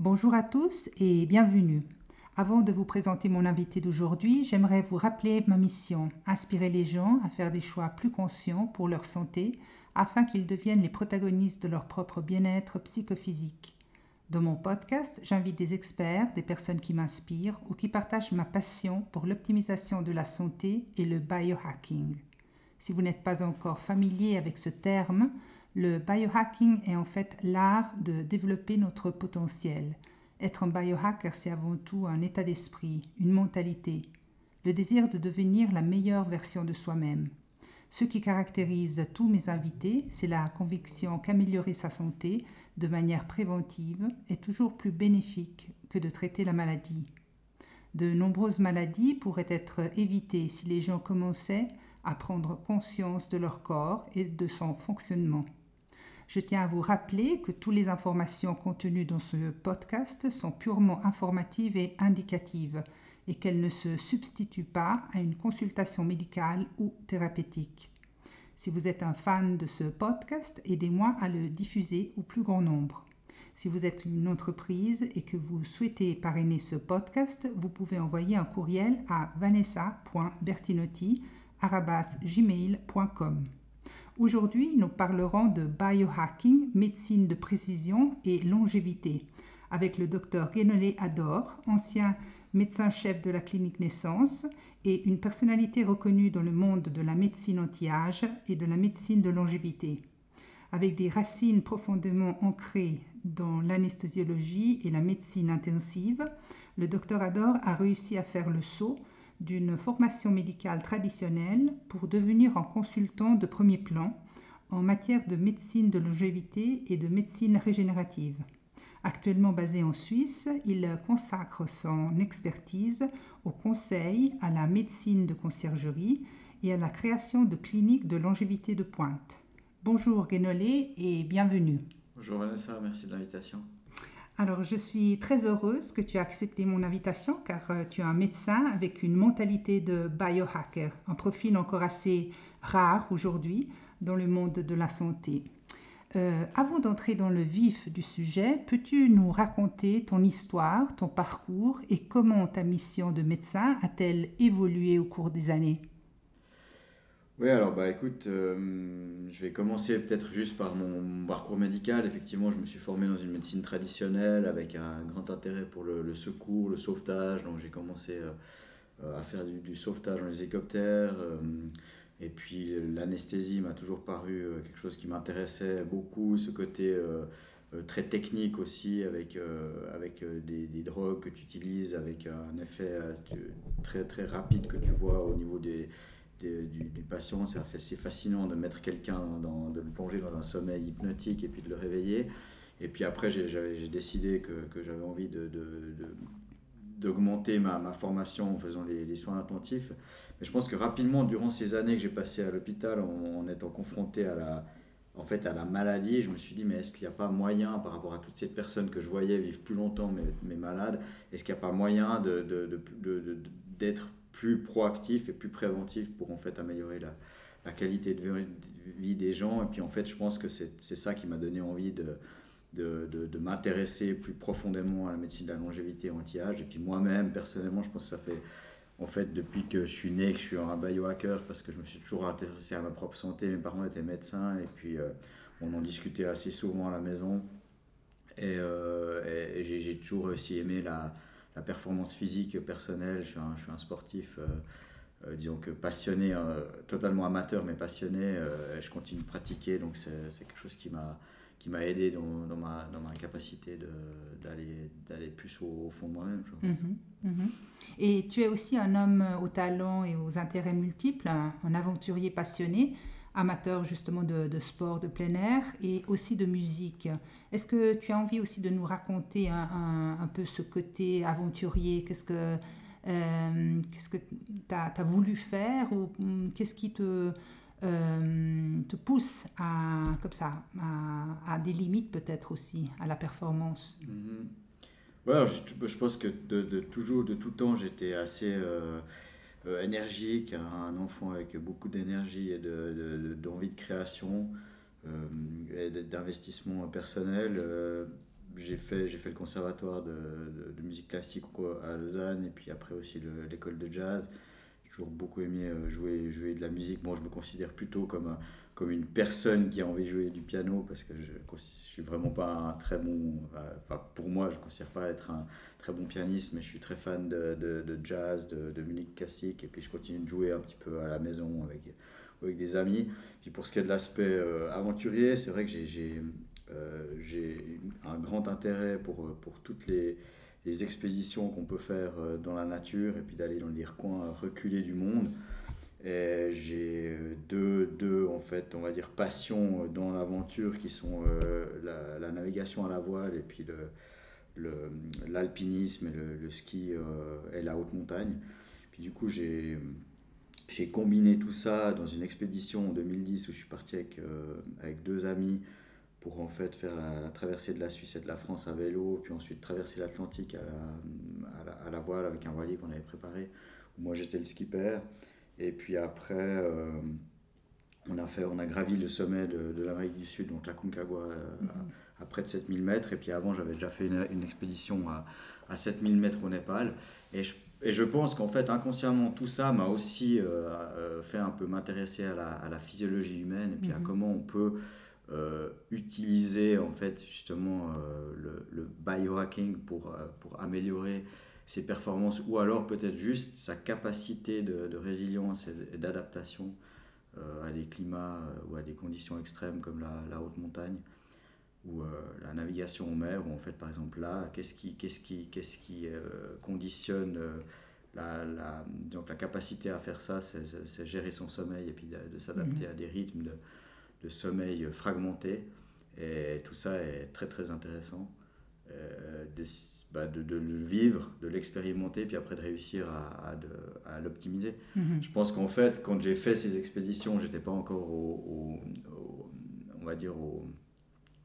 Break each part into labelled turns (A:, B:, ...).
A: Bonjour à tous et bienvenue. Avant de vous présenter mon invité d'aujourd'hui, j'aimerais vous rappeler ma mission, inspirer les gens à faire des choix plus conscients pour leur santé afin qu'ils deviennent les protagonistes de leur propre bien-être psychophysique. Dans mon podcast, j'invite des experts, des personnes qui m'inspirent ou qui partagent ma passion pour l'optimisation de la santé et le biohacking. Si vous n'êtes pas encore familier avec ce terme, le biohacking est en fait l'art de développer notre potentiel. Être un biohacker, c'est avant tout un état d'esprit, une mentalité, le désir de devenir la meilleure version de soi-même. Ce qui caractérise tous mes invités, c'est la conviction qu'améliorer sa santé de manière préventive est toujours plus bénéfique que de traiter la maladie. De nombreuses maladies pourraient être évitées si les gens commençaient à prendre conscience de leur corps et de son fonctionnement. Je tiens à vous rappeler que toutes les informations contenues dans ce podcast sont purement informatives et indicatives et qu'elles ne se substituent pas à une consultation médicale ou thérapeutique. Si vous êtes un fan de ce podcast, aidez-moi à le diffuser au plus grand nombre. Si vous êtes une entreprise et que vous souhaitez parrainer ce podcast, vous pouvez envoyer un courriel à vanessa.bertinotti.gmail.com. Aujourd'hui, nous parlerons de biohacking, médecine de précision et longévité avec le docteur Guénolé Ador, ancien médecin-chef de la clinique Naissance et une personnalité reconnue dans le monde de la médecine anti-âge et de la médecine de longévité. Avec des racines profondément ancrées dans l'anesthésiologie et la médecine intensive, le docteur Ador a réussi à faire le saut d'une formation médicale traditionnelle pour devenir un consultant de premier plan en matière de médecine de longévité et de médecine régénérative. Actuellement basé en Suisse, il consacre son expertise au conseil, à la médecine de conciergerie et à la création de cliniques de longévité de pointe. Bonjour Guénolé et bienvenue.
B: Bonjour Vanessa, merci de l'invitation.
A: Alors, je suis très heureuse que tu aies accepté mon invitation car euh, tu es un médecin avec une mentalité de biohacker, un profil encore assez rare aujourd'hui dans le monde de la santé. Euh, avant d'entrer dans le vif du sujet, peux-tu nous raconter ton histoire, ton parcours et comment ta mission de médecin a-t-elle évolué au cours des années?
B: Oui, alors bah écoute, euh, je vais commencer peut-être juste par mon parcours médical. Effectivement, je me suis formé dans une médecine traditionnelle avec un grand intérêt pour le, secours, le sauvetage. Donc j'ai commencé euh, à faire du, sauvetage dans les hélicoptères. Euh, et puis l'anesthésie m'a toujours paru quelque chose qui m'intéressait beaucoup, ce côté très technique aussi, avec, avec des, des, drogues que tu utilises, avec un effet très, très rapide que tu vois au niveau des du, patient. C'est fascinant de mettre quelqu'un, de le plonger dans un sommeil hypnotique et puis de le réveiller. Et puis après, j'ai décidé que, j'avais envie de, d'augmenter ma, ma, formation en faisant les, soins attentifs. Mais je pense que rapidement, durant ces années que j'ai passées à l'hôpital, en, étant confronté à la, en fait, à la maladie, je me suis dit, mais est-ce qu'il n'y a pas moyen, par rapport à toutes ces personnes que je voyais vivre plus longtemps, mais, mais malades, est-ce qu'il n'y a pas moyen d'être plus proactif et plus préventif pour en fait améliorer la, qualité de vie des gens. Et puis en fait, je pense que c'est ça qui m'a donné envie de, de, de, m'intéresser plus profondément à la médecine de la longévité anti-âge. Et puis moi-même, personnellement, je pense que ça fait, en fait, depuis que je suis né, que je suis un biohacker, parce que je me suis toujours intéressé à ma propre santé. Mes parents étaient médecins et puis euh, on en discutait assez souvent à la maison. Et, euh, et j'ai toujours aussi aimé la, la performance physique personnelle. Je suis un, je suis un sportif, euh, euh, disons que passionné, euh, totalement amateur, mais passionné. je continue de pratiquer, donc c'est quelque chose qui m'a qui m'a aidé dans, ma, dans ma capacité d'aller plus au, fond de moi-même.
A: Mhm, mhm. Et tu es aussi un homme aux talents et aux intérêts multiples, un aventurier passionné amateur justement de, sport de plein air et aussi de musique. Est-ce que tu as envie aussi de nous raconter un, peu ce côté aventurier? Qu'est-ce que euh, que tu as, voulu faire ou hum, qu'est-ce qui te, euh, te pousse à, comme ça, à, des limites peut-être aussi à la performance?
B: Mm-hmm. je, pense que de, de, toujours, de tout temps, j'étais assez... Euh, euh, énergique, un, enfant avec beaucoup d'énergie et d'envie de, de, création euh, et d'investissement personnel. Euh, j'ai fait, fait le conservatoire de, de, musique classique à Lausanne et puis après aussi l'école de jazz. J'ai toujours beaucoup aimé jouer, jouer de la musique. Moi, je me considère plutôt comme, comme une personne qui a envie de jouer du piano parce que je ne suis vraiment pas un très bon. Enfin, pour moi, je ne considère pas être un très bon pianiste, mais je suis très fan de, jazz, de, musique classique et puis je continue de jouer un petit peu à la maison avec, des amis. Puis pour ce qui est de l'aspect euh, aventurier, c'est vrai que j'ai euh, un grand intérêt pour, euh, toutes les, les expéditions qu'on peut faire euh, dans la nature et puis d'aller dans les recoins reculés du monde. J'ai deux, deux, en fait, on va dire, passions dans l'aventure qui sont la, navigation à la voile et puis le, l'alpinisme et le, ski et la haute montagne. Puis du coup, j'ai, combiné tout ça dans une expédition en 2010 où je suis parti avec, avec deux amis pour en fait faire la, traversée de la Suisse et de la France à vélo, puis ensuite traverser l'Atlantique à, à la, voile avec un voilier qu'on avait préparé, où moi j'étais le skipper. Et puis après, euh, on, a fait, on a gravi le sommet de, de l'Amérique du Sud, donc la Concagua, euh, à, près de 7000 mètres. Et puis avant, j'avais déjà fait une, expédition à, à 7000 mètres au Népal. Et je, et je pense qu'en fait, inconsciemment, tout ça m'a aussi euh, fait un peu m'intéresser à la, à la, physiologie humaine et puis à mhm. comment on peut euh, utiliser en fait justement euh, le, le, biohacking pour, euh, pour améliorer ses performances ou alors peut-être juste sa capacité de, de résilience et d'adaptation à des climats ou à des conditions extrêmes comme la, la haute montagne ou la navigation en mer où en fait par exemple là qu'est-ce qui, qu'est-ce qui, qu'est-ce qui conditionne la, la, donc la capacité à faire ça c'est, gérer son sommeil et puis de, s'adapter mmh. à des rythmes de, de sommeil fragmenté. Et tout ça est très très intéressant euh, de, bah, de, de, le vivre, de l'expérimenter, puis après de réussir à, à, à l'optimiser. Mhm. Je pense qu'en fait, quand j'ai fait ces expéditions, j'étais pas encore au, on va dire au,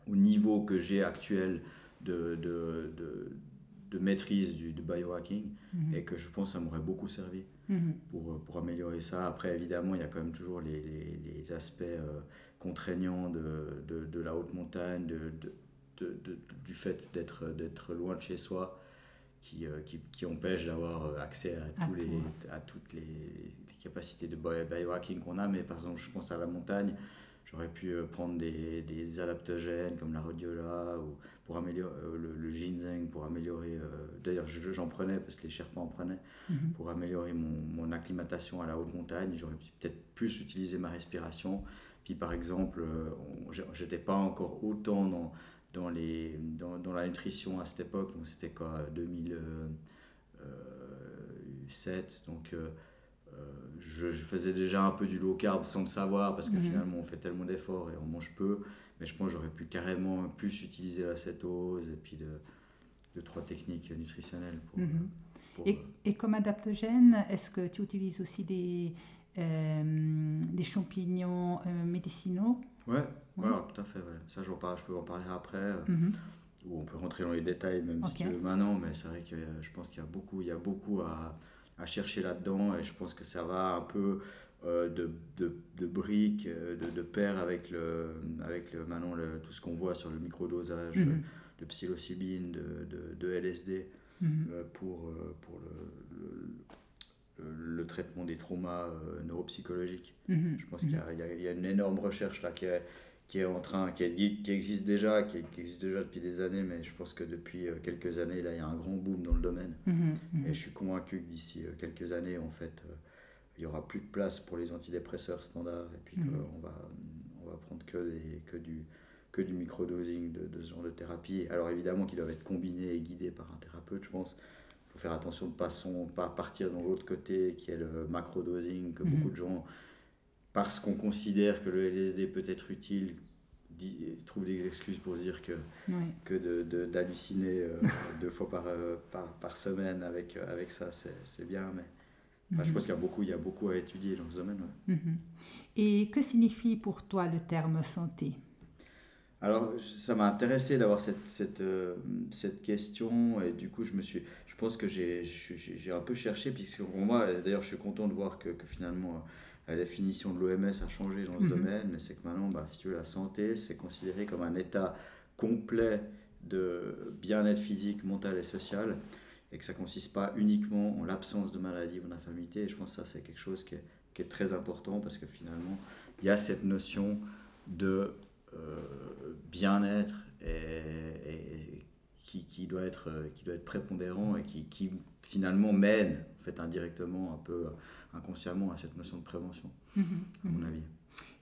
B: au niveau que j'ai actuel de, de, de, maîtrise du, biohacking mhm. et que je pense que ça m'aurait beaucoup servi mhm. pour, pour améliorer ça. Après, évidemment, il y a quand même toujours les, les, les aspects euh, contraignant de, de, de, la haute montagne, de, de du fait d'être loin de chez soi, qui, euh, qui, qui empêche d'avoir euh, accès à, tous les, à toutes les, capacités de biohacking qu'on a. Mais par exemple, je pense à la montagne, j'aurais pu euh, prendre des, des, adaptogènes comme la rhodiola ou pour améliorer le, ginseng pour améliorer d'ailleurs j'en prenais parce que les Sherpas en prenaient mhm. pour améliorer mon, mon, acclimatation à la haute montagne j'aurais peut-être plus utilisé ma respiration puis par exemple, j'étais pas encore autant dans, dans, les, dans, dans, la nutrition à cette époque, donc c'était quoi, 2007, donc euh, euh, je, faisais déjà un peu du low carb sans le savoir parce que mhm. finalement on fait tellement d'efforts et on mange peu, mais je pense que j'aurais pu carrément plus utiliser la cétose et puis de, de trois techniques nutritionnelles. Pour,
A: mhm. et, et, comme adaptogène, est-ce que tu utilises aussi des, euh, des champignons euh, médicinaux?
B: Ouais, ouais. tout à fait. Ça, je, je peux en parler après. Euh, mhm. Ou on peut rentrer dans les détails même si tu veux maintenant, mais c'est vrai que je pense qu'il y a beaucoup, il y a beaucoup à, à chercher là-dedans et je pense que ça va un peu de, de, de, briques, de, de pair avec, le, avec le, maintenant le, tout ce qu'on voit sur le microdosage mhm. de psilocybine, de, de, LSD mhm. pour, pour le le traitement des traumas euh, neuropsychologiques. Mhm. Je pense qu'il y, y, a une énorme recherche là qui est, qui est en train, qui, qui existe déjà, qui, existe déjà depuis des années, mais je pense que depuis euh, quelques années, là, il y a un grand boom dans le domaine. Mhm, mhm. Et je suis convaincu que d'ici euh, quelques années, en fait, il n'y aura plus de place pour les antidépresseurs standards, et puis qu'on va, on va prendre que, que du que du microdosing de, de ce genre de thérapie. Alors évidemment qu'ils doivent être combinés et guidés par un thérapeute, je pense, faut faire attention de ne pas, partir dans l'autre côté qui est le macro-dosing, que beaucoup mhm. de gens, parce qu'on considère que le LSD peut être utile, trouvent des excuses pour dire que, que d'halluciner de, euh, deux fois par, euh, par, par, semaine avec, euh, avec ça, c'est bien, mais je mhm. pense qu'il y, a beaucoup, il y a beaucoup à étudier dans ce domaine.
A: Mhm. Et que signifie pour toi le terme santé?
B: Alors, ça m'a intéressé d'avoir cette, cette, cette, question et du coup, je me suis, je pense que j'ai un peu cherché, puisque pour moi, d'ailleurs, je suis content de voir que, que finalement la définition de l'OMS a changé dans ce mhm. domaine, mais c'est que maintenant, bah, si tu veux, la santé, c'est considéré comme un état complet de bien-être physique, mental et social, et que ça ne consiste pas uniquement en l'absence de maladie ou d'infirmité. Et je pense que ça, c'est quelque chose qui est, qui est, très important parce que finalement, il y a cette notion de euh, bien-être qui, qui, doit être, qui doit être prépondérant et qui, qui, finalement mène en fait, indirectement, un peu inconsciemment à cette notion de prévention, mmh à mon avis.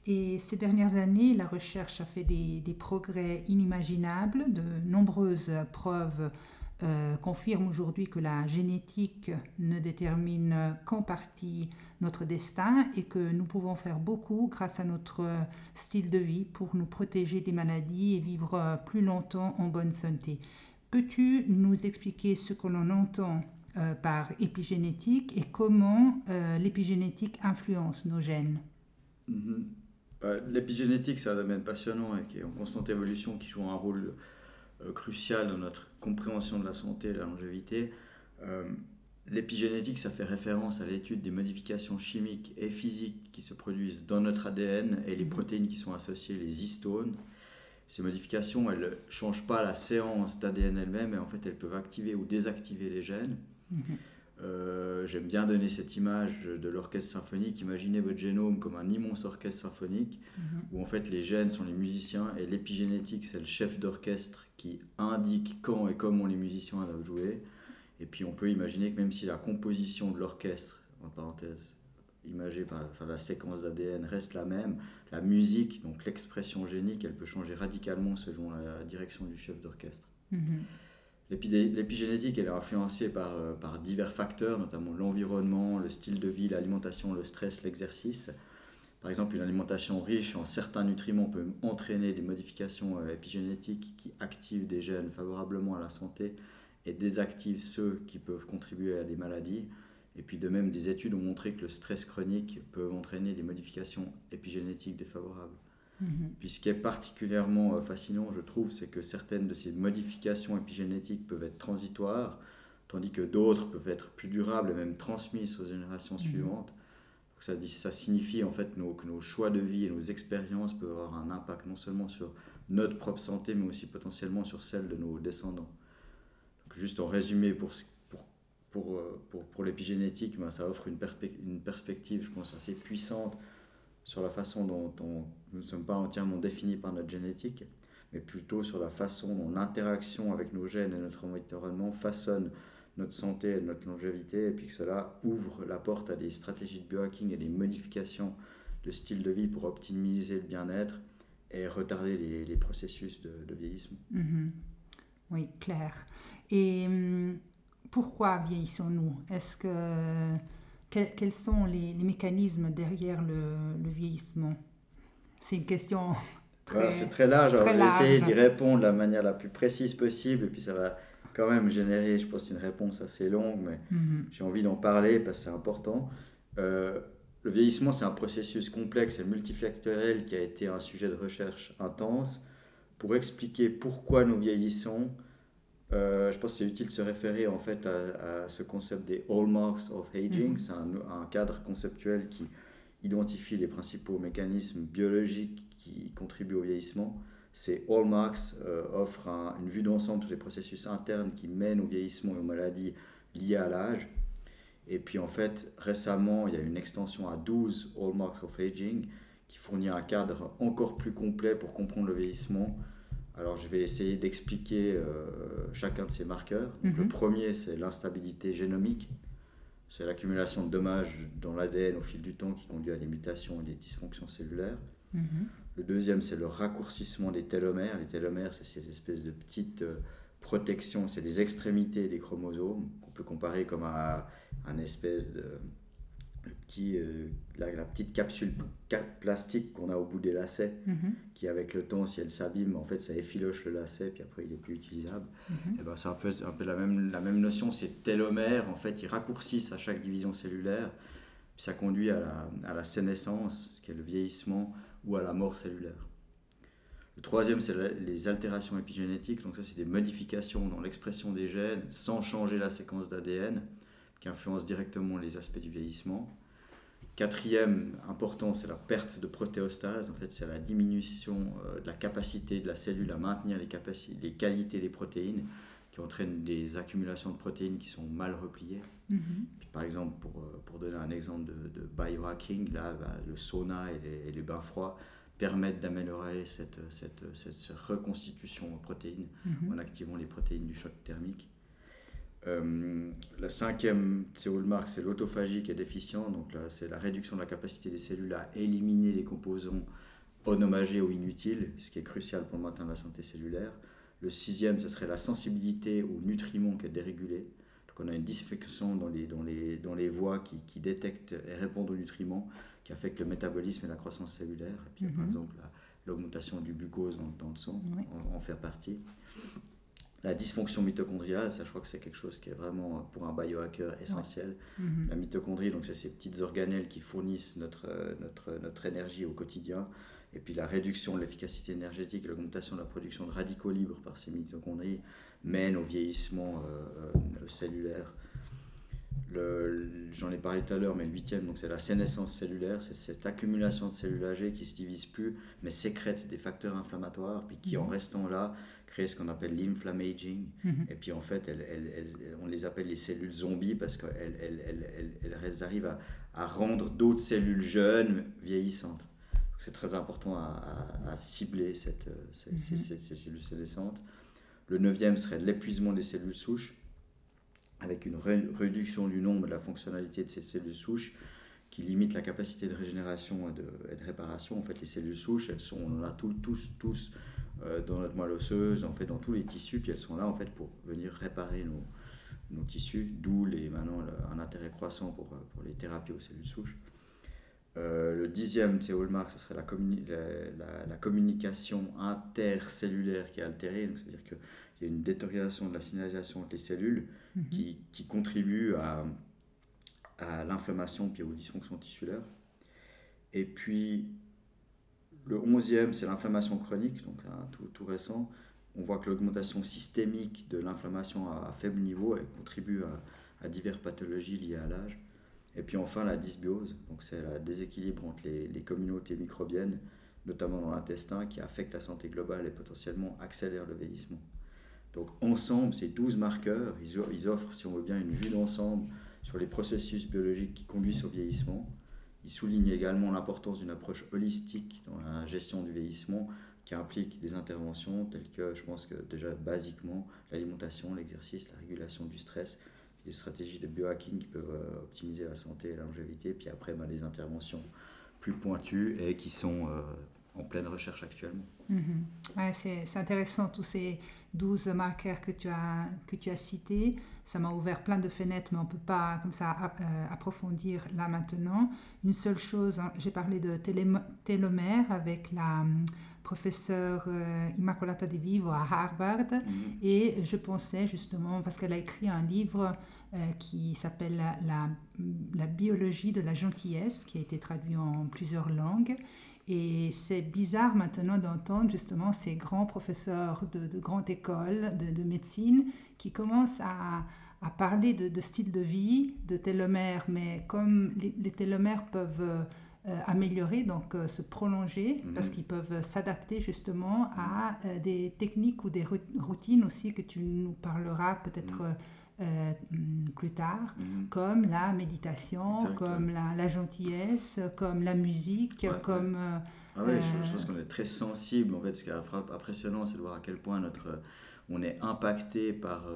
A: Et ces dernières années, la recherche a fait des, des progrès inimaginables. De nombreuses preuves euh, confirment aujourd'hui que la génétique ne détermine qu'en partie notre destin et que nous pouvons faire beaucoup grâce à notre style de vie pour nous protéger des maladies et vivre plus longtemps en bonne santé. Peux-tu nous expliquer ce que l'on entend euh, par épigénétique et comment euh, l'épigénétique influence nos gènes?
B: Mm-hmm. Bah, l'épigénétique, c'est un domaine passionnant et qui est en constante évolution, qui joue un rôle euh, crucial dans notre compréhension de la santé et de la longévité. L'épigénétique, ça fait référence à l'étude des modifications chimiques et physiques qui se produisent dans notre ADN et les protéines qui sont associées, les histones. Ces modifications, elles ne changent pas la séance d'ADN elle-même, mais en fait, elles peuvent activer ou désactiver les gènes. Mhm. Euh, j'aime bien donner cette image de l'orchestre symphonique. Imaginez votre génome comme un immense orchestre symphonique mhm. où en fait les gènes sont les musiciens et l'épigénétique c'est le chef d'orchestre qui indique quand et comment les musiciens doivent jouer. Et puis on peut imaginer que même si la composition de l'orchestre, en parenthèse, imagée par enfin, la séquence d'ADN reste la même, la musique, donc l'expression génique, elle peut changer radicalement selon la direction du chef d'orchestre. Mhm. L'épigénétique, elle est influencée par, euh, par divers facteurs, notamment l'environnement, le style de vie, l'alimentation, le stress, l'exercice. Par exemple, une alimentation riche en certains nutriments peut entraîner des modifications euh, épigénétiques qui activent des gènes favorablement à la santé et désactivent ceux qui peuvent contribuer à des maladies. Et puis de même, des études ont montré que le stress chronique peut entraîner des modifications épigénétiques défavorables. Mhm. Puis ce qui est particulièrement euh, fascinant, je trouve, c'est que certaines de ces modifications épigénétiques peuvent être transitoires, tandis que d'autres peuvent être plus durables et même transmises aux générations mhm. suivantes. ça, ça, signifie en fait nos, que nos choix de vie et nos expériences peuvent avoir un impact non seulement sur notre propre santé, mais aussi potentiellement sur celle de nos descendants. juste en résumé, pour, pour, pour, euh, pour, pour l'épigénétique, ben, ça offre une, une perspective, je pense, assez puissante sur la façon dont, nous ne sommes pas entièrement définis par notre génétique, mais plutôt sur la façon dont l'interaction avec nos gènes et notre environnement façonne notre santé et notre longévité, et puis que cela ouvre la porte à des stratégies de biohacking et des modifications de style de vie pour optimiser le bien-être et retarder les, processus de, vieillissement.
A: Mm-hmm. Oui, clair. Et hum, pourquoi vieillissons-nous? Est-ce que quels, sont les, mécanismes derrière le, vieillissement? C'est une question
B: très, C'est très large. je vais essayer d'y répondre de la manière la plus précise possible. Et puis ça va quand même générer, je pense, une réponse assez longue. Mais mhm. j'ai envie d'en parler parce que c'est important. Euh, le vieillissement, c'est un processus complexe et multifactoriel qui a été un sujet de recherche intense. Pour expliquer pourquoi nous vieillissons, euh, je pense que c'est utile de se référer en fait à, ce concept des hallmarks of aging. Mhm. C'est un, cadre conceptuel qui identifie les principaux mécanismes biologiques qui contribuent au vieillissement. Ces hallmarks euh, offrent une vue d'ensemble de tous les processus internes qui mènent au vieillissement et aux maladies liées à l'âge. Et puis en fait, récemment, il y a une extension à 12 hallmarks of aging qui fournit un cadre encore plus complet pour comprendre le vieillissement alors, je vais essayer d'expliquer euh, chacun de ces marqueurs. Le mhm. premier, c'est l'instabilité génomique. C'est l'accumulation de dommages dans l'ADN au fil du temps qui conduit à des mutations et des dysfonctions cellulaires. Mhm. Le deuxième, c'est le raccourcissement des télomères. Les télomères, c'est ces espèces de petites euh, protections, c'est des extrémités des chromosomes qu'on peut comparer comme à un espèce de petit, euh, la, petite capsule plastique qu'on a au bout des lacets, mhm. qui avec le temps, si elle s'abîme, en fait, ça effiloche le lacet, puis après, il est plus utilisable. Mhm. Et ben, c'est un peu, un peu la, même, la même notion, c'est télomères, en fait, ils raccourcissent à chaque division cellulaire, puis ça conduit à la, à la sénescence, ce qui est le vieillissement, ou à la mort cellulaire. Le troisième, c'est les altérations épigénétiques, donc ça, c'est des modifications dans l'expression des gènes sans changer la séquence d'ADN qui influencent directement les aspects du vieillissement. Quatrième important, c'est la perte de protéostase. En fait, c'est la diminution euh, de la capacité de la cellule à maintenir les, les qualités des protéines qui entraînent des accumulations de protéines qui sont mal repliées. Mm-hmm. par exemple, pour, euh, pour, donner un exemple de, biohacking, là, bah, le sauna et les, et les, bains froids permettent d'améliorer cette, cette, cette, reconstitution en protéines mm-hmm. en activant les protéines du choc thermique. Euh, la cinquième c'est l'autophagie qui est déficient. Donc c'est la réduction de la capacité des cellules à éliminer les composants onomagés ou inutiles, ce qui est crucial pour le maintien de la santé cellulaire. Le sixième, ce serait la sensibilité aux nutriments qui est dérégulée. Donc on a une dysfonction dans les, dans les, dans les voies qui, qui détectent et répondent aux nutriments, qui affectent le métabolisme et la croissance cellulaire. Et puis, par mhm. exemple, l'augmentation du glucose dans, le sang en, en fait partie. La dysfonction mitochondriale, ça je crois que c'est quelque chose qui est vraiment euh, pour un biohacker essentiel. Mhm. La mitochondrie, donc c'est ces petites organelles qui fournissent notre, euh, notre, notre énergie au quotidien. Et puis la réduction de l'efficacité énergétique, l'augmentation de la production de radicaux libres par ces mitochondries mène au vieillissement euh, cellulaire. J'en ai parlé tout à l'heure, mais le huitième, donc c'est la sénescence cellulaire, c'est cette accumulation de cellules âgées qui se divisent plus, mais sécrètent des facteurs inflammatoires, puis qui en mhm. restant là créent ce qu'on appelle l'inflammaging. Mhm. Et puis en fait, on les appelle les cellules zombies parce qu'elles elles, arrivent à, à rendre d'autres cellules jeunes vieillissantes. C'est très important à, cibler cette, ces, mhm. ces, ces, cellules sénescentes. Le neuvième serait l'épuisement des cellules souches avec une réduction du nombre de la fonctionnalité de ces cellules souches qui limite la capacité de régénération et de, réparation. En fait, les cellules souches, elles sont, on en a tous, tous, euh, dans notre moelle osseuse, en fait, dans tous les tissus, puis elles sont là en fait pour venir réparer nos, tissus, d'où les, maintenant un intérêt croissant pour, pour les thérapies aux cellules souches. Euh, le dixième, c'est hallmark, ce serait la, la, communication intercellulaire qui est altérée. C'est-à-dire qu'il y a une détérioration de la signalisation entre les cellules mhm. qui, qui, contribue à, à l'inflammation puis aux dysfonctions tissulaires. Et puis, le onzième, c'est l'inflammation chronique, donc tout, tout, récent. On voit que l'augmentation systémique de l'inflammation à, faible niveau elle contribue à, à diverses pathologies liées à l'âge. Et puis enfin la dysbiose, donc c'est le déséquilibre entre les, les, communautés microbiennes, notamment dans l'intestin, qui affecte la santé globale et potentiellement accélère le vieillissement. Donc ensemble, ces 12 marqueurs, ils, offrent, si on veut bien, une vue d'ensemble sur les processus biologiques qui conduisent au vieillissement. Ils soulignent également l'importance d'une approche holistique dans la gestion du vieillissement qui implique des interventions telles que, je pense que déjà basiquement, l'alimentation, l'exercice, la régulation du stress, des stratégies de biohacking qui peuvent euh, optimiser la santé et la longévité, puis après ben, des interventions plus pointues et qui sont euh, en pleine recherche actuellement.
A: Mhm. c'est intéressant tous ces 12 marqueurs que tu as, que tu as cités. Ça m'a ouvert plein de fenêtres, mais on ne peut pas comme ça euh, approfondir là maintenant. Une seule chose, hein, j'ai parlé de télomère avec la professeure Immacolata De Vivo à Harvard, mhm. et je pensais justement, parce qu'elle a écrit un livre euh, qui s'appelle la, la, biologie de la gentillesse, qui a été traduit en plusieurs langues. Et c'est bizarre maintenant d'entendre justement ces grands professeurs de, de grande école de, de, médecine qui commencent à, à parler de, de, style de vie, de télomères, mais comme les, les télomères peuvent euh, améliorer, donc euh, se prolonger, parce mhm. qu'ils peuvent s'adapter justement à des techniques ou des routines aussi que tu nous parleras peut-être. Mhm. Euh, plus tard, mhm. comme la méditation, comme la, la, gentillesse, comme la musique, comme...
B: Euh, ah je, je, pense euh, qu'on est très sensible. En fait, ce qui est impressionnant, c'est de voir à quel point notre, on est impacté par,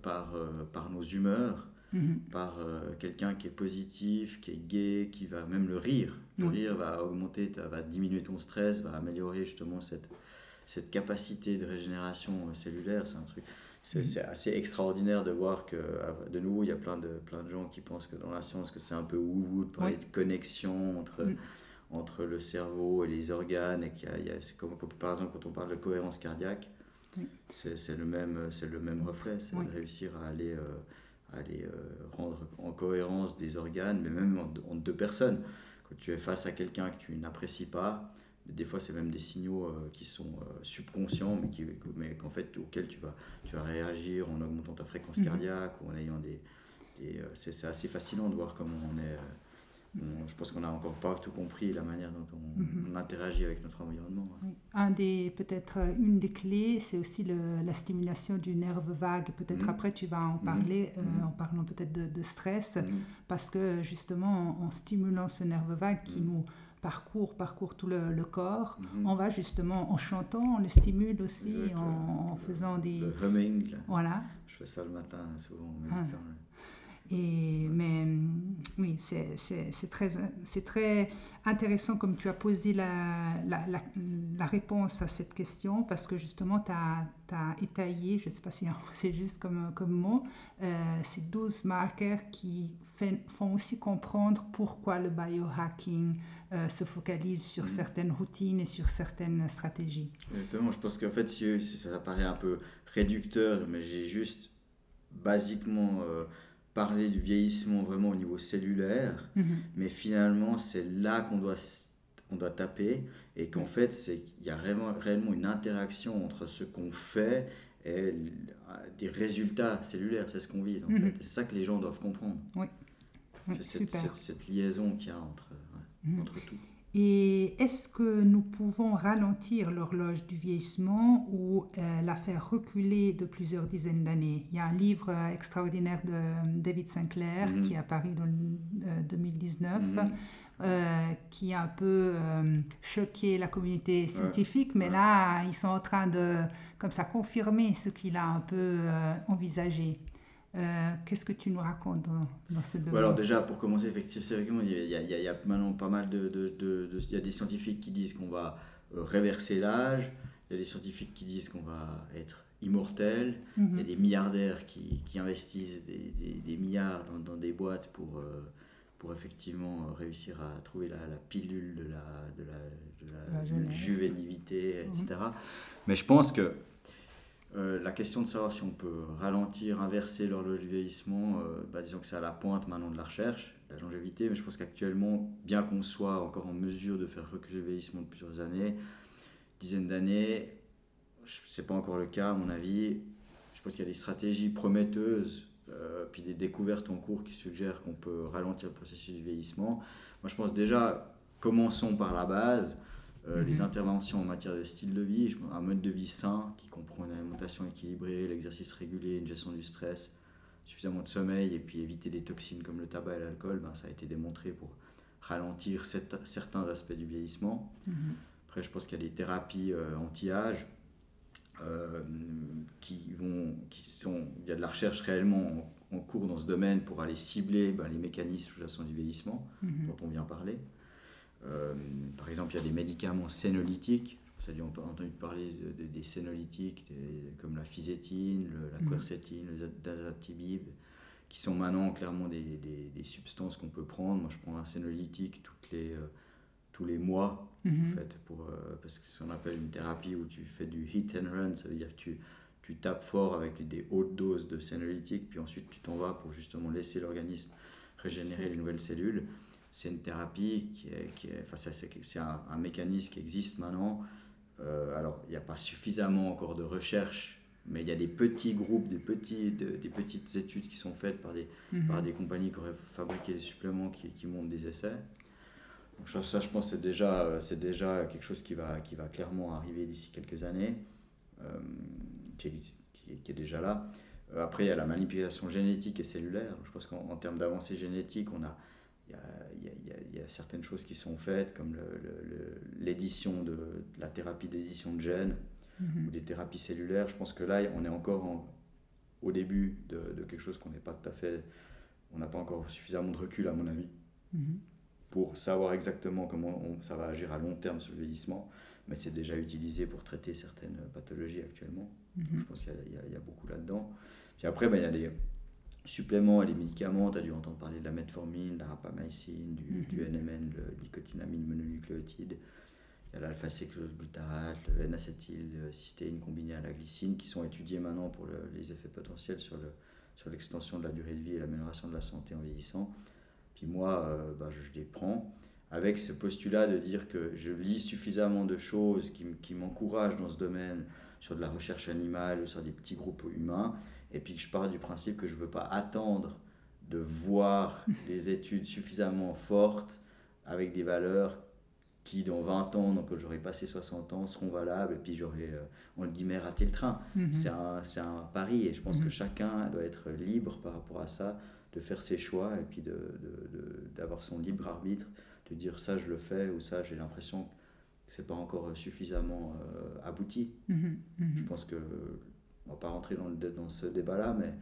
B: par, par nos humeurs, mhm. par quelqu'un qui est positif, qui est gai, qui va même le rire. Le rire va augmenter, va diminuer ton stress, va améliorer justement cette, cette capacité de régénération cellulaire. C'est un truc. Mm. c'est assez extraordinaire de voir que, de nouveau, il y a plein de, plein de gens qui pensent que dans la science, que c'est un peu wou de parler de connexion entre, mm. entre le cerveau et les organes. Et qu'il y a, comme, par exemple, quand on parle de cohérence cardiaque, c'est le, même, le même reflet, c'est de réussir à aller, euh, aller euh, rendre en cohérence des organes, mais même entre deux personnes. Quand tu es face à quelqu'un que tu n'apprécies pas, des fois, c'est même des signaux euh, qui sont euh, subconscients, mais, qui, mais qu'en fait, auxquels tu vas, tu vas réagir en augmentant ta fréquence mhm. cardiaque ou en ayant des. des euh, c'est, assez fascinant de voir comment on est, je pense qu'on n'a encore pas tout compris la manière dont on,
A: Mhm.
B: interagit avec notre environnement.
A: Oui. Un des, peut-être une des clés, c'est aussi le- la stimulation du nerf vague. Peut-être
B: Mhm.
A: après, tu vas en parler euh, en parlant peut-être de, de stress, parce que justement, en, en stimulant ce nerf vague qui nous parcourt, parcourt tout le, le corps,
B: Mhm.
A: on va justement, en chantant, on le stimule aussi, en, en faisant des...
B: Le humming, là.
A: Voilà.
B: je fais ça le matin souvent en
A: Ah.
B: méditant.
A: Et, mais hum, oui, c'est très, très intéressant comme tu as posé la, la, la, la réponse à cette question parce que justement tu as, étayé, je ne sais pas si c'est juste comme, comme mot, euh, ces 12 marqueurs qui fait- font aussi comprendre pourquoi le biohacking euh, se focalise sur
B: Mhm.
A: certaines routines et sur certaines stratégies.
B: Exactement, je pense qu'en fait, si, si ça paraît un peu réducteur, mais j'ai juste basiquement euh, parlé du vieillissement vraiment au niveau cellulaire,
A: Mhm.
B: mais finalement, c'est là qu'on doit, on doit taper, et qu'en fait, c'est qu'il y a réellement, réellement une interaction entre ce qu'on fait et l- des résultats cellulaires, c'est ce qu'on vise en
A: Mhm.
B: fait. C'est ça que les gens doivent comprendre.
A: Oui,
B: C'est cette, cette- cette liaison qu'il y a entre, ouais,
A: Mhm.
B: entre tout.
A: Et est-ce que nous pouvons ralentir l'horloge du vieillissement ou euh, la faire reculer de plusieurs dizaines d'années? Il y a un livre euh, extraordinaire de euh, David Sinclair
B: Mhm.
A: qui est apparu en 2019.
B: Mhm.
A: euh, qui a un peu euh, choqué la communauté scientifique, mais
B: ouais.
A: là, ils sont en train de, comme ça, confirmer ce qu'il a un peu euh, envisagé. Euh, Qu'est-ce que tu nous racontes dans, dans ce domaine
B: Ouais, alors déjà, pour commencer, effectivement, il y, a, il y a- maintenant pas mal de... de, de- de- il y a des scientifiques qui disent qu'on va euh, réverser l'âge, il y a des scientifiques qui disent qu'on va être immortel, il y a
A: Mhm.
B: des milliardaires qui, qui investissent des, des- des milliards dans, dans des boîtes pour, euh, pour effectivement réussir à trouver la, la pilule de la, de la, de la
A: La jeunesse.
B: juvénilité, etc. Mais je pense que euh, la question de savoir si on peut ralentir, inverser l'horloge du vieillissement, euh, bah, disons que c'est à la pointe maintenant de la recherche, la longévité, mais je pense qu'actuellement, bien qu'on soit encore en mesure de faire reculer le vieillissement de plusieurs années, dizaines d'années, ce n'est pas encore le cas à mon avis. Je pense qu'il y a des stratégies prometteuses, euh, puis des découvertes en cours qui suggèrent qu'on peut ralentir le processus du vieillissement. Moi, je pense déjà, commençons par la base. Euh, Les
A: Mhm.
B: interventions en matière de style de vie, un mode de vie sain qui comprend une alimentation équilibrée, l'exercice régulier, une gestion du stress, suffisamment de sommeil et puis éviter des toxines comme le tabac et l'alcool, ben, ça a été démontré pour ralentir certains aspects du vieillissement.
A: Mhm.
B: Après, je pense qu'il y a des thérapies euh, anti-âge euh, qui vont, qui sont, il y a de la recherche réellement en, en cours dans ce domaine pour aller cibler ben, les mécanismes sous-jacents du vieillissement
A: Mhm.
B: dont on vient parler. Euh, par exemple, il y a des médicaments sénolytiques. Vous avez entendu parler de- de- des sénolytiques des- comme la fisétine, le- la
A: Mhm.
B: quercétine, le dazaptibib, qui sont maintenant clairement des, des- des substances qu'on peut prendre. Moi, je prends un sénolytique toutes les, euh, tous les mois, en fait, pour, euh, parce que c'est ce qu'on appelle une thérapie où tu fais du hit and run, ça veut dire que tu, tu tapes fort avec des hautes doses de sénolytique, puis ensuite tu t'en vas pour justement laisser l'organisme régénérer les nouvelles cellules. C'est une thérapie qui est, qui est, enfin, c'est, c'est un, un mécanisme qui existe maintenant. Euh, alors, il n'y a pas suffisamment encore de recherche, mais il y a des petits groupes, des, petits, de- des petites études qui sont faites par des,
A: Mhm.
B: par des compagnies qui auraient fabriqué des suppléments qui, qui montent des essais. Donc ça, ça, je pense, c'est déjà, euh, c'est déjà quelque chose qui va, qui va clairement arriver d'ici quelques années, euh, qui, qui, qui est déjà là. Après, il y a la manipulation génétique et cellulaire. Je pense qu'en en termes d'avancée génétique, on a, il y a, y y certaines choses qui sont faites, comme l'édition de, de la thérapie d'édition de gènes
A: Mhm.
B: ou des thérapies cellulaires. Je pense que là, on est encore en- au début de, de quelque chose qu'on n'est pas tout à fait. On n'a pas encore suffisamment de recul, à mon avis,
A: Mhm.
B: pour savoir exactement comment on- ça va agir à long terme sur le vieillissement. Mais c'est déjà utilisé pour traiter certaines pathologies actuellement.
A: Mhm.
B: Je pense qu'il y a- y a beaucoup là-dedans. Puis après, ben, il y a des suppléments et des médicaments. Tu as dû entendre parler de la metformine, de la rapamycine, du,
A: Mhm.
B: du NMN, le nicotinamide mononucléotide. Il y a l'alpha-cycloglutarate, le N-acétylcystéine combiné à la glycine qui sont étudiés maintenant pour le- les effets potentiels sur, le, sur l'extension de la durée de vie et l'amélioration de la santé en vieillissant. Puis moi, euh, bah, je, les prends avec ce postulat de dire que je lis suffisamment de choses qui m'encouragent dans ce domaine sur de la recherche animale ou sur des petits groupes humains, et puis que je pars du principe que je ne veux pas attendre de voir des études suffisamment fortes avec des valeurs qui dans 20 ans, donc j'aurais passé 60 ans, seront valables, et puis j'aurais, on le guillemets, raté le train. Mhm. C'est un, un, pari, et je pense que mhm. chacun doit être libre par rapport à ça, de faire ses choix, et puis d'avoir de, de, son libre arbitre, de dire ça je le fais, ou ça j'ai l'impression que c'est pas encore suffisamment euh, abouti. Mhm. Je pense que, on va pas rentrer dans, le, dans ce débat-là, mais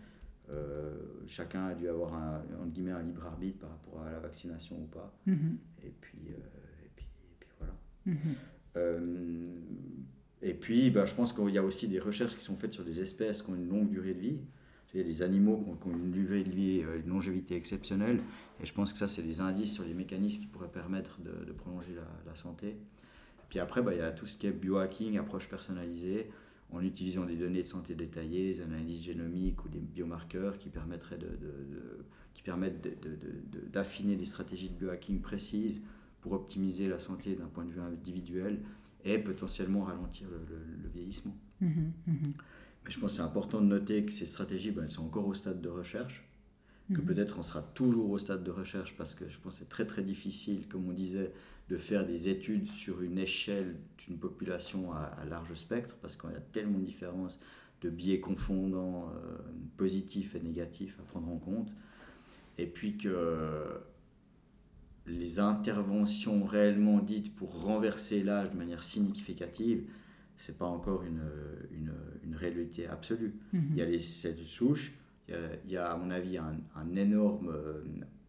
B: euh, chacun a dû avoir un, guillemets, un libre arbitre par rapport à la vaccination ou pas. Et puis... Euh, Mhm. Euh, et puis, bah, je pense qu'il y a aussi des recherches qui sont faites sur des espèces qui ont une longue durée de vie. Il y a des animaux qui ont, une durée de vie, euh, une longévité exceptionnelle. Et je pense que ça, c'est des indices sur les mécanismes qui pourraient permettre de, prolonger la, santé. Puis après, bah, il y a tout ce qui est biohacking, approche personnalisée, en utilisant des données de santé détaillées, des analyses génomiques ou des biomarqueurs qui permettraient de, qui permettent d'affiner des stratégies de biohacking précises pour optimiser la santé d'un point de vue individuel et potentiellement ralentir le, vieillissement. Mhm, mhm. Mais je pense que c'est important de noter que ces stratégies, ben, elles sont encore au stade de recherche, que mhm. peut-être on sera toujours au stade de recherche parce que je pense que c'est très très difficile, comme on disait, de faire des études sur une échelle d'une population à, large spectre parce qu'il y a tellement de différences de biais confondants euh, positifs et négatifs à prendre en compte. Et puis que les interventions réellement dites pour renverser l'âge de manière significative, c'est pas encore une, une, une, réalité absolue. Mhm. Il y a les cellules souches, il y, a, à mon avis un, un énorme euh,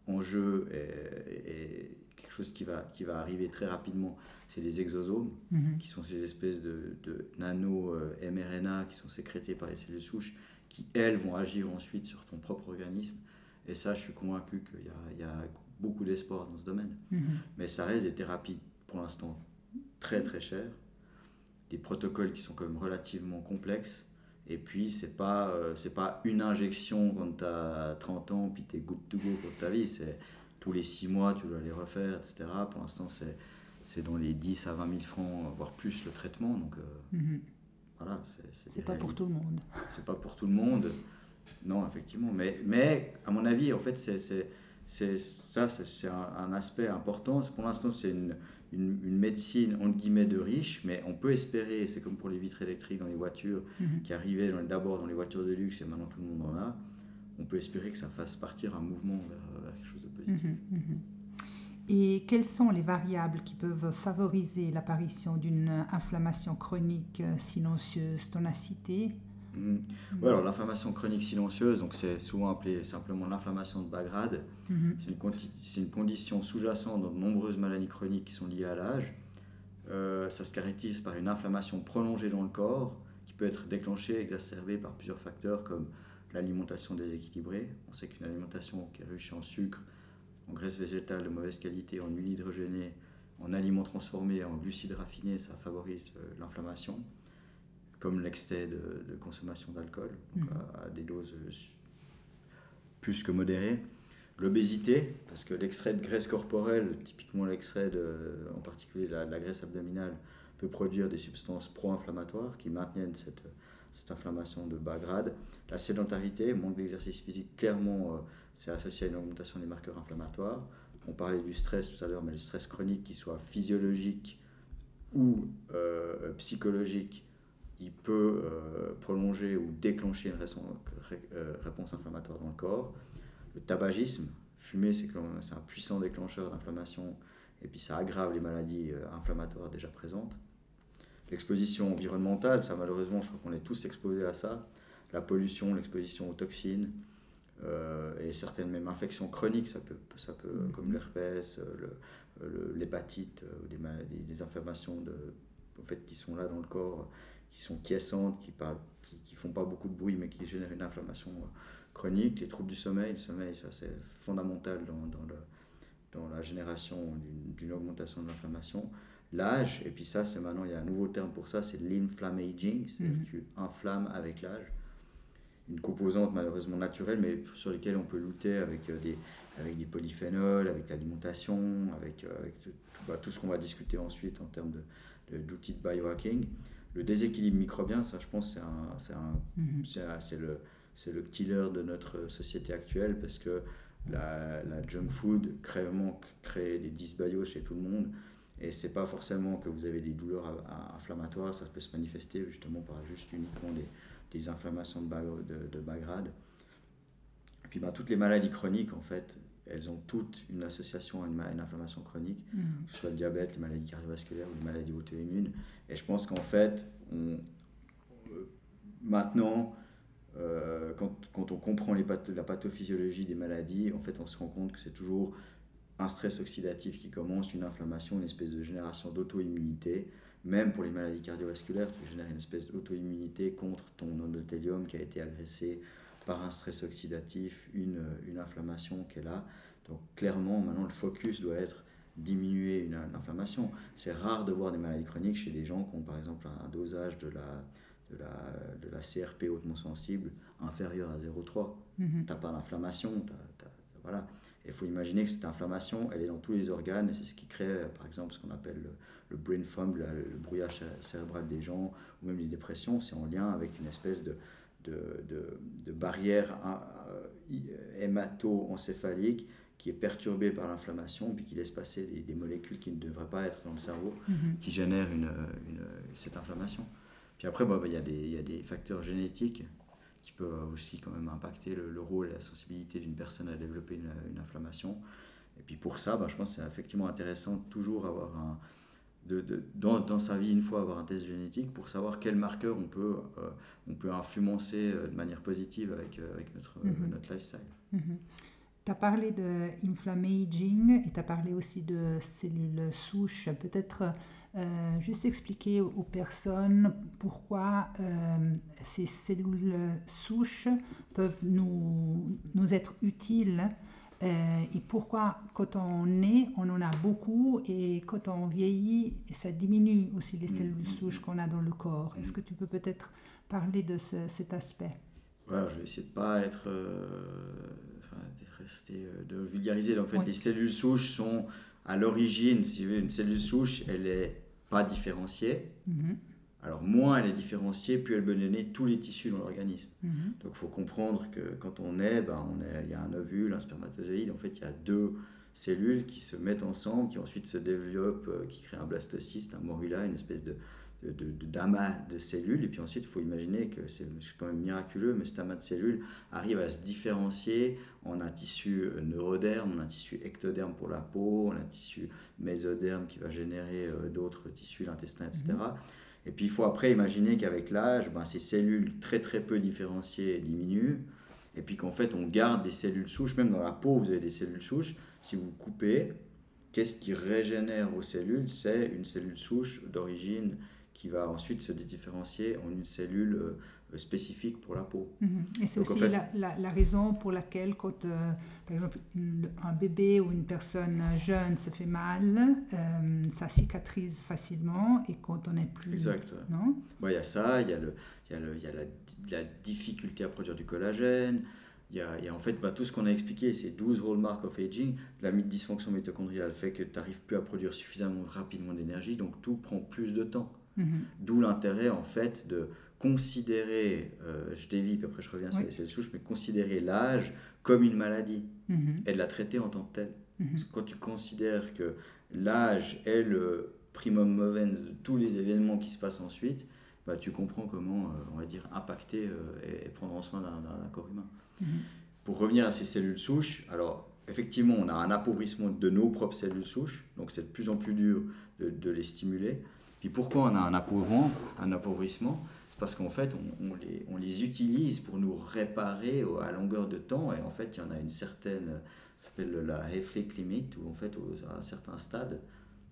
B: enjeu et, quelque chose qui va, qui va arriver très rapidement, c'est les exosomes, mhm. qui sont ces espèces de, de nano-mRNA euh, qui sont sécrétés par les cellules souches, qui elles vont agir ensuite sur ton propre organisme. Et ça, je suis convaincu qu'il y, y a, beaucoup d'espoir dans ce domaine. Mhm. Mais ça reste des thérapies pour l'instant très très chères, des protocoles qui sont quand même relativement complexes. Et puis, c'est pas, euh, pas une injection quand tu as 30 ans, puis tu es good to go pour ta vie. C'est tous les 6 mois, tu dois les refaire, etc. Pour l'instant, c'est, c'est dans les 10 à 20 000 francs, voire plus le traitement. Donc, euh, mhm. voilà, c'est,
A: c'est, pas pour tout le monde.
B: C'est pas pour tout le monde. Non, effectivement. Mais, mais à mon avis, en fait, c'est, c'est c'est ça, c'est un, aspect important. Pour l'instant, c'est une, une, médecine entre guillemets de riche, mais on peut espérer, c'est comme pour les vitres électriques dans les voitures, mhm. qui arrivaient d'abord dans les voitures de luxe et maintenant tout le monde en a. On peut espérer que ça fasse partir un mouvement vers,
A: Et quelles sont les variables qui peuvent favoriser l'apparition d'une inflammation chronique euh, silencieuse tonacité
B: Mhm. alors l'inflammation chronique silencieuse, donc c'est souvent appelé simplement l'inflammation de bas grade. Mhm. C'est une, condition sous-jacente dans de nombreuses maladies chroniques qui sont liées à l'âge. Euh, ça se caractérise par une inflammation prolongée dans le corps qui peut être déclenchée, exacerbée par plusieurs facteurs comme l'alimentation déséquilibrée. On sait qu'une alimentation qui est riche en sucre, en graisse végétale de mauvaise qualité, en huile hydrogénée, en aliments transformés, en glucides raffinés, ça favorise euh, l'inflammation comme l'excès de, consommation d'alcool, mhm. à, des doses plus que modérées. L'obésité, parce que l'extrait de graisse corporelle, typiquement l'extrait en particulier la, la, graisse abdominale, peut produire des substances pro-inflammatoires qui maintiennent cette, cette, inflammation de bas grade. La sédentarité, manque d'exercice physique, clairement, euh, c'est associé à une augmentation des marqueurs inflammatoires. On parlait du stress tout à l'heure, mais le stress chronique, qui soit physiologique ou euh, psychologique, il peut euh, prolonger ou déclencher une euh, réponse inflammatoire dans le corps. Le tabagisme, fumer, c'est un puissant déclencheur d'inflammation et puis ça aggrave les maladies inflammatoires déjà présentes. L'exposition environnementale, ça malheureusement, je crois qu'on est tous exposés à ça. La pollution, l'exposition aux toxines et certaines même infections chroniques, ça peut, ça peut mm-hmm. comme l'herpès, l'hépatite, des, des, inflammations de, en fait, qui sont là dans le corps qui sont quiescentes, qui ne qui, font pas beaucoup de bruit, mais qui génèrent une inflammation euh, chronique. Les troubles du sommeil, le sommeil, ça c'est fondamental dans, dans, le, dans, la génération d'une augmentation de l'inflammation. L'âge, et puis ça, c'est maintenant, il y a un nouveau terme pour ça, c'est l'inflammaging, c'est-à-dire mhm. que tu inflammes avec l'âge. Une composante malheureusement naturelle, mais sur laquelle on peut lutter avec euh, des, avec des polyphénols, avec l'alimentation, avec, euh, avec tout, bah, tout, ce qu'on va discuter ensuite en termes d'outils de, de biohacking le déséquilibre microbien, ça, je pense, c'est mhm. le, le killer de notre société actuelle parce que la, junk food vraiment crée des dysbioses chez tout le monde. Et c'est pas forcément que vous avez des douleurs inflammatoires, ça peut se manifester justement par juste uniquement des, des inflammations de bas, de, de bas grade. Et puis ben, toutes les maladies chroniques, en fait, elles ont toutes une association à une, inflammation chronique, mm. que ce soit le diabète, les maladies cardiovasculaires ou les maladies auto-immunes. Et je pense qu'en fait, on, euh, maintenant, euh, quand, quand, on comprend les la pathophysiologie des maladies, en fait, on se rend compte que c'est toujours un stress oxydatif qui commence, une inflammation, une espèce de génération d'auto-immunité. Même pour les maladies cardiovasculaires, tu génères une espèce d'auto-immunité contre ton endothélium qui a été agressé par un stress oxydatif, une, une inflammation qui est là. Donc clairement, maintenant, le focus doit être diminuer une, inflammation. C'est rare de voir des maladies chroniques chez des gens qui ont par exemple un dosage de la, de la, de la CRP hautement sensible inférieur à 0,3. Tu n'as pas d'inflammation. Voilà. Il faut imaginer que cette inflammation, elle est dans tous les organes et c'est ce qui crée, par exemple, ce qu'on appelle le, brain fog, le, le, brouillage cérébral des gens, ou même les dépressions. C'est en lien avec une espèce de, de, de, barrière euh, hémato-encéphalique qui est perturbée par l'inflammation, puis qui laisse passer des, molécules qui ne devraient pas être dans le cerveau, mhm. qui génèrent une, cette inflammation. Puis après, bah, il y, y, a des facteurs génétiques qui peuvent aussi quand même impacter le, rôle et la sensibilité d'une personne à développer une, inflammation. Et puis pour ça, bah, je pense que c'est effectivement intéressant de toujours avoir un, de, dans, dans, sa vie une fois avoir un test génétique pour savoir quel marqueur on peut, euh, on peut influencer euh, de manière positive avec, euh, avec notre, mhm. notre lifestyle.
A: Mhm. Tu as parlé de inflammaging et tu as parlé aussi de cellules souches. Peut-être juste expliquer aux personnes pourquoi ces cellules souches peuvent nous, nous être utiles euh, et pourquoi quand on est, on en a beaucoup et quand on vieillit, ça diminue aussi les cellules mm. souches qu'on a dans le corps. Est-ce que tu peux peut-être parler de cet aspect?
B: Voilà, Je vais essayer de pas être, euh, enfin, de rester, euh, de vulgariser. en fait, les cellules souches sont à l'origine, si vous voulez, une cellule souche, elle n'est pas différenciée. Mm-hmm. Alors moins elle est différenciée, plus elle peut donner tous les tissus dans l'organisme. Mhm. Donc il faut comprendre que quand on est, ben, on est, il y a un ovule, un spermatozoïde, en fait il y a deux cellules qui se mettent ensemble, qui ensuite se développent, euh, qui créent un blastocyste, un morula, une espèce de, de, d'amas de cellules. Et puis ensuite, il faut imaginer que c'est quand même miraculeux, mais cet amas de cellules arrive à se différencier en un tissu euh, neuroderme, en un tissu ectoderme pour la peau, en un tissu mésoderme qui va générer euh, d'autres tissus, l'intestin, etc. Et puis il faut après imaginer qu'avec l'âge, ben, ces cellules très très peu différenciées diminuent. Et puis qu'en fait, on garde des cellules souches, même dans la peau, vous avez des cellules souches. Si vous coupez, qu'est-ce qui régénère vos cellules? C'est une cellule souche d'origine qui va ensuite se différencier en une cellule euh, spécifique pour la peau.
A: Mhm. Et c'est aussi la, la, raison pour laquelle quand, euh, par exemple, un bébé ou une personne jeune se fait mal, euh, ça cicatrise facilement et quand on est plus...
B: Exact. Non? Il y a ça, il y a, le, y a, le, y a la, la, difficulté à produire du collagène, il y a, y a, en fait bah, tout ce qu'on a expliqué, ces 12 hallmarks of aging. La dysfonction mitochondriale fait que tu n'arrives plus à produire suffisamment rapidement d'énergie, donc tout prend plus de temps. Mhm. D'où l'intérêt en fait de considérer, euh, je dévie, puis après je reviens sur les cellules souches, mais considérer l'âge comme une maladie mhm. et de la traiter en tant que telle. Mhm. Quand tu considères que l'âge est le primum movens de tous les événements qui se passent ensuite, bah, tu comprends comment, euh, on va dire, impacter euh, et, prendre en soin d'un corps humain. Pour revenir à ces cellules souches, alors effectivement, on a un appauvrissement de nos propres cellules souches, donc c'est de plus en plus dur de, de les stimuler. Puis pourquoi on a un appauvrissement, un appauvrissement? C'est parce qu'en fait, on, les, on, les, utilise pour nous réparer à longueur de temps. Et en fait, il y en a une certaine, ça s'appelle la Hayflick limit, où en fait, à un certain stade,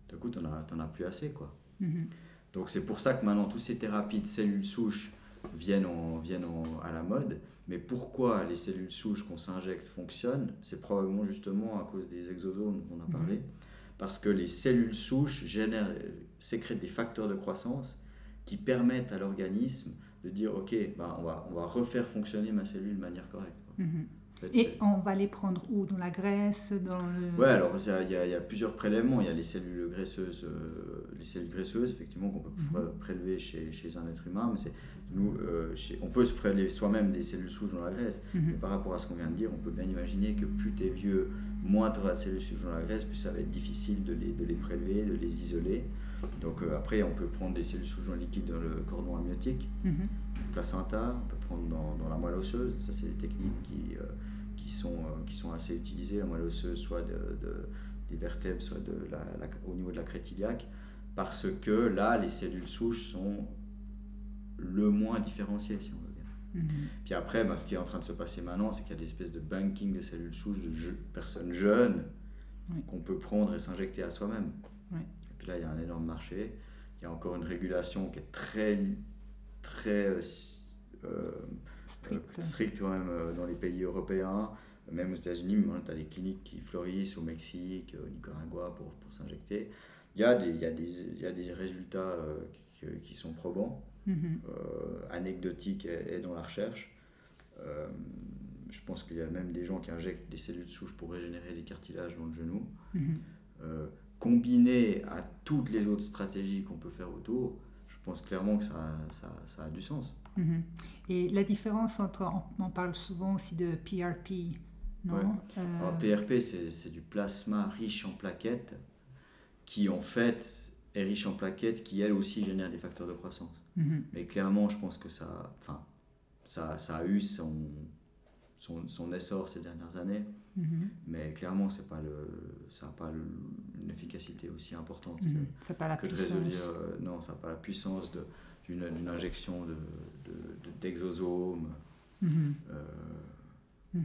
B: du coup, tu n'en as, as, plus assez. quoi. Mm-hmm. Donc c'est pour ça que maintenant, toutes ces thérapies de cellules souches viennent, en, viennent à la mode. Mais pourquoi les cellules souches qu'on s'injecte fonctionnent? C'est probablement justement à cause des exosomes dont on a parlé. Mm-hmm parce que les cellules souches génèrent, sécrètent des facteurs de croissance qui permettent à l'organisme de dire ok, bah, on, va, on va refaire fonctionner ma cellule de manière correcte.
A: Mhm. Et on va les prendre où? Dans la graisse dans le...
B: Ouais, alors il y, a plusieurs prélèvements. Il y a les cellules graisseuses, euh, les cellules graisseuses effectivement qu'on peut mhm. prélever chez, chez, un être humain, mais Nous, euh, on peut se prélever soi-même des cellules souches dans la graisse,
A: Mhm.
B: mais par rapport à ce qu'on vient de dire, on peut bien imaginer que plus tu es vieux, moins tu auras de cellules souches dans la graisse, plus ça va être difficile de les, de les prélever, de les isoler. Donc euh, après, on peut prendre des cellules souches dans le liquide dans le cordon amniotique,
A: Mhm.
B: placenta, on peut prendre dans, dans la moelle osseuse. Ça, c'est des techniques qui, euh, qui, sont, euh, qui sont assez utilisées. La moelle osseuse, soit de, de- des vertèbres, soit de la, la- au niveau de la crête iliaque, parce que là, les cellules souches sont le moins différenciées, si on veut
A: Mhm.
B: Puis après, ben, ce qui est en train de se passer maintenant, c'est qu'il y a des espèces de banking de cellules souches de je- personnes jeunes
A: Oui.
B: qu'on peut prendre et s'injecter à soi-même.
A: Oui.
B: Et puis là, il y a un énorme marché. Il y a encore une régulation qui est très, très euh, euh,
A: Strict.
B: stricte quand même euh, dans les pays européens, même aux États-Unis. Tu as des cliniques qui fleurissent au Mexique, au Nicaragua pour, pour s'injecter. Il y, a des, il, y a des, il y a des résultats qui, qui sont probants
A: Mhm.
B: euh, anecdotique et, et dans la recherche. Euh, je pense qu'il y a même des gens qui injectent des cellules souches pour régénérer des cartilages dans le genou.
A: Mhm.
B: Euh, combiné à toutes les autres stratégies qu'on peut faire autour, je pense clairement que ça, ça, ça a du sens.
A: Mhm. Et la différence entre, on, parle souvent aussi de PRP, non?
B: Ouais. Alors, PRP, c'est du plasma riche en plaquettes qui, en fait, est riche en plaquettes qui, elles aussi, génèrent des facteurs de croissance.
A: mhm.
B: Mais clairement, je pense que ça, enfin, ça, ça a eu son, son, son essor ces dernières années.
A: Mhm.
B: Mais clairement, c'est pas le, ça n'a pas le- une efficacité aussi importante que-
A: Mhm. C'est pas la
B: que, de résoudre. euh, non, ça n'a pas la puissance de- d'une injection de- de- de- d'exosomes.
A: Mhm.
B: euh.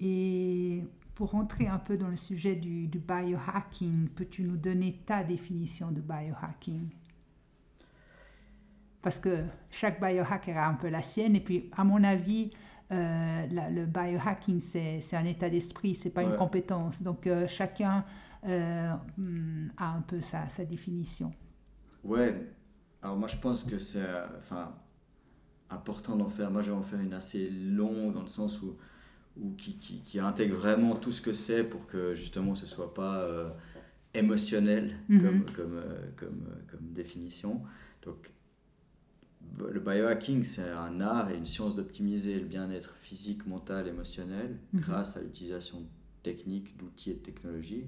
A: Et pour rentrer un peu dans le sujet du, du biohacking, peux-tu nous donner ta définition de biohacking? Parce que chaque biohacker a un peu la sienne, et puis à mon avis, euh, la- le biohacking, c'est un état d'esprit, c'est pas une compétence. Donc euh, chacun euh, hmm, a un peu sa, sa définition.
B: Ouais, alors moi je pense que c'est enfin, important d'en faire. Moi je vais en faire une assez longue dans le sens où, où qui, qui, qui intègre vraiment tout ce que c'est pour que justement ce soit pas euh, émotionnel
A: Mhm.
B: comme, comme, euh, comme, euh, comme définition. Donc le biohacking c'est un art et une science d'optimiser le bien-être physique, mental, émotionnel
A: Mhm.
B: grâce à l'utilisation de techniques, d'outils et de technologies.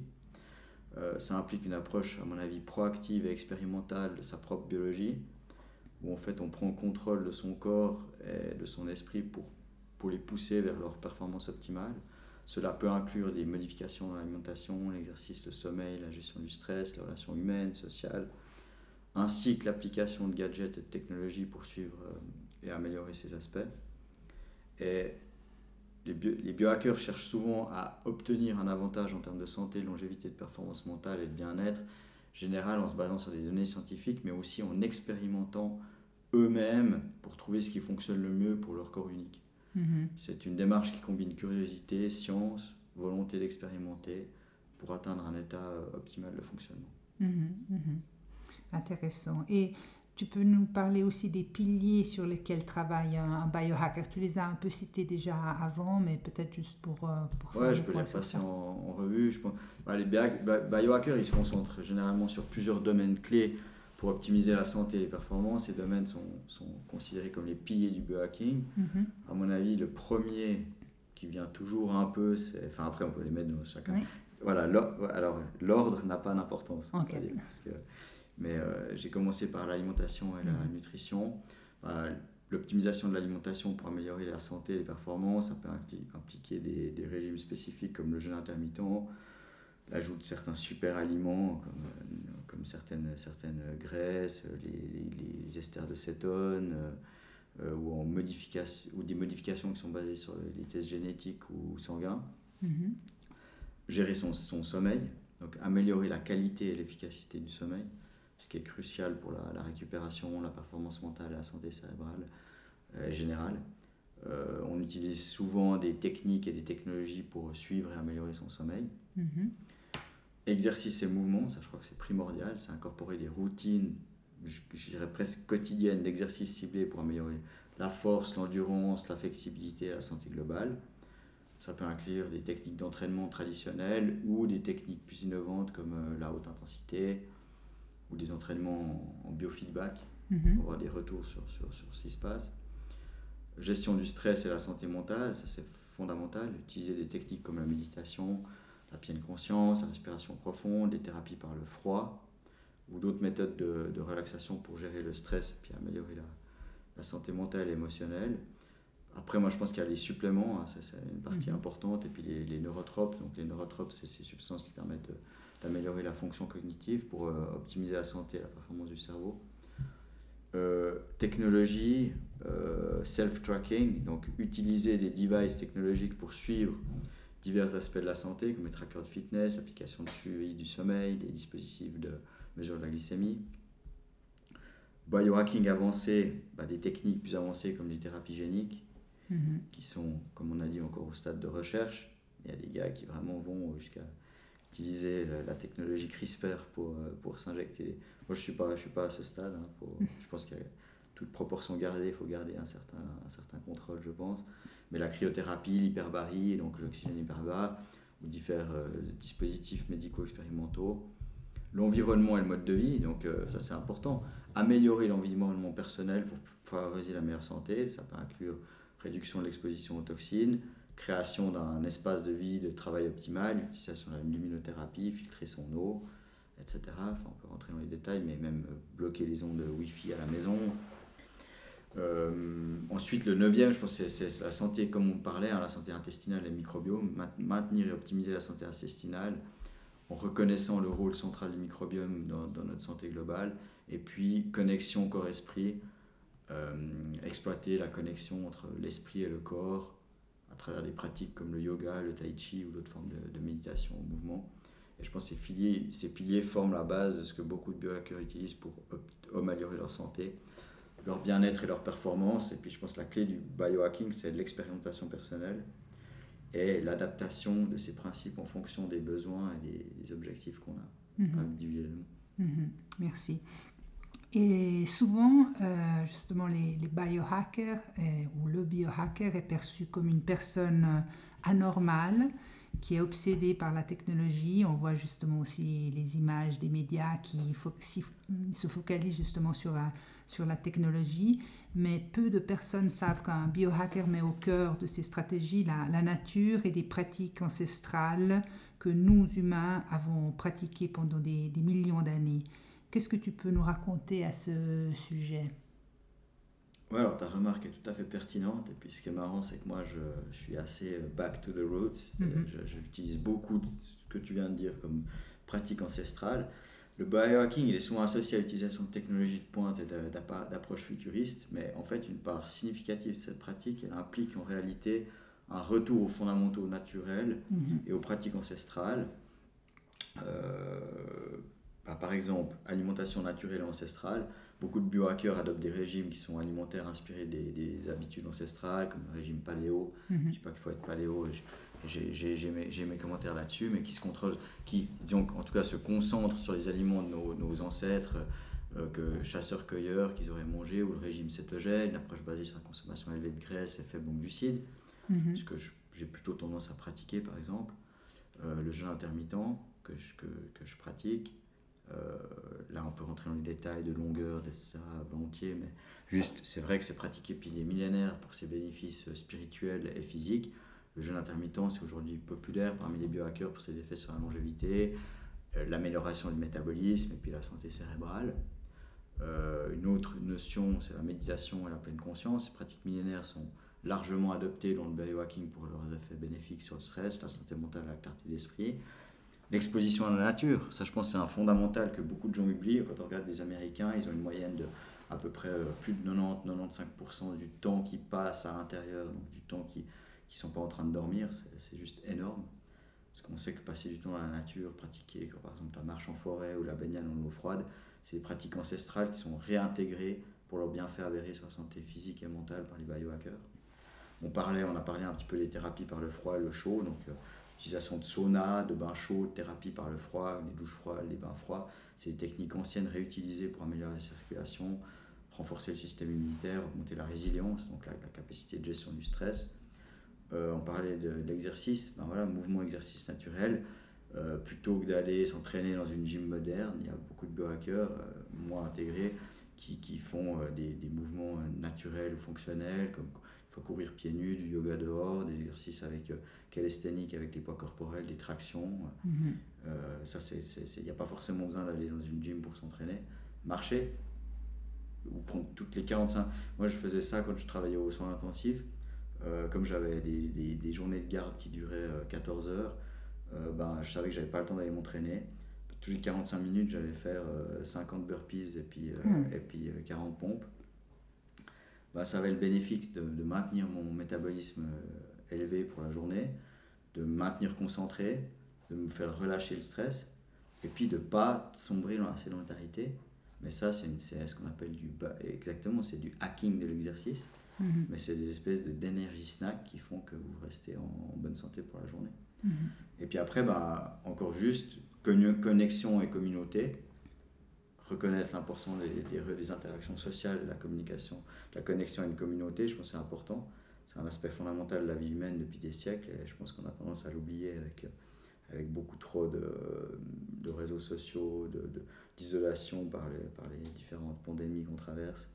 B: Euh, ça implique une approche, à mon avis, proactive et expérimentale de sa propre biologie, où en fait on prend le contrôle de son corps et de son esprit pour, pour les pousser vers leur performance optimale. Cela peut inclure des modifications dans l'alimentation, l'exercice, le sommeil, la gestion du stress, les relations humaines, sociales, ainsi que l'application de gadgets et de technologies pour suivre euh, et améliorer ces aspects. Et les, les biohackers cherchent souvent à obtenir un avantage en termes de santé, de longévité, de performance mentale et de bien-être général en se basant sur des données scientifiques, mais aussi en expérimentant eux-mêmes pour trouver ce qui fonctionne le mieux pour leur corps unique.
A: Mhm.
B: C'est une démarche qui combine curiosité, science, volonté d'expérimenter pour atteindre un état euh, optimal de fonctionnement.
A: Mhm, mhm. Intéressant. Et tu peux nous parler aussi des piliers sur lesquels travaille un, un biohacker? Tu les as un peu cités déjà avant, mais peut-être juste pour, euh, pour faire
B: Ouais,
A: le
B: je peux les passer en, en revue. Je pense, bah, les bio- bi- biohackers, ils se concentrent généralement sur plusieurs domaines clés pour optimiser la santé et les performances. Ces domaines sont, sont considérés comme les piliers du biohacking.
A: Mhm.
B: À mon avis, le premier qui vient toujours un peu, c'est. Enfin, après, on peut les mettre dans chacun.
A: Oui.
B: Voilà, l'or- alors l'ordre n'a pas d'importance. on
A: Ok.
B: va dire, parce que- mais euh, j'ai commencé par l'alimentation et la
A: Mhm.
B: nutrition. Bah, L'optimisation de l'alimentation pour améliorer la santé et les performances, ça peut impli- impliquer des, des régimes spécifiques comme le jeûne intermittent, l'ajout de certains super aliments comme, euh, comme certaines, certaines graisses, les, les- les esters de cétone, euh, euh, ou, en modification, ou des modifications qui sont basées sur les tests génétiques ou sanguins.
A: Mhm.
B: Gérer son, son sommeil, donc améliorer la qualité et l'efficacité du sommeil, ce qui est crucial pour la, la récupération, la performance mentale et la santé cérébrale euh, générale. Euh, on utilise souvent des techniques et des technologies pour suivre et améliorer son sommeil.
A: Mhm.
B: Exercice et mouvement, ça je crois que c'est primordial, c'est incorporer des routines, je, dirais presque quotidiennes d'exercices ciblés pour améliorer la force, l'endurance, la flexibilité et la santé globale. Ça peut inclure des techniques d'entraînement traditionnelles ou des techniques plus innovantes comme euh, la haute intensité ou des entraînements en, biofeedback
A: Mhm.
B: pour avoir des retours sur, sur, sur ce qui se passe. Gestion du stress et la santé mentale, ça c'est fondamental. Utiliser des techniques comme la méditation, la pleine conscience, la respiration profonde, les thérapies par le froid ou d'autres méthodes de, de relaxation pour gérer le stress puis améliorer la, la santé mentale et émotionnelle. Après, moi, je pense qu'il y a les suppléments, hein, ça, c'est une partie
A: Mhm.
B: importante, et puis les, les neurotropes. Donc, les neurotropes, c'est ces substances qui permettent d'améliorer la fonction cognitive pour euh, optimiser la santé et la performance du cerveau. Euh, technologie, euh, self-tracking, donc utiliser des devices technologiques pour suivre divers aspects de la santé, comme les trackers de fitness, l'application de suivi du sommeil, les dispositifs de mesure de la glycémie. Biohacking avancé, bah, des techniques plus avancées comme les thérapies géniques,
A: Mhm.
B: qui sont, comme on a dit, encore au stade de recherche. Il y a des gars qui vraiment vont jusqu'à utiliser la, la technologie CRISPR pour, euh, pour s'injecter. Moi, je ne suis, pas- je suis pas à ce stade. hein. Faut, je pense qu'il y a toute proportion gardée, il faut garder un certain, un certain contrôle, je pense. Mais la cryothérapie, l'hyperbarie, donc l'oxygène hyperbare, ou différents euh, dispositifs médicaux expérimentaux, l'environnement et le mode de vie, donc euh, ça c'est important. Améliorer l'environnement personnel pour favoriser la meilleure santé, ça peut inclure réduction de l'exposition aux toxines, création d'un espace de vie, de travail optimal, utilisation de la luminothérapie, filtrer son eau, etc. Enfin, on peut rentrer dans les détails, mais même euh, bloquer les ondes Wi-Fi à la maison. Euh, ensuite, le neuvième, je pense, c'est la santé, comme on parlait, hein, la santé intestinale et le microbiome. Ma- Maintenir et optimiser la santé intestinale en reconnaissant le rôle central du microbiome dans, notre santé globale. Et puis, connexion corps-esprit, euh, exploiter la connexion entre l'esprit et le corps à travers des pratiques comme le yoga, le tai chi ou d'autres formes de, méditation au mouvement. Et je pense que ces piliers, ces piliers forment la base de ce que beaucoup de biohackers utilisent pour améliorer leur santé, leur bien-être et leur performance. Et puis je pense que la clé du biohacking, c'est l'expérimentation personnelle et l'adaptation de ces principes en fonction des besoins et des, des objectifs qu'on a
A: Mhm.
B: individuellement.
A: Mhm. Merci. Et souvent, euh, justement, les, les biohackers euh, ou le biohacker est perçu comme une personne euh, anormale qui est obsédée par la technologie. On voit justement aussi les images des médias qui fo- si- se focalisent justement sur la, sur la technologie, mais peu de personnes savent qu'un biohacker met au cœur de ses stratégies la, la nature et des pratiques ancestrales que nous, humains, avons pratiquées pendant des, des millions d'années. Qu'est-ce que tu peux nous raconter à ce sujet?
B: Ouais, alors ta remarque est tout à fait pertinente. Et puis ce qui est marrant, c'est que moi, je, je suis assez euh, back to the roots.
A: Mhm.
B: je- J'utilise beaucoup de ce que tu viens de dire comme pratique ancestrale. Le biohacking, il est souvent associé à l'utilisation de technologies de pointe et d'approches futuristes, mais en fait, une part significative de cette pratique, elle implique en réalité un retour aux fondamentaux naturels
A: Mhm.
B: et aux pratiques ancestrales. Euh, bah, par exemple, alimentation naturelle et ancestrale. Beaucoup de biohackers adoptent des régimes qui sont alimentaires inspirés des, des habitudes ancestrales, comme le régime paléo. Je ne
A: Mhm.
B: dis pas qu'il faut être paléo, j'ai mes, mes commentaires là-dessus, mais qui se contrôlent, qui, disons, en tout cas, se concentrent sur les aliments de nos, nos ancêtres, euh, que chasseurs-cueilleurs qu'ils auraient mangé, ou le régime cétogène, l'approche basée sur la consommation élevée de graisse et faible en glucides
A: Mhm.
B: ce que j'ai plutôt tendance à pratiquer par exemple, Euh, le jeûne intermittent que je, que, que je pratique. Euh, là, on peut rentrer dans les détails de longueur, etc. volontiers, mais juste, c'est vrai que c'est pratiqué depuis des millénaires pour ses bénéfices spirituels et physiques. Le jeûne intermittent, c'est aujourd'hui populaire parmi les biohackers pour ses effets sur la longévité, euh, l'amélioration du métabolisme et puis la santé cérébrale. Euh, une autre notion, c'est la méditation et la pleine conscience. Ces pratiques millénaires sont largement adoptées dans le biohacking pour leurs effets bénéfiques sur le stress, la santé mentale et la clarté d'esprit. L'exposition à la nature, ça je pense c'est un fondamental que beaucoup de gens oublient. Quand on regarde les Américains, ils ont une moyenne de à peu près euh, plus de 90-95% du temps qui passe à l'intérieur, donc du temps qui ne sont pas en train de dormir, c'est juste énorme. Parce qu'on sait que passer du temps dans la nature, pratiquer par exemple la marche en forêt ou la baignade dans l'eau froide, c'est des pratiques ancestrales qui sont réintégrées pour leur bienfait avéré sur la santé physique et mentale par les biohackers. On, parlait, on a parlé un petit peu des thérapies par le froid et le chaud, donc euh, utilisation de sauna, de bains chauds, de thérapie par le froid, les douches froides, les bains froids. C'est des techniques anciennes réutilisées pour améliorer la circulation, renforcer le système immunitaire, augmenter la résilience, donc la capacité de gestion du stress. Euh, on parlait de, de l'exercice, ben voilà, mouvement exercice naturel. Euh, plutôt que d'aller s'entraîner dans une gym moderne, il y a beaucoup de biohackers, euh, moi intégrés, qui, qui font des, des, mouvements naturels ou fonctionnels, comme il faut courir pieds nus, du yoga dehors, des exercices avec calisthénique, avec les poids corporels, des tractions. Mhm. ça, il n'y a pas forcément besoin d'aller dans une gym pour s'entraîner. Marcher, ou prendre toutes les 45. Moi, je faisais ça quand je travaillais au soins intensifs. Euh, comme j'avais des, des, des, journées de garde qui duraient 14 euh, heures, euh, ben, je savais que j'avais pas le temps d'aller m'entraîner. Tous les 45 minutes, j'allais faire 50 burpees et puis, hmm. et puis 40 pompes. Ben, ça avait le bénéfice de, de maintenir mon métabolisme élevé pour la journée, de me maintenir concentré, de me faire relâcher le stress, et puis de ne pas sombrer dans la sédentarité mais ça, c'est ce qu'on appelle du. Exactement, c'est du hacking de l'exercice. Mhm. Mais c'est des espèces d'énergie snack qui font que vous restez en, bonne santé pour la journée. Mhm. Et puis après, bah, encore juste, connexion et communauté. Reconnaître l'importance des, des, interactions sociales, de la communication, la connexion à une communauté, je pense que c'est important. C'est un aspect fondamental de la vie humaine depuis des siècles et je pense qu'on a tendance à l'oublier avec, avec beaucoup trop de, de réseaux sociaux, de, d'isolation par les, par les différentes pandémies qu'on traverse.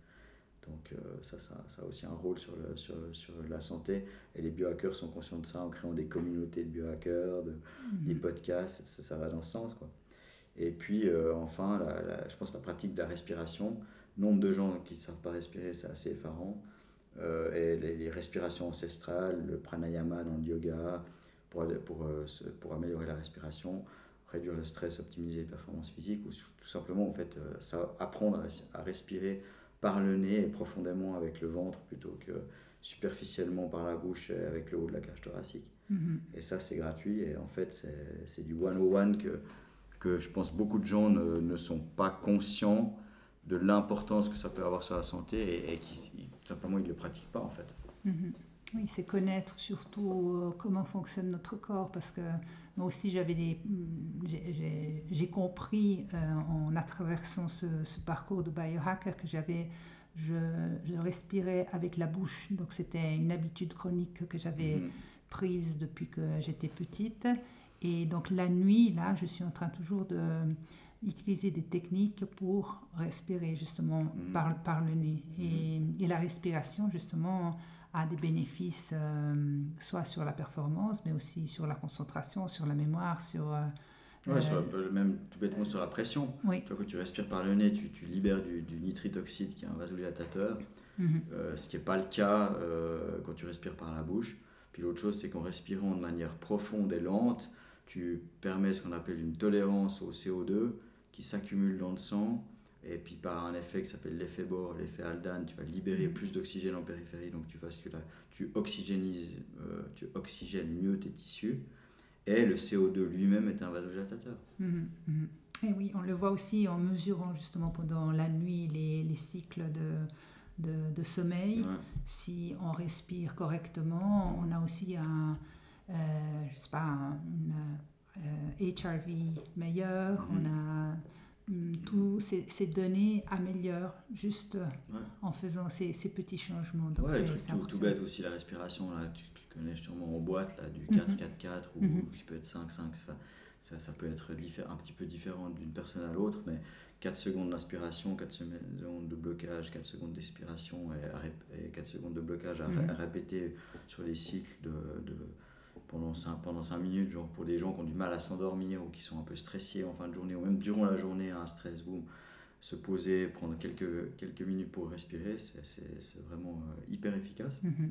B: Donc euh, ça, ça, ça, a aussi un rôle sur, le, sur, sur, la santé. Et les biohackers sont conscients de ça en créant des communautés de biohackers, de, mhm. des podcasts, ça, ça, va dans ce sens. Quoi. Et puis euh, enfin, la, je pense la pratique de la respiration. Nombre de gens qui ne savent pas respirer, c'est assez effarant. Euh, et les, les, respirations ancestrales, le pranayama dans le yoga, pour, pour, pour améliorer la respiration réduire le stress, optimiser les performances physiques, ou tout simplement en fait, ça, apprendre à, respirer par le nez et profondément avec le ventre plutôt que superficiellement par la bouche et avec le haut de la cage thoracique. Mm-hmm. Et ça, c'est gratuit et en fait, c'est du one-on-one que, que je pense beaucoup de gens ne, ne sont pas conscients de l'importance que ça peut avoir sur la santé et, qui simplement ils ne le pratiquent pas en fait.
A: Mm-hmm. Oui, c'est connaître surtout euh, comment fonctionne notre corps parce que moi aussi j'avais des, mm, j'ai compris euh, en traversant ce, parcours de biohacker que j'avais, je, je, respirais avec la bouche, donc c'était une habitude chronique que j'avais mhm. prise depuis que j'étais petite. Et donc la nuit, là, je suis en train toujours de utiliser des techniques pour respirer justement mhm. par, par le nez. Et, mhm. et la respiration, justement, a des bénéfices euh, soit sur la performance, mais aussi sur la concentration, sur la mémoire, sur... Euh,
B: euh, même tout bêtement sur la pression. Oui. Toi, quand tu respires par le nez, tu, tu libères du, du, nitrite oxyde qui est un vasodilatateur, mhm. ce qui n'est pas le cas quand tu respires par la bouche. Puis l'autre chose, c'est qu'en respirant de manière profonde et lente, tu permets ce qu'on appelle une tolérance au CO2 qui s'accumule dans le sang et puis par un effet qui s'appelle l'effet Bohr, l'effet Aldan, tu vas libérer mm. plus d'oxygène en périphérie, donc tu, tu oxygénises, euh, tu oxygènes mieux tes tissus. Et le CO2 lui-même est un vasodilatateur. Mm-hmm,
A: mm-hmm. Et oui, on le voit aussi en mesurant justement pendant la nuit les, les cycles de, de, de sommeil. Si on respire correctement, on a aussi un, euh, je sais pas, HRV euh, meilleur, mm-hmm. on a Mm, tous ces, données améliorent juste en faisant ces, petits changements.
B: Donc tout, tout, bête aussi la respiration, là, tu, connais sûrement en boîte là, du 4-4-4 mm-hmm. ou mm-hmm. qui peut être 5-5, ça, ça, peut être un petit peu différent d'une personne à l'autre, mais 4 secondes d'inspiration, 4 secondes de blocage, 4 secondes d'expiration et, 4 secondes de blocage à, mm-hmm. répéter sur les cycles de pendant 5, pendant minutes, genre pour des gens qui ont du mal à s'endormir ou qui sont un peu stressés en fin de journée, ou même durant la journée, un stress boom, se poser, prendre quelques, quelques minutes pour respirer, c'est vraiment euh, hyper efficace. Mm-hmm.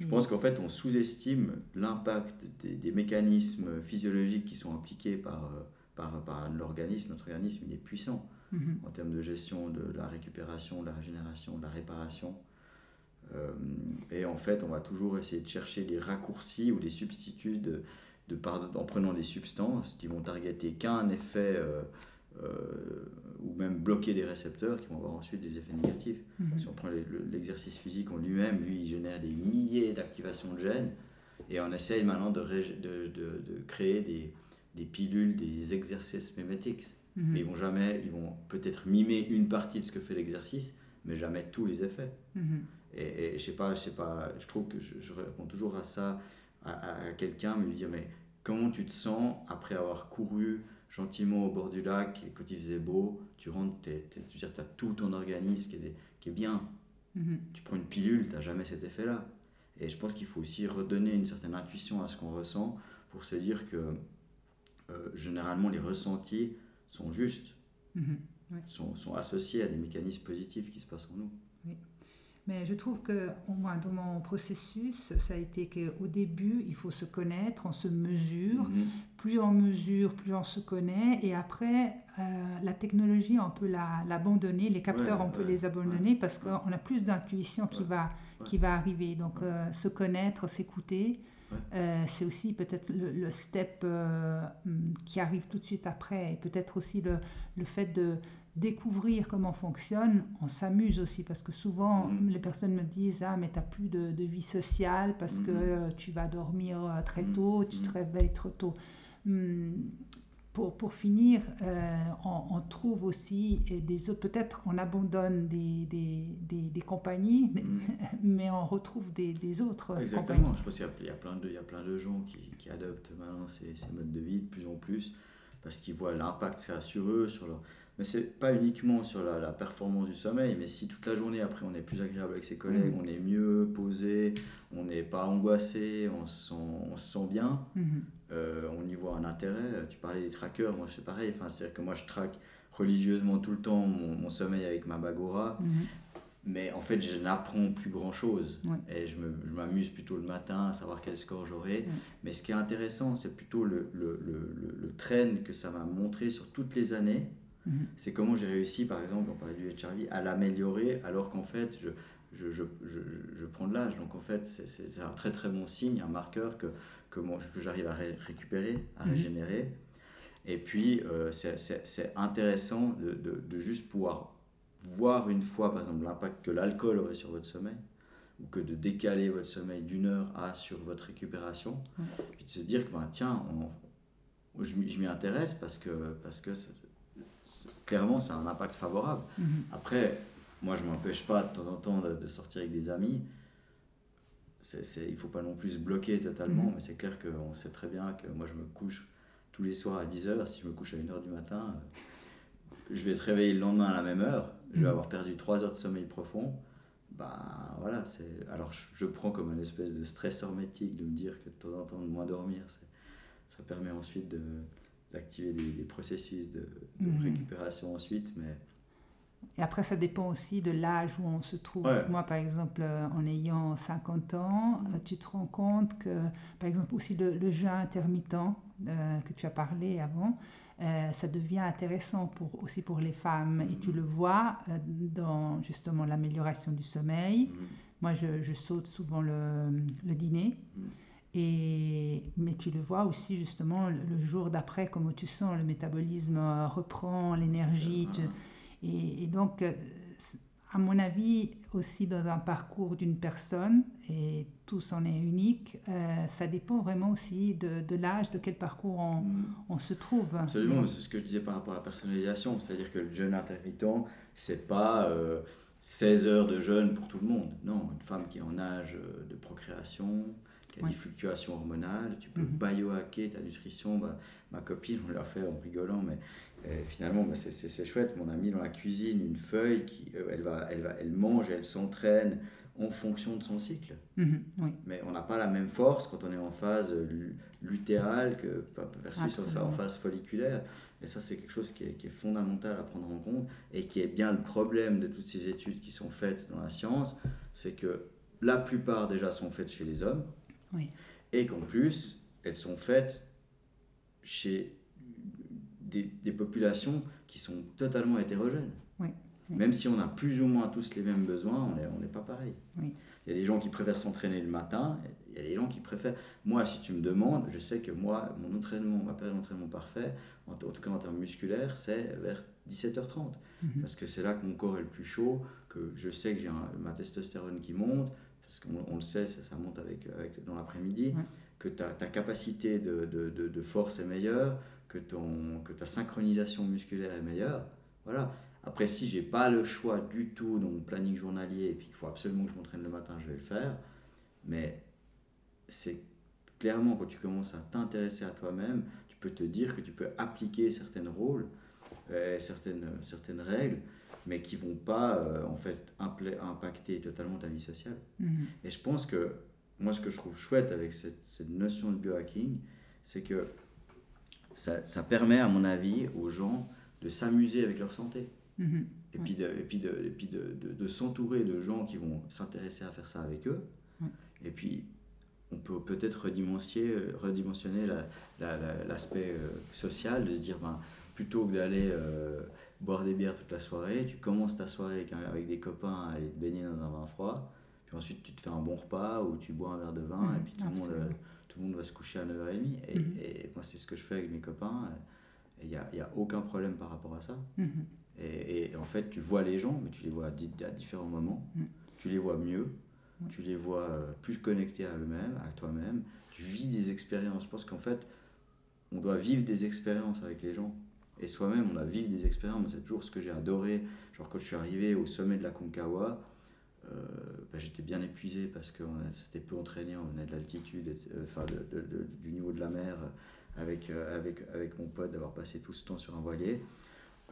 B: Je pense qu'en fait, on sous-estime l'impact des, mécanismes physiologiques qui sont impliqués par, euh, par, par l'organisme. Notre organisme, il est puissant mm-hmm. en termes de gestion de la récupération, de la régénération, de la réparation. Euh, et en fait, on va toujours essayer de chercher des raccourcis ou des substituts de, de en prenant des substances qui vont targeter qu'un effet euh, euh, ou même bloquer des récepteurs qui vont avoir ensuite des effets négatifs. Mhm. Si on prend l'exercice physique en lui-même, lui, il génère des milliers d'activations de gènes et on essaye maintenant de, de, de, créer des, des, pilules, des exercices mémétiques. Mhm. Mais ils vont jamais, ils vont peut-être mimer une partie de ce que fait l'exercice, mais jamais tous les effets. Mhm. Et, je sais pas, je sais pas, je trouve que je, réponds toujours à ça, à, quelqu'un, me dire, mais comment tu te sens après avoir couru, gentiment au bord du lac, et quand il faisait beau, tu rentres, tu as tout ton organisme qui est, qui est bien. Mhm. Tu prends une pilule, tu n'as jamais cet effet-là. Et je pense qu'il faut aussi redonner une certaine intuition à ce qu'on ressent pour se dire que euh, généralement les ressentis sont justes, mhm. sont, sont, associés à des mécanismes positifs qui se passent en nous.
A: Mais je trouve que, au moins dans mon processus, ça a été qu'au début, il faut se connaître, on se mesure. Mhm. Plus on mesure, plus on se connaît. Et après, euh, la technologie, on peut l'abandonner. les capteurs, on peut les abandonner parce qu'on a plus d'intuition qui, va, qui va arriver. Donc, euh, se connaître, s'écouter. Euh, c'est aussi peut-être le, step qui arrive tout de suite après, et peut-être aussi le, le fait de, découvrir comment fonctionne, on s'amuse aussi parce que souvent mm. les personnes me disent ah mais tu n'as plus de, vie sociale parce que euh, tu vas dormir euh, très mm. tôt, tu te mm. réveilles trop tôt. Hmm, pour, pour finir, euh, on, trouve aussi des peut-être on abandonne des, des, des, compagnies, mais on retrouve des, autres
B: Exactement, je pense qu'il y, a plein de, il y a plein de gens qui, qui adoptent maintenant ces, ces, modes de vie de plus en plus parce qu'ils voient l'impact que ça a sur eux, sur leur mais c'est pas uniquement sur la, performance du sommeil, mais si toute la journée après on est plus agréable avec ses collègues, mhm. on est mieux posé, on n'est pas angoissé, on se sent, bien, mhm. euh, on y voit un intérêt. Tu parlais des trackers, moi c'est pareil, enfin, c'est-à-dire que moi je traque religieusement tout le temps mon, sommeil avec ma Bagora. Mhm. Mais en fait, je n'apprends plus grand-chose. Et je m'amuse plutôt le matin à savoir quel score j'aurai. Mais ce qui est intéressant, c'est plutôt le, le, le, le, trend que ça m'a montré sur toutes les années Mhm. C'est comment j'ai réussi, par exemple, on parlait du HRV, à l'améliorer alors qu'en fait, je, je, je, je, prends de l'âge. Donc en fait, c'est un très très bon signe, un marqueur que, que, que j'arrive à récupérer, à mhm. régénérer. Et puis, euh, c'est intéressant de, de, de, juste pouvoir voir une fois, par exemple, l'impact que l'alcool aurait sur votre sommeil, ou que de décaler votre sommeil d'une heure à sur votre récupération, puis de se dire que, ben, tiens, je, m'y intéresse parce que, parce que clairement, c'est un impact favorable. Mhm. Après, moi, je ne m'empêche pas de temps en temps de, sortir avec des amis. il ne faut pas non plus se bloquer totalement, mhm. mais c'est clair qu'on sait très bien que moi, je me couche tous les soirs à 10h. Si je me couche à 1h du matin, euh, je vais te réveiller le lendemain à la même heure. Je vais mhm. avoir perdu 3 heures de sommeil profond. Ben voilà, c'est alors je, prends comme un espèce de stress hermétique de me dire que de temps en temps de moins dormir, ça permet ensuite de, d'activer des, processus de, mhm. récupération ensuite. Mais...
A: Et après, ça dépend aussi de l'âge où on se trouve. Moi, par exemple, euh, en ayant 50 ans, euh, tu te rends compte que, par exemple, aussi le, le jeûne intermittent euh, que tu as parlé avant, ça devient intéressant pour, aussi pour les femmes. Et tu le vois dans justement l'amélioration du sommeil. Mhm. Moi, je, je, saute souvent le, le dîner. Mhm. Et, mais tu le vois aussi justement le, jour d'après, comment tu sens, le métabolisme euh, reprend, l'énergie. Et, donc, euh, à mon avis, aussi dans un parcours d'une personne, et tous en est unique, euh, ça dépend vraiment aussi de, de l'âge, de quel parcours on, mm. on se trouve.
B: Absolument, c'est ce que je disais par rapport à la personnalisation, c'est-à-dire que le jeûne intermittent, c'est pas 16 heures de jeûne pour tout le monde. Non, une femme qui est en âge de procréation, il y a des fluctuations hormonales, tu peux mm biohacker ta nutrition. Bah, ma copine, on l'a fait en rigolant, mais euh, finalement, bah, c'est chouette. Mon ami dans la cuisine une feuille, qui, euh, elle, va, elle, va, elle mange, elle s'entraîne en fonction de son cycle.
A: Mhm,
B: mais on n'a pas la même force quand on est en phase lutéale que versus en phase folliculaire. Et ça, c'est quelque chose qui est, qui est, fondamental à prendre en compte et qui est bien le problème de toutes ces études qui sont faites dans la science, c'est que la plupart déjà sont faites chez les hommes, et qu'en plus, elles sont faites chez des, des, populations qui sont totalement hétérogènes. Même si on a plus ou moins tous les mêmes besoins, on n'est pas pareil. Il y a des gens qui préfèrent s'entraîner le matin, il y a des gens qui préfèrent... Moi, si tu me demandes, je sais que moi, mon entraînement, ma période d'entraînement parfait, en, tout cas en termes musculaires, c'est vers 17h30. Mhm. Parce que c'est là que mon corps est le plus chaud, que je sais que j'ai ma testostérone qui monte, parce qu'on le sait, ça, monte avec, avec dans l'après-midi, que ta, ta capacité de, de, de, force est meilleure, que, ton, que ta synchronisation musculaire est meilleure. Voilà. Après, si j'ai pas le choix du tout dans mon planning journalier et puis qu'il faut absolument que je m'entraîne le matin, je vais le faire. Mais c'est clairement quand tu commences à t'intéresser à toi-même, peux te dire que tu peux appliquer certains rôles, euh, certaines, certaines règles, mais qui vont pas euh, en fait impacter totalement ta vie sociale.
A: Mhm.
B: Et je pense que moi, ce que je trouve chouette avec cette, cette notion de biohacking, c'est que ça, ça, permet, à mon avis, aux gens de s'amuser avec leur santé.
A: Mhm.
B: Et, puis de, et puis de, et puis de, de, de s'entourer de gens qui vont s'intéresser à faire ça avec eux.
A: Ouais.
B: Et puis, on peut peut-être redimensionner, redimensionner l'aspect la, la, euh, social, de se dire, ben, plutôt que d'aller euh, boire des bières toute la soirée, tu commences ta soirée avec, avec, des copains à aller te baigner dans un vin froid, puis ensuite tu te fais un bon repas ou tu bois un verre de vin, mmh, et puis tout le, monde, euh, tout le monde va se coucher à 9h30. Et, mmh. et moi, c'est ce que je fais avec mes copains, et il n'y a, y a, aucun problème par rapport à ça.
A: Mmh.
B: Et, et, en fait, tu vois les gens, mais tu les vois à, à différents moments, tu les vois mieux, tu les vois euh, plus connectés à eux-mêmes, à toi-même, tu vis des expériences. Je pense qu'en fait, on doit vivre des expériences avec les gens. Et soi-même, on doit vivre des expériences. C'est toujours ce que j'ai adoré. Genre, quand je suis arrivé au sommet de la Concagua, euh, bah, j'étais bien épuisé parce que c'était peu entraîné, on venait de l'altitude, enfin de, de, de, du niveau de la mer, avec, euh, avec, avec mon pote, d'avoir passé tout ce temps sur un voilier.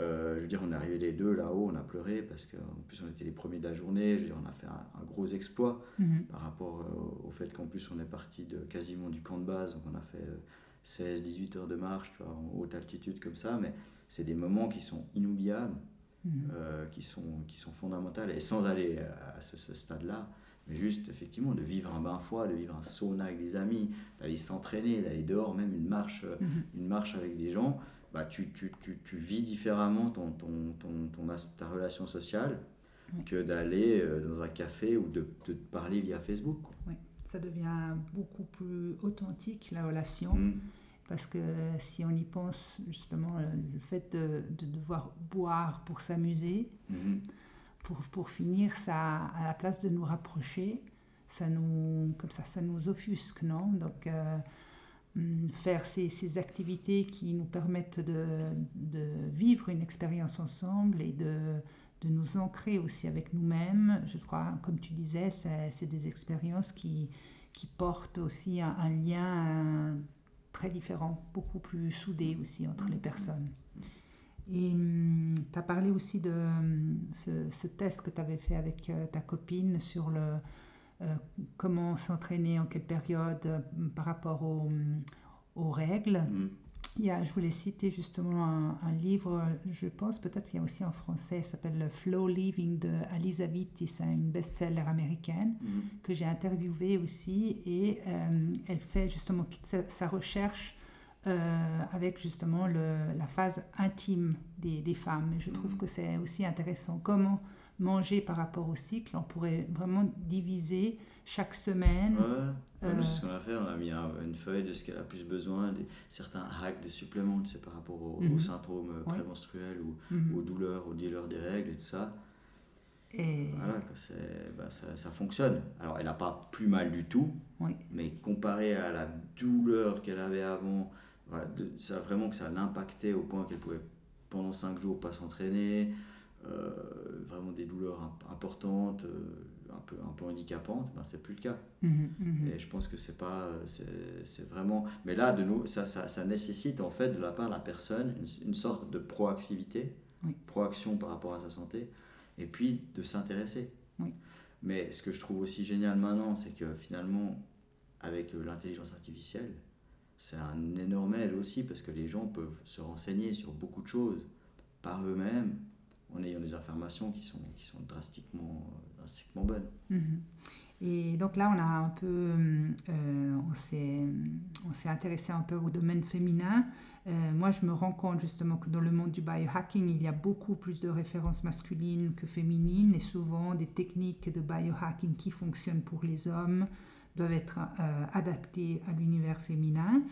B: Euh, je veux dire, on est arrivé les deux là-haut, on a pleuré parce qu'en plus on était les premiers de la journée. Je veux dire, on a fait un, un gros exploit
A: mm -hmm.
B: par rapport euh, au fait qu'en plus on est parti de quasiment du camp de base, donc on a fait euh, 16-18 heures de marche, tu vois, en haute altitude comme ça. Mais c'est des moments qui sont inoubliables, Mhm.
A: -hmm.
B: qui, sont, qui sont fondamentales. Et sans aller à ce, ce stade-là, mais juste effectivement de vivre un bain froid, de vivre un sauna avec des amis, d'aller s'entraîner, d'aller dehors, même une marche,
A: mm -hmm.
B: une marche avec des gens bah, tu, tu, tu, tu, vis différemment ton, ton, ton, ton, ta relation sociale
A: oui.
B: que d'aller dans un café ou de, de te parler via Facebook. Quoi.
A: Oui, ça devient beaucoup plus authentique la relation.
B: Mm.
A: Parce que si on y pense, justement, le fait de, de devoir boire pour s'amuser,
B: mm -hmm.
A: pour, pour finir, ça, à la place de nous rapprocher, ça nous, comme ça, ça nous offusque, non? Donc, euh, faire ces, ces, activités qui nous permettent de, de vivre une expérience ensemble et de, de, nous ancrer aussi avec nous-mêmes. Je crois, comme tu disais, c'est des expériences qui, qui portent aussi un, lien très différent, beaucoup plus soudé aussi entre les personnes. Et tu as parlé aussi de ce, ce test que tu avais fait avec ta copine sur le, euh, comment s'entraîner, en quelle période euh, par rapport aux, règles.
B: Mm.
A: Il y a, je voulais citer justement un, un livre, je pense peut-être qu'il y a aussi en français, s'appelle Flow Living de Alisa Vitti, c'est une best-seller américaine
B: mm.
A: que j'ai interviewée aussi et euh, elle fait justement toute sa, sa recherche euh, avec justement le, la phase intime des, des femmes. Et je trouve
B: Mm.
A: que c'est aussi intéressant. Comment manger par rapport au cycle, on pourrait vraiment diviser chaque semaine.
B: Ouais, euh... c'est ce qu'on a fait, on a mis un, une feuille de ce qu'elle a plus besoin, des, certains hacks de suppléments, tu sais, par rapport au,
A: Mhm.
B: mm -hmm. aux symptômes
A: Ouais.
B: prémenstruels ou
A: Mm -hmm.
B: aux douleurs, aux douleurs des règles et tout ça.
A: Et
B: Voilà, bah, ça, ça fonctionne. Alors, elle n'a pas plus mal du tout,
A: Oui.
B: mais comparé à la douleur qu'elle avait avant, voilà, de- ça vraiment que ça l'impactait au point qu'elle pouvait pendant 5 jours pas s'entraîner, euh, vraiment des douleurs imp- importantes, euh, un, peu, un peu handicapantes, ben, c'est plus le cas.
A: Mhm, mhm.
B: Et je pense que c'est pas, c'est vraiment. Mais là, de nous, ça, ça, ça nécessite en fait de la part de la personne une, une sorte de proactivité,
A: Oui.
B: proaction par rapport à sa santé, et puis de s'intéresser.
A: Oui.
B: Mais ce que je trouve aussi génial maintenant, c'est que finalement, avec euh, l'intelligence artificielle, c'est un énorme aide aussi parce que les gens peuvent se renseigner sur beaucoup de choses par eux-mêmes en ayant des informations qui sont, qui sont drastiquement, drastiquement bonnes.
A: Mhm. Et donc là, on a un peu, euh, s'est, on s'est intéressé un peu au domaine féminin. Euh, moi, je me rends compte justement que dans le monde du biohacking, il y a beaucoup plus de références masculines que féminines, et souvent des techniques de biohacking qui fonctionnent pour les hommes doivent être euh, adaptées à l'univers féminin.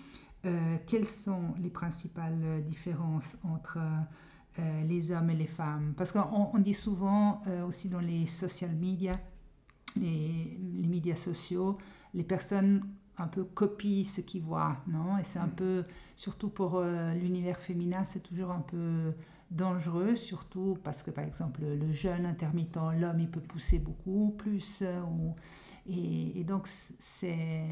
A: Euh, quelles sont les principales différences entre euh, les hommes et les femmes. Parce qu'on on dit souvent euh, aussi dans les social media, les, les, médias sociaux, les personnes un peu copient ce qu'ils voient, non? Et c'est un peu, surtout pour euh, l'univers féminin, c'est toujours un peu dangereux, surtout parce que par exemple le jeûne intermittent, l'homme il peut pousser beaucoup plus, ou, et, et, donc c'est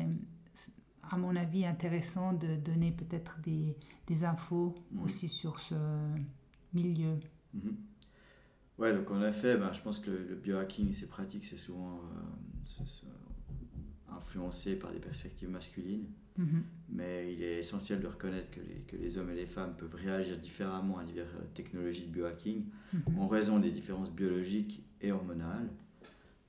A: à mon avis, intéressant de donner peut-être des, des infos
B: Mhm.
A: aussi sur ce milieu.
B: Mhm. Ouais, donc en effet, ben, je pense que le, le biohacking et ses pratiques, c'est souvent euh, influencé par des perspectives masculines.
A: Mhm.
B: Mais il est essentiel de reconnaître que les, que les hommes et les femmes peuvent réagir différemment à diverses technologies de biohacking
A: Mhm.
B: en raison des différences biologiques et hormonales.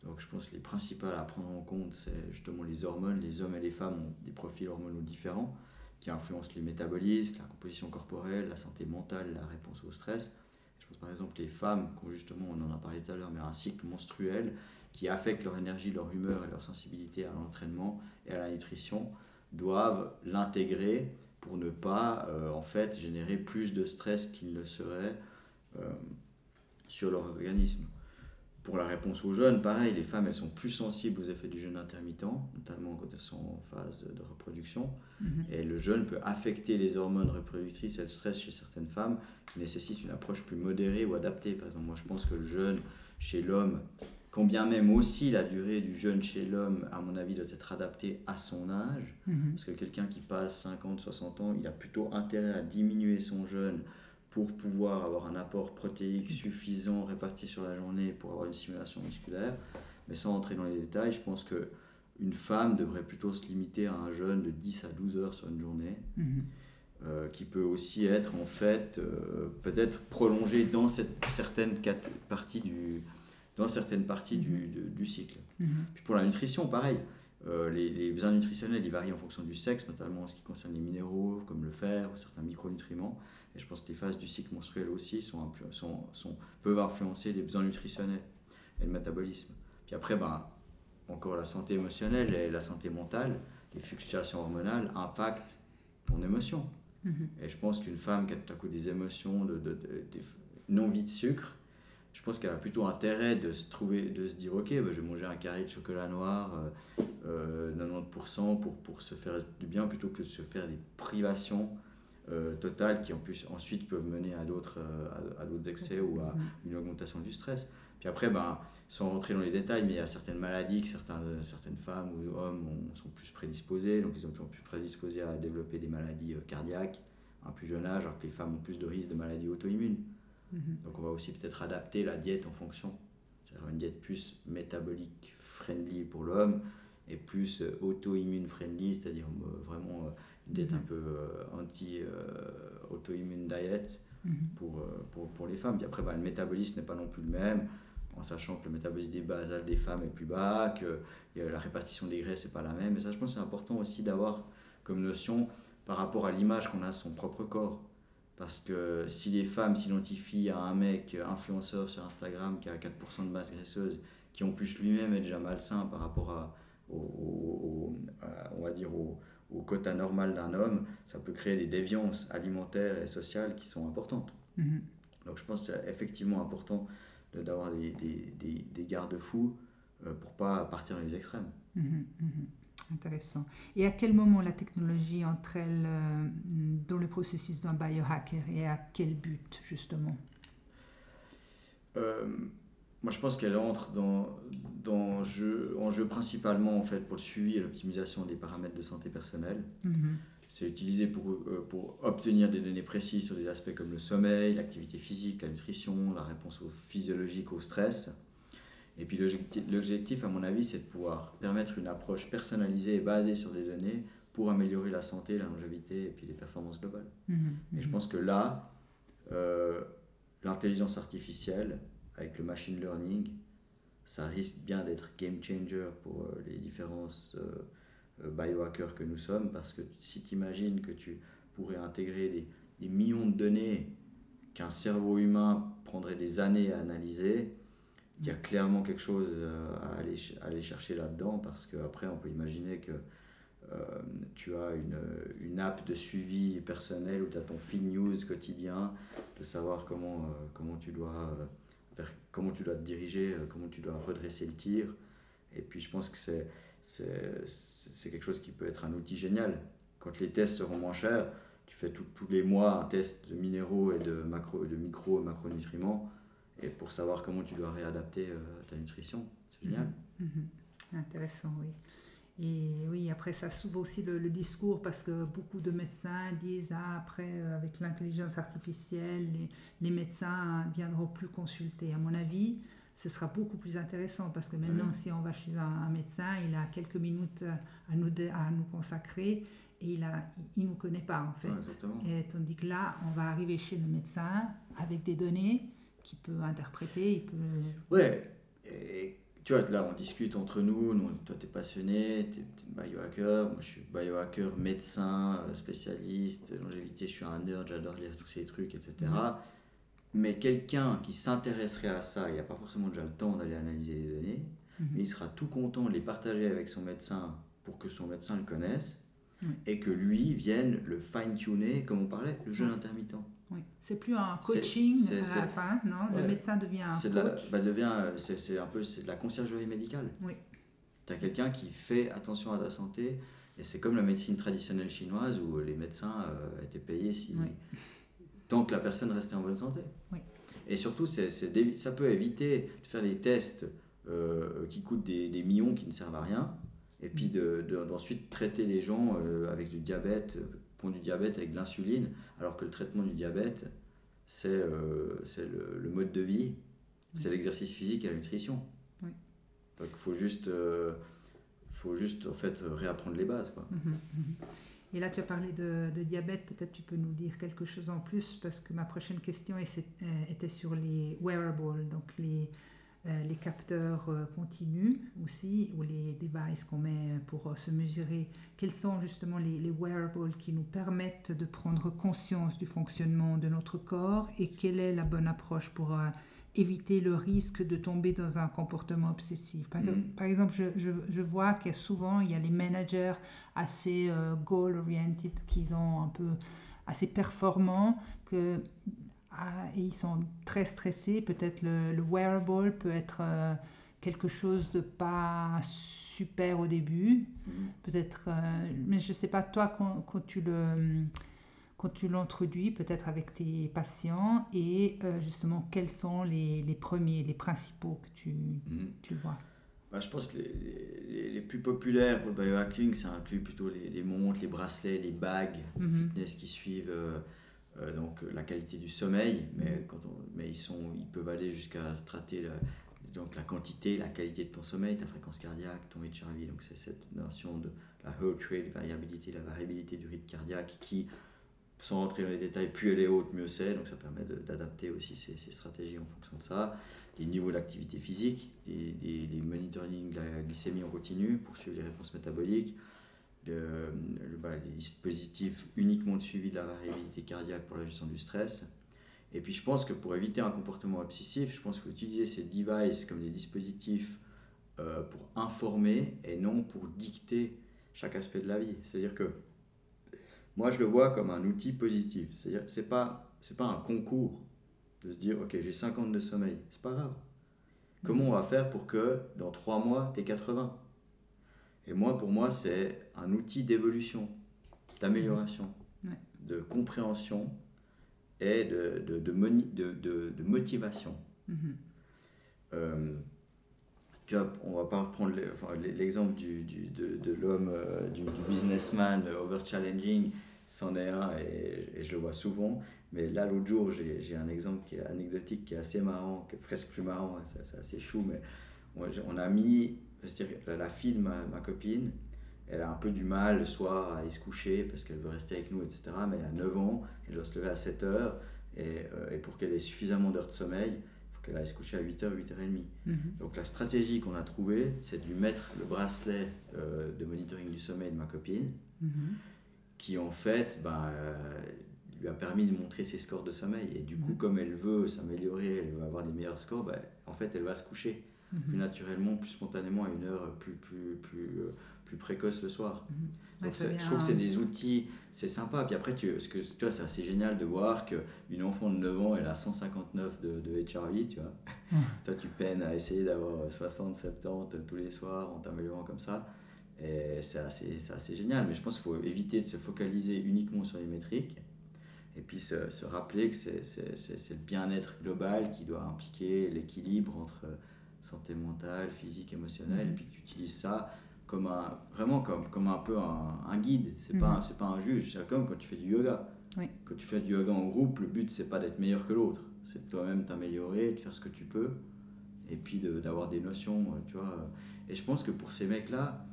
B: Donc je pense que les principales à prendre en compte, c'est justement les hormones. Les hommes et les femmes ont des profils hormonaux différents qui influencent les métabolismes, la composition corporelle, la santé mentale, la réponse au stress. Je pense par exemple les femmes, qui justement, on en a parlé tout à l'heure, mais un cycle menstruel qui affecte leur énergie, leur humeur et leur sensibilité à l'entraînement et à la nutrition, doivent l'intégrer pour ne pas euh, en fait générer plus de stress qu'il ne serait euh, sur leur organisme. Pour la réponse aux jeunes, pareil, les femmes elles sont plus sensibles aux effets du jeûne intermittent, notamment quand elles sont en phase de reproduction.
A: Mhm.
B: Et le jeûne peut affecter les hormones reproductrices et le stress chez certaines femmes qui nécessitent une approche plus modérée ou adaptée. Par exemple, moi je pense que le jeûne chez l'homme, quand bien même aussi la durée du jeûne chez l'homme, à mon avis, doit être adaptée à son âge.
A: Mhm.
B: Parce que quelqu'un qui passe 50, 60 ans, il a plutôt intérêt à diminuer son jeûne pour pouvoir avoir un apport protéique suffisant réparti sur la journée pour avoir une stimulation musculaire. Mais sans entrer dans les détails, je pense que une femme devrait plutôt se limiter à un jeûne de 10 à 12 heures sur une journée,
A: Mhm.
B: euh, qui peut aussi être en fait euh, peut-être prolongé dans cette certaine partie du dans certaines parties du, de- du cycle.
A: Mhm.
B: Puis pour la nutrition, pareil. Euh, les, les besoins nutritionnels, ils varient en fonction du sexe, notamment en ce qui concerne les minéraux, comme le fer ou certains micronutriments. Et je pense que les phases du cycle menstruel aussi sont, influ- sont, sont- peuvent influencer les besoins nutritionnels et le métabolisme. Puis après, ben, encore la santé émotionnelle et la santé mentale, les fluctuations hormonales impactent ton émotion.
A: Mhm.
B: Et je pense qu'une femme qui a tout à coup des émotions, de, de, de- des non-vie de sucre, je pense qu'elle a plutôt intérêt de se trouver, de se dire ok, bah, je vais manger un carré de chocolat noir, euh, euh, 90% pour, pour se faire du bien, plutôt que de se faire des privations euh, totales qui en plus ensuite peuvent mener à d'autres euh, à, à d'autres excès ou à une augmentation du stress. Puis après, ben, sans rentrer dans les détails, mais il y a certaines maladies que certains, euh, certaines femmes ou hommes ont- sont plus prédisposés, donc ils sont plus prédisposés à développer des maladies euh, cardiaques à un plus jeune âge, alors que les femmes ont plus de risques de maladies auto-immunes.
A: Mhm.
B: Donc on va aussi peut-être adapter la diète en fonction. C'est-à-dire une diète plus métabolique friendly pour l'homme et plus auto-immune friendly, c'est-à-dire vraiment euh,
A: Mhm.
B: un peu euh, anti-auto-immune diet
A: Mhm.
B: pour, euh, pour, pour les femmes. Puis après, bah, le métabolisme n'est pas non plus le même, en sachant que le métabolisme des basal des femmes est plus bas, que euh, la répartition des graisses n'est pas la même. Et ça, je pense que c'est important aussi d'avoir comme notion par rapport à l'image qu'on a de son propre corps. Parce que si les femmes s'identifient à un mec influenceur sur Instagram qui a 4% de masse graisseuse, qui en plus lui-même est déjà malsain par rapport à, au, au- au- à- on va dire au, au quota normal d'un homme, ça peut créer des déviances alimentaires et sociales qui sont importantes.
A: Mhm.
B: Donc je pense que c'est effectivement important d'avoir des, des, des, des garde-fous euh, pour pas partir dans les extrêmes.
A: Mhm, mhm. Intéressant. Et à quel moment la technologie entre-elle euh, dans le processus d'un biohacker et à quel but justement?
B: Euh, moi, je pense qu'elle entre dans, dans jeu, en jeu principalement en fait pour le suivi et l'optimisation des paramètres de santé personnelle.
A: Mhm,
B: C'est utilisé pour, euh, pour obtenir des données précises sur des aspects comme le sommeil, l'activité physique, la nutrition, la réponse au physiologique, au stress. Et puis l'objectif, l'objectif, à mon avis, c'est de pouvoir permettre une approche personnalisée et basée sur des données pour améliorer la santé, la longévité et puis les performances globales.
A: mhm,
B: Et je pense que là, euh, l'intelligence artificielle avec le machine learning, ça risque bien d'être game changer pour euh, les différents euh, euh, biohackers que nous sommes, parce que si tu imagines que tu pourrais intégrer des, millions de données qu'un cerveau humain prendrait des années à analyser, il y a clairement quelque chose à aller, chercher là-dedans, parce qu'après, on peut imaginer que tu as une, app de suivi personnel où tu as ton feed news quotidien, de savoir comment, tu dois, comment tu dois te diriger, euh, comment tu dois redresser le tir. Et puis je pense que c'est, quelque chose qui peut être un outil génial. Quand les tests seront moins chers, tu fais tous les mois un test de minéraux et de, macro, de micro et macronutriments, et pour savoir comment tu dois réadapter euh, ta nutrition. C'est génial.
A: Mhm. Intéressant, oui. Et oui, après ça s'ouvre aussi le, discours parce que beaucoup de médecins disent ah, après euh, avec l'intelligence artificielle, les, médecins viendront plus consulter. À mon avis, ce sera beaucoup plus intéressant parce que maintenant, si on va chez un, médecin, il a quelques minutes à nous, à nous consacrer et il ne il nous connaît pas en fait. et tandis que là, on va arriver chez le médecin avec des données qu'il peut interpréter. Il peut...
B: Ouais, et tu vois, là, on discute entre nous. nous toi, tu es passionné, tu es, biohacker. Moi, je suis biohacker, médecin, euh, spécialiste, longévité. Je suis un nerd, j'adore lire tous ces trucs, etc. Mm-hmm. Mais quelqu'un qui s'intéresserait à ça, il n'a pas forcément déjà le temps d'aller analyser les données, mm-hmm. mais il sera tout content de les partager avec son médecin pour que son médecin le connaisse et que lui vienne le fine-tuner, comme on parlait, le jeûne intermittent.
A: Oui, c'est plus un coaching à la fin, non? Le médecin devient un coach.
B: bah devient, c'est un peu c'est de la conciergerie médicale.
A: Oui.
B: Tu as quelqu'un qui fait attention à ta santé, et c'est comme la médecine traditionnelle chinoise où les médecins euh, étaient payés si, tant que la personne restait en bonne santé.
A: Oui.
B: Et surtout, c'est ça peut éviter de faire des tests euh, qui coûtent des, des, millions qui ne servent à rien, et puis d'ensuite de, traiter les gens euh, avec du diabète, du diabète avec de l'insuline, alors que le traitement du diabète, c'est euh, le, le, mode de vie, c'est l'exercice physique et la nutrition.
A: Oui.
B: Donc il faut juste, euh, faut juste en fait réapprendre les bases. Quoi. Mhm,
A: mhm. Et là, tu as parlé de, de diabète, peut-être tu peux nous dire quelque chose en plus, parce que ma prochaine question était sur les wearables, donc les, euh, les capteurs euh, continus aussi, ou les devices qu'on met pour euh, se mesurer, quels sont justement les, wearables qui nous permettent de prendre conscience du fonctionnement de notre corps et quelle est la bonne approche pour éviter le risque de tomber dans un comportement obsessif. Par, mm. exemple, je, je, vois que souvent, il y a les managers assez goal-oriented qui sont un peu assez performants, que ah, et ils sont très stressés. Peut-être le, wearable peut être euh, quelque chose de pas super au début. Mm-hmm. Peut-être, euh, mais je sais pas, toi, quand, quand tu le quand tu l'introduis peut-être avec tes patients et euh, justement quels sont les, les, premiers, les principaux que tu, mm-hmm. tu vois?
B: Bah, Je pense que les, les, plus populaires pour le biohacking, ça inclut plutôt les, montres, les bracelets, les bagues mm-hmm. fitness qui suivent euh, donc euh, la qualité du sommeil, mais, quand mais ils, sont, ils peuvent aller jusqu'à traiter la, donc la quantité, la qualité de ton sommeil, ta fréquence cardiaque, ton HRV. Donc c'est cette notion de la heart rate variabilité, la variabilité du rythme cardiaque qui, sans rentrer dans les détails, plus elle est haute, mieux c'est. Donc ça permet d'adapter aussi ces, stratégies en fonction de ça. Les niveaux d'activité physique, des, des monitoring de la glycémie en continu pour suivre les réponses métaboliques le, bah, les dispositifs uniquement de suivi de la variabilité cardiaque pour la gestion du stress. Et puis je pense que pour éviter un comportement obsessif, je pense qu'il faut utiliser ces devices comme des dispositifs euh, pour informer et non pour dicter chaque aspect de la vie. C'est-à-dire que moi je le vois comme un outil positif. C'est-à-dire c'est pas c'est pas un concours de se dire ok j'ai 50 de sommeil, c'est pas grave. Comment on va faire pour que dans 3 mois tu aies 80 et moi, pour moi, c'est un outil d'évolution, d'amélioration, de compréhension et de, de, de, de motivation. Mm-hmm. Euh, tu vois, on va pas reprendre l'exemple du, du, de, l'homme, euh, du, businessman over-challenging, c'en est un et, je le vois souvent. Mais là, l'autre jour, j'ai un exemple qui est anecdotique, qui est assez marrant, qui est presque plus marrant, hein, c'est assez chou, mais on a mis c'est-à-dire la fille de ma, ma, copine, elle a un peu du mal le soir à aller se coucher parce qu'elle veut rester avec nous, etc. Mais elle a 9 ans, elle doit se lever à 7 heures. Et, euh, et pour qu'elle ait suffisamment d'heures de sommeil, il faut qu'elle aille se coucher à 8h, 8h30. Mm Donc la stratégie qu'on a trouvée, c'est de lui mettre le bracelet euh, de monitoring du sommeil de ma copine, mhm. qui en fait ben, euh, lui a permis de montrer ses scores de sommeil. Et du coup, mhm. comme elle veut s'améliorer, elle veut avoir des meilleurs scores, ben, en fait, elle va se coucher plus mhm. naturellement, plus spontanément à une heure plus, plus, plus, euh, plus précoce le soir. Mhm. Donc je trouve que c'est des outils, c'est sympa. Puis après, tu, ce que, tu vois, c'est assez génial de voir qu'une enfant de 9 ans, elle a 159 de, de HRV, tu vois. Toi, tu peines à essayer d'avoir 60, 70 tous les soirs en t'améliorant comme ça. Et c'est assez, assez génial. Mais je pense qu'il faut éviter de se focaliser uniquement sur les métriques. Et puis se, se rappeler que c'est le bien-être global qui doit impliquer l'équilibre entre santé mentale, physique, émotionnelle, et mhm. puis que tu utilises ça comme un, vraiment comme, comme un peu un, un guide, c'est pas,
A: Mhm.
B: c'est pas un juge, c'est comme quand tu fais du yoga.
A: Oui.
B: Quand tu fais du yoga en groupe, le but c'est pas d'être meilleur que l'autre, c'est de toi-même t'améliorer, de faire ce que tu peux, et puis de- d'avoir des notions, euh, tu vois. Et je pense que pour ces mecs-là,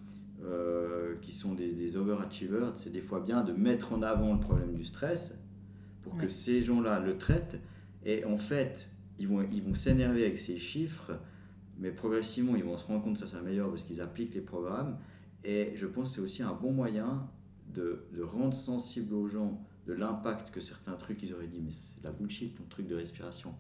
B: euh, qui sont des, des overachievers, c'est des fois bien de mettre en avant le problème du stress pour que ces gens-là le traitent. Et en fait, ils vont ils vont s'énerver avec ces chiffres, mais progressivement, ils vont se rendre compte que ça s'améliore parce qu'ils appliquent les programmes. Et je pense que c'est aussi un bon moyen de, de rendre sensible aux gens de l'impact que certains trucs, ils auraient dit, mais c'est de la bullshit, ton truc de respiration.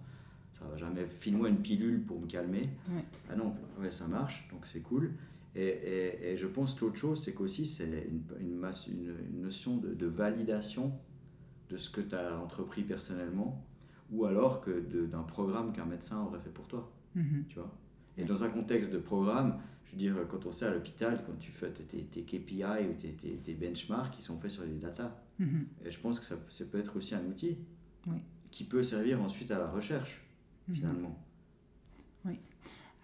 B: Ça va jamais, file-moi une pilule pour me calmer.
A: Ouais.
B: Ah non, ouais, ça marche, donc c'est cool. Et, et- et je pense que l'autre chose, c'est qu'aussi, c'est une, une, masse- une- une notion de, de validation de ce que tu as entrepris personnellement, ou alors que d'un programme qu'un médecin aurait fait pour toi,
A: Mhm.
B: tu vois? Et dans un contexte de programme, je veux dire, quand on sait à l'hôpital, quand tu fais tes, tes KPI ou tes, tes, tes benchmarks, qui sont faits sur les data.
A: Mhm.
B: Et je pense que ça, ça peut être aussi un outil
A: Oui.
B: qui peut servir ensuite à la recherche,
A: Mhm.
B: finalement.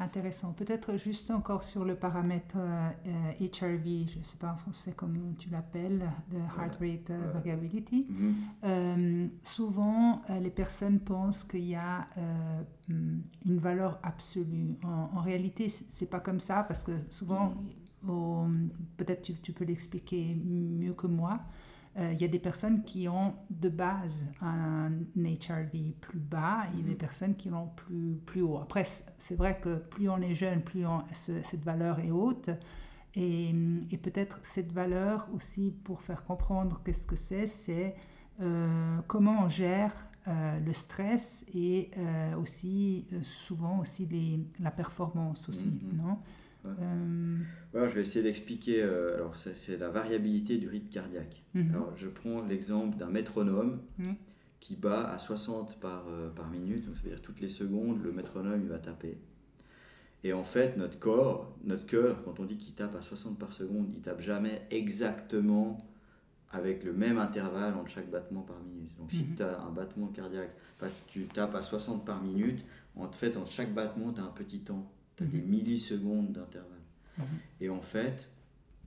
A: Intéressant. Peut-être juste encore sur le paramètre euh, euh, HRV, je ne sais pas en français comment tu l'appelles, de Heart Rate euh,
B: Ouais.
A: Variability.
B: Mhm.
A: Euh, souvent, euh, les personnes pensent qu'il y a euh, hum, une valeur absolue. En, en réalité, c'est pas comme ça parce que souvent, au- peut-être tu, tu peux l'expliquer mieux que moi. Euh, Il y a des personnes qui ont de base un HRV plus bas et
B: Mhm.
A: des personnes qui l'ont plus, plus haut. Après, c'est vrai que plus on est jeune, plus on- ce- cette valeur est haute. Et, et peut-être cette valeur aussi, pour faire comprendre qu'est-ce que c'est, c'est euh, comment on gère euh, le stress et euh, aussi souvent aussi les, la performance aussi,
B: Mhm.
A: non?
B: Ouais.
A: Euh,
B: Voilà, je vais essayer d'expliquer. euh, alors, c'est la variabilité du rythme cardiaque.
A: mhm.
B: Alors, je prends l'exemple d'un métronome qui bat à 60 par, euh, par minute, donc ça veut dire toutes les secondes, le métronome il va taper. Et en fait, notre corps, notre cœur, quand on dit qu'il tape à 60 par seconde, il tape jamais exactement avec le même intervalle entre chaque battement par minute. Donc, si
A: Mhm.
B: tu as un battement cardiaque, tu tapes à 60 par minute, en fait, entre chaque battement, tu as un petit temps, tu as des millisecondes d'intervalle.
A: Mhm.
B: Et en fait,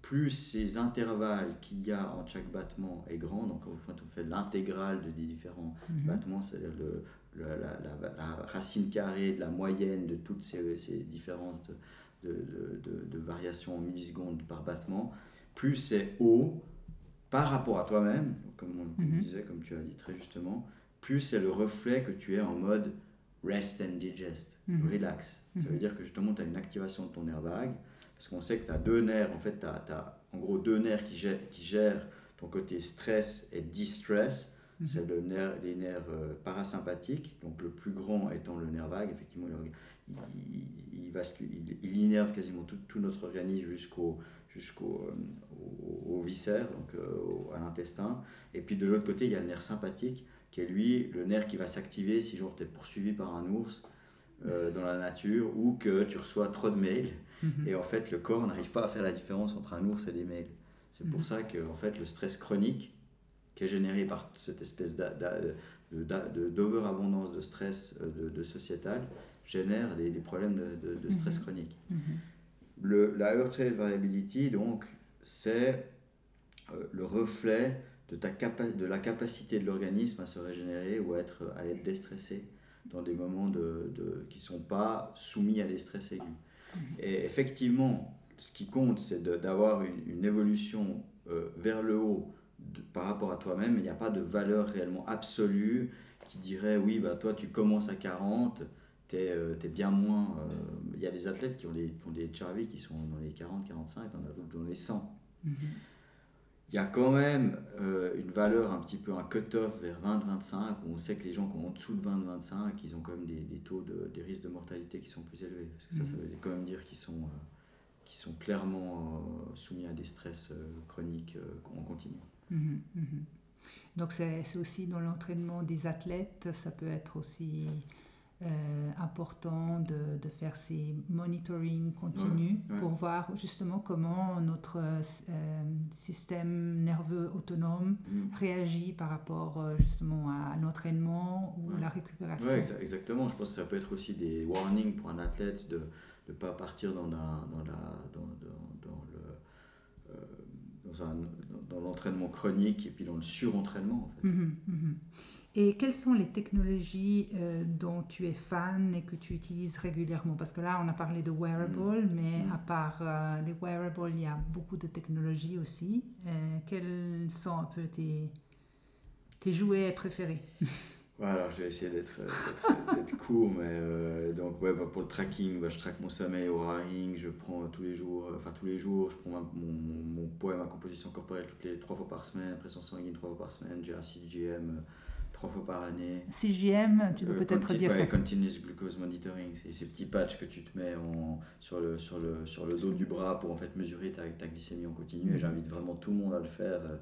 B: plus ces intervalles qu'il y a entre chaque battement est grand, donc en fait, on fait l'intégrale de- des différents
A: Mhm.
B: battements, c'est-à-dire le, le- la, la- la racine carrée de la moyenne de toutes ces, ces différences de, de, de, de- de variation en millisecondes par battement, plus c'est haut par rapport à toi-même, comme on comme on
A: Mhm.
B: disait, comme tu as dit très justement, plus c'est le reflet que tu es en mode rest and digest,
A: Mhm.
B: relax. Ça veut
A: Mhm.
B: dire que justement tu as une activation de ton nerf vague, parce qu'on sait que tu as deux nerfs, en fait tu as, en gros deux nerfs qui gèrent, qui gèrent ton côté stress et distress.
A: Mhm.
B: C'est le nerf, les nerfs euh, parasympathiques, donc le plus grand étant le nerf vague, effectivement, il, il, il, innerve quasiment tout, tout notre organisme jusqu'au jusqu'au euh, au, au viscère, donc euh, au- à l'intestin. Et puis de l'autre côté, il y a le nerf sympathique, qui est lui le nerf qui va s'activer si genre tu es poursuivi par un ours euh, dans la nature ou que tu reçois trop de mails.
A: Mhm.
B: Et en fait, le corps n'arrive pas à faire la différence entre un ours et des mails. C'est pour
A: Mhm.
B: ça que en fait, le stress chronique, qui est généré par cette espèce de- d'overabondance de stress euh, de, de sociétal, génère des, des problèmes de, de- de stress
A: Mhm.
B: chronique. Le, la heart rate variability, donc, c'est euh, le reflet de, ta capa- de la capacité de l'organisme à se régénérer ou à être, à être déstressé dans des moments de, de- qui ne sont pas soumis à des stress aigus. Et effectivement, ce qui compte, c'est d'avoir une, une évolution euh, vers le haut de- par rapport à toi-même. Il n'y a pas de valeur réellement absolue qui dirait oui, bah, toi tu commences à 40, tu es, bien moins. euh, Il y a des athlètes qui ont des, qui ont des HRV qui sont dans les 40, 45, t'en as d'autres dans les 100.
A: Mhm.
B: Il y a quand même euh, une valeur un petit peu, un cut-off vers 20-25, où on sait que les gens qui ont en dessous de 20-25, ils ont quand même des, des taux, de, des risques de mortalité qui sont plus élevés. Parce que ça, ça veut quand même dire qu'ils sont, euh, sont clairement euh, soumis à des stress euh, chroniques en continu.
A: Mhm, mhm. Donc c'est c'est aussi dans l'entraînement des athlètes, ça peut être aussi euh, important de, de faire ces monitoring continus
B: Ouais, ouais.
A: pour voir justement comment notre euh, système nerveux autonome
B: Mm.
A: réagit par rapport euh, justement à l'entraînement ou
B: Ouais.
A: la récupération.
B: Exa- exactement. Je pense que ça peut être aussi des warnings pour un athlète de ne pas partir dans, la, dans, la, dans, dans, dans le, dans, l'entraînement chronique et puis dans le surentraînement. En fait.
A: Mhm, mhm. Et quelles sont les technologies euh, dont tu es fan et que tu utilises régulièrement? Parce que là, on a parlé de wearable, mm. mais mm. à part euh, les wearables, il y a beaucoup de technologies aussi. Euh, quels sont un peu tes, tes jouets préférés?
B: Voilà, je vais essayer d'être court, mais donc ouais, bah, pour le tracking, bah, je traque mon sommeil au ring, je prends tous les jours, enfin tous les jours, je prends mon, mon, poids et ma composition corporelle toutes les trois fois par semaine, pression sanguine trois fois par semaine, j'ai un CGM trois fois par année.
A: CGM, tu peux euh, peut-être dire.
B: Ouais, Continuous Glucose Monitoring, c'est ces petits patchs que tu te mets en, sur, le, sur, le, sur le dos du bras pour en fait mesurer ta, ta glycémie en continu. Et mhm. j'invite vraiment tout le monde à le faire euh,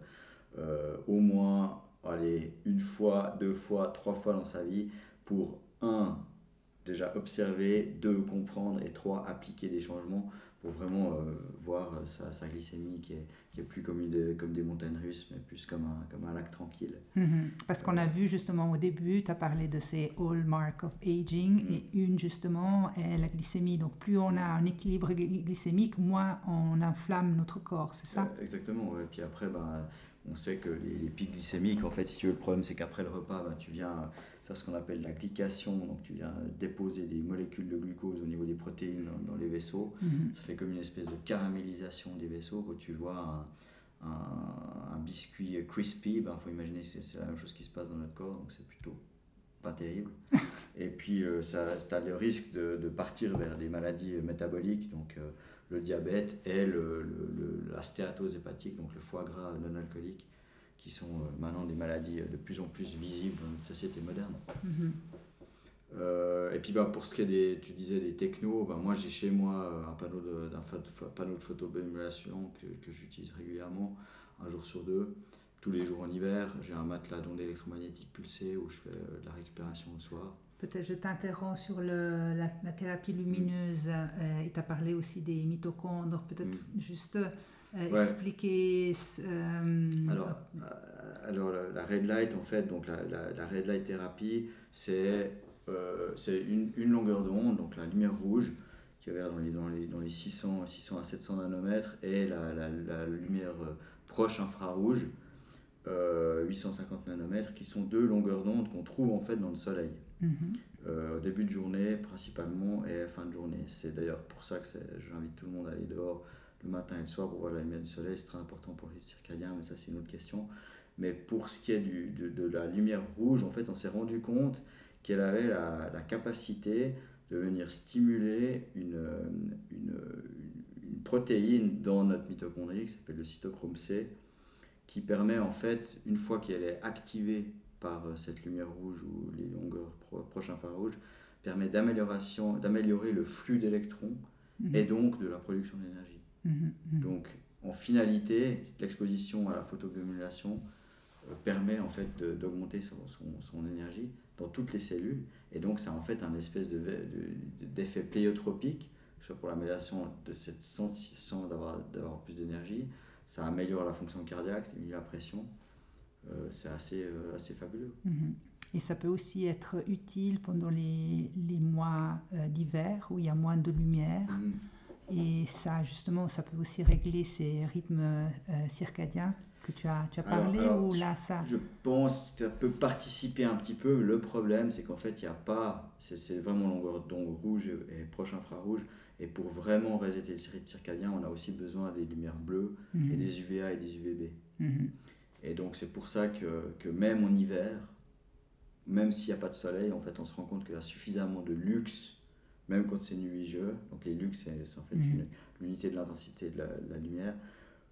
B: euh, au moins allez, une fois, deux fois, trois fois dans sa vie pour un déjà observer, deux comprendre et trois appliquer des changements pour vraiment euh, voir euh, sa, sa, glycémie qui est, qui est plus comme, une, comme des montagnes russes, mais plus comme un, comme un lac tranquille.
A: Mhm. Parce qu'on a vu justement au début, tu as parlé de ces hallmarks of aging, mhm. et une justement est la glycémie. Donc plus on a un équilibre glycémique, moins on inflamme notre corps, c'est ça?
B: Euh, Exactement, et puis après, ben, on sait que les, pics glycémiques, en fait, si tu veux, le problème c'est qu'après le repas, ben, tu viens faire ce qu'on appelle la glycation, donc tu viens déposer des molécules de glucose au niveau des protéines dans, les vaisseaux. Mhm. Ça fait comme une espèce de caramélisation des vaisseaux. Quand tu vois un, un, biscuit crispy, il ben, faut imaginer que c'est la même chose qui se passe dans notre corps, donc c'est plutôt pas terrible. Et puis, euh, ça, tu as le risque de, de, partir vers des maladies métaboliques, donc euh, le diabète et le, la stéatose hépatique, donc le foie gras non alcoolique qui sont euh, maintenant des maladies euh, de plus en plus visibles dans notre société moderne. Mhm. Euh, et puis bah, pour ce qui est des, tu disais des technos, bah, moi j'ai chez moi un panneau de, d'un panneau de photobémulation que, que j'utilise régulièrement, un jour sur deux, tous les jours en hiver. J'ai un matelas d'ondes électromagnétiques pulsées où je fais de la récupération le soir.
A: Peut-être je t'interromps sur le, la, thérapie lumineuse et tu as parlé aussi des mitochondres. Peut-être mm. juste euh, expliquer.
B: Euh, alors, euh, alors la, red light, en fait, donc la, la, red light thérapie, c'est c'est une, une, longueur d'onde, donc la lumière rouge, qui va dans les, dans les, dans les 600, 600 à 700 nanomètres, et la, la lumière proche infrarouge, 850 nanomètres, qui sont deux longueurs d'onde qu'on trouve en fait dans le soleil. Mm-hmm. au début de journée principalement et à fin de journée. C'est d'ailleurs pour ça que j'invite tout le monde à aller dehors le matin et le soir pour voir la lumière du soleil, c'est très important pour les circadiens, mais ça c'est une autre question. Mais pour ce qui est du, de, la lumière rouge, en fait, on s'est rendu compte qu'elle avait la, la, capacité de venir stimuler une, une, une, protéine dans notre mitochondrie qui s'appelle le cytochrome C, qui permet en fait, une fois qu'elle est activée par euh, cette lumière rouge ou les longueurs proches infrarouges, permet d'améliorer le flux d'électrons mhm. et donc de la production d'énergie. Mhm, mhm. Donc, en finalité, l'exposition à la photogumulation euh, permet en fait d'augmenter son, son, énergie dans toutes les cellules. Et donc, ça en fait un espèce d'effet de, pléiotropique, soit pour l'amélioration de cette sensation d'avoir plus d'énergie. Ça améliore la fonction cardiaque, ça diminue la pression. Euh, c'est assez, euh, assez fabuleux.
A: Mhm. Et ça peut aussi être utile pendant les, les mois d'hiver où il y a moins de lumière. Et ça, justement, ça peut aussi régler ces rythmes euh, circadiens que tu as, tu as parlé ou là ça
B: Je pense que ça peut participer un petit peu. Le problème, c'est qu'en fait, il n'y a pas. C'est vraiment longueur d'onde rouge et, proche infrarouge. Et pour vraiment resetter le rythme circadien, on a aussi besoin des lumières bleues mhm. et des UVA et des UVB. Mhm. Et donc, c'est pour ça que, que, même en hiver, même s'il n'y a pas de soleil, en fait, on se rend compte qu'il y a suffisamment de luxe même quand c'est nuageux. Donc les lux, c'est en fait mhm. l'unité de l'intensité de, la, lumière.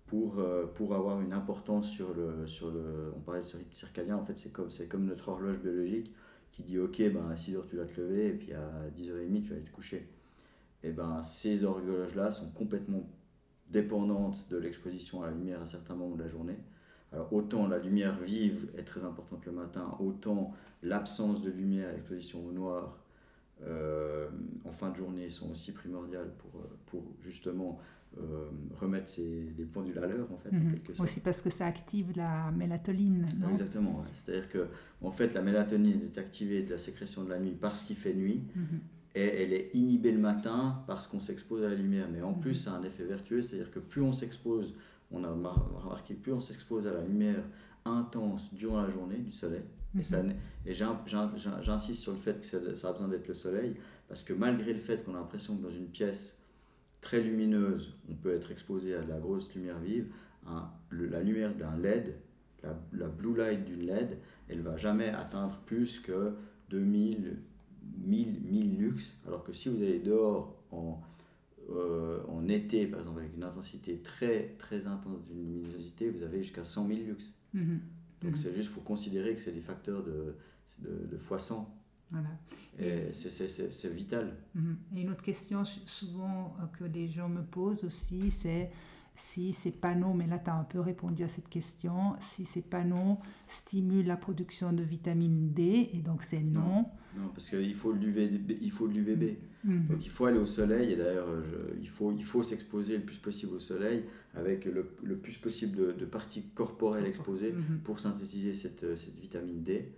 B: Pour, euh, pour avoir une importance sur le, sur le. On parlait de ce rythme circadien, en fait, c'est comme, comme notre horloge biologique qui dit Ok, ben, à 6h tu vas te lever, et puis à 10h30 tu vas aller te coucher. Et ben, ces horloges-là sont complètement dépendantes de l'exposition à la lumière à certains moments de la journée. Alors, autant la lumière vive est très importante le matin, autant l'absence de lumière, l'exposition au noir euh, en fin de journée sont aussi primordiales pour, euh, pour justement euh, remettre les pendules à l'heure en fait.
A: Mhm. Aussi parce que ça active la mélatonine.
B: Exactement. C'est-à-dire que en fait la mélatonine est activée de la sécrétion de la nuit parce qu'il fait nuit. Mhm. Et elle est inhibée le matin parce qu'on s'expose à la lumière. Mais en mhm. plus, ça a un effet vertueux, c'est-à-dire que plus on s'expose on a remarqué, plus on s'expose à la lumière intense durant la journée du soleil, et, ça, mhm. et j'insiste sur le fait que ça, a besoin d'être le soleil, parce que malgré le fait qu'on a l'impression que dans une pièce très lumineuse, on peut être exposé à de la grosse lumière vive, la lumière d'un LED, la, blue light d'une LED, elle va jamais atteindre plus que 2000, 1000, 1000 lux, alors que si vous allez dehors en, euh, en été, par exemple, avec une intensité très, très intense d'une luminosité, vous avez jusqu'à 100 000 lux. Mhm. Donc mhm. c'est juste, il faut considérer que c'est des facteurs de, de, de fois 100. Voilà. Et c'est vital.
A: Mhm. Et une autre question souvent euh, que les gens me posent aussi, c'est si ces panneaux, mais là tu as un peu répondu à cette question, si ces panneaux stimulent la production de vitamine D, et donc c'est non.
B: non. Parce qu'il faut l'UVB. Il faut l'UVB. Mhm. Donc il faut aller au soleil, et d'ailleurs il faut, il faut s'exposer le plus possible au soleil avec le, le plus possible de, parties corporelles exposées mhm. pour synthétiser cette, cette vitamine D.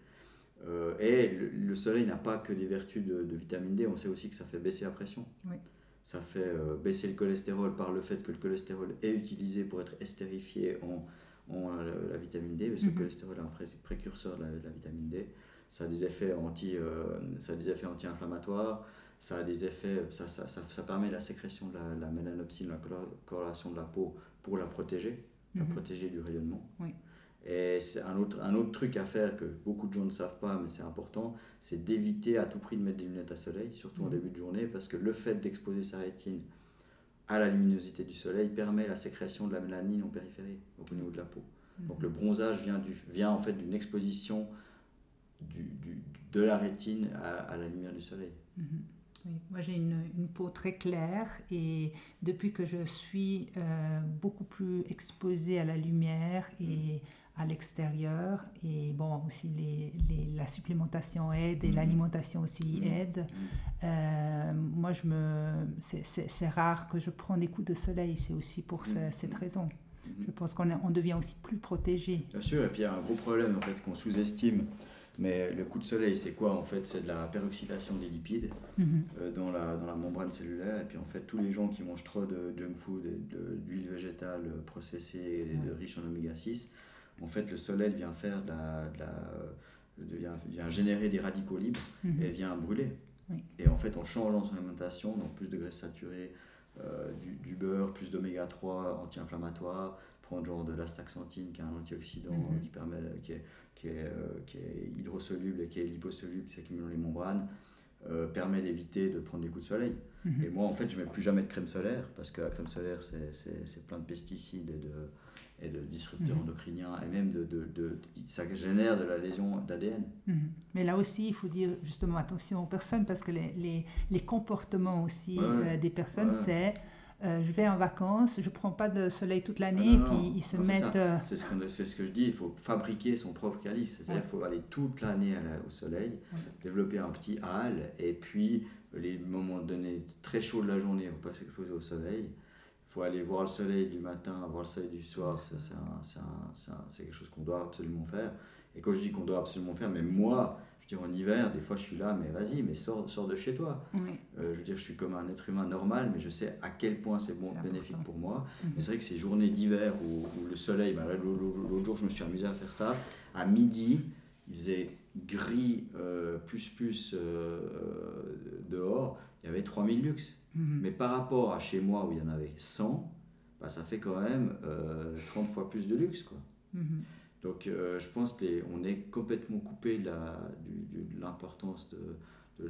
B: Euh, et le, soleil n'a pas que des vertus de, de, vitamine D, on sait aussi que ça fait baisser la pression. Oui ça fait euh, baisser le cholestérol par le fait que le cholestérol est utilisé pour être estérifié en, en euh, la, vitamine D, parce que le mhm. cholestérol est un précurseur de la, vitamine D. Ça a des effets anti, euh, ça a des effets anti-inflammatoires, ça a des effets, ça, ça, ça, permet la sécrétion de la, la mélanopsine, la coloration de la peau pour la protéger, la mhm. protéger du rayonnement. Oui. Et c'est un autre, un autre truc à faire que beaucoup de gens ne savent pas, mais c'est important, c'est d'éviter à tout prix de mettre des lunettes à soleil, surtout en mhm. début de journée, parce que le fait d'exposer sa rétine à la luminosité du soleil permet la sécrétion de la mélanine en périphérie, au niveau de la peau. Mhm. Donc le bronzage vient, du, vient en fait d'une exposition du, du, de la rétine à, la lumière du soleil.
A: Mhm. Oui, moi j'ai une, une, peau très claire et depuis que je suis euh, beaucoup plus exposée à la lumière et à l'extérieur. Et bon, aussi les, la supplémentation aide et mhm. l'alimentation aussi mhm. aide. Mhm. Euh, moi, je me, c'est rare que je prends des coups de soleil. C'est aussi pour cette raison. Je pense qu'on on devient aussi plus protégé.
B: Bien sûr, et puis il y a un gros problème en fait qu'on sous-estime. Mais le coup de soleil, c'est quoi en fait? C'est de la peroxydation des lipides euh, dans, la, dans la membrane cellulaire. Et puis en fait, tous les gens qui mangent trop de junk food d'huile végétale processée et de riche en oméga 6, en fait, le soleil vient faire de la, vient, générer des radicaux libres mhm. et vient brûler. Et en fait, en changeant son alimentation, donc plus de graisses saturées, euh, du, beurre, plus d'oméga 3 anti-inflammatoire, prendre genre de l'astaxanthine qui est un antioxydant mhm. qui, permet, qui, est, qui, est, euh, qui est hydrosoluble et qui est liposoluble, qui s'accumule dans les membranes, euh, permet d'éviter de prendre des coups de soleil. Mhm. Et moi, en fait, je ne mets plus jamais de crème solaire parce que la crème solaire, c'est plein de pesticides et de et de disrupteurs mhm. endocriniens, et même de, de, de, ça génère de la lésion d'ADN.
A: Mais là aussi, il faut dire justement attention aux personnes, parce que les, les, les comportements aussi euh, des personnes, c'est euh, je vais en vacances, je prends pas de soleil toute l'année, ah puis ils se mettent...
B: Euh, c'est ce, ce, que je dis, il faut fabriquer son propre calice, c'est-à-dire qu'il faut aller toute l'année au soleil, développer un petit hâle, et puis les moments donnés très chauds de la journée, on ne pas s'exposer au soleil, faut aller voir le soleil du matin, voir le soleil du soir, c'est quelque chose qu'on doit absolument faire. Et quand je dis qu'on doit absolument faire, mais moi, je veux dire, en hiver, des fois je suis là, mais vas-y, mais sors, sors de chez toi. Euh, je veux dire, je suis comme un être humain normal, mais je sais à quel point c'est bon, bénéfique pour moi. Mhm. Mais c'est vrai que ces journées d'hiver où, le soleil, ben l'autre jour je me suis amusé à faire ça, à midi, il faisait gris euh, plus plus euh, dehors, il y avait 3000 lux. Mhm. Mais par rapport à chez moi où il y en avait 100, bah, ça fait quand même 30 fois plus de luxe. Quoi. Mhm. Donc je pense qu'on est complètement coupé de l'importance de,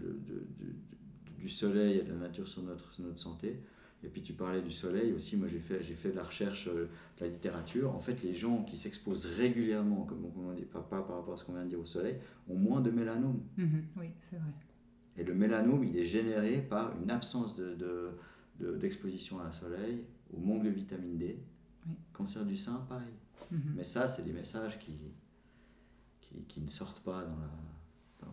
B: du soleil et de la nature sur notre, sur notre santé. Et puis tu parlais du soleil aussi, moi j'ai fait, j'ai fait de la recherche, de la littérature. En fait, les gens qui s'exposent régulièrement, comme on dit, pas, par rapport à ce qu'on vient de dire au soleil, ont moins de mélanome.
A: Mhm. oui, c'est vrai.
B: Et le mélanome, il est généré par une absence de, d'exposition à la soleil, au manque de vitamine D. Cancer du sein, pareil. Mhm. Mais ça, c'est des messages qui, qui, ne sortent pas dans la,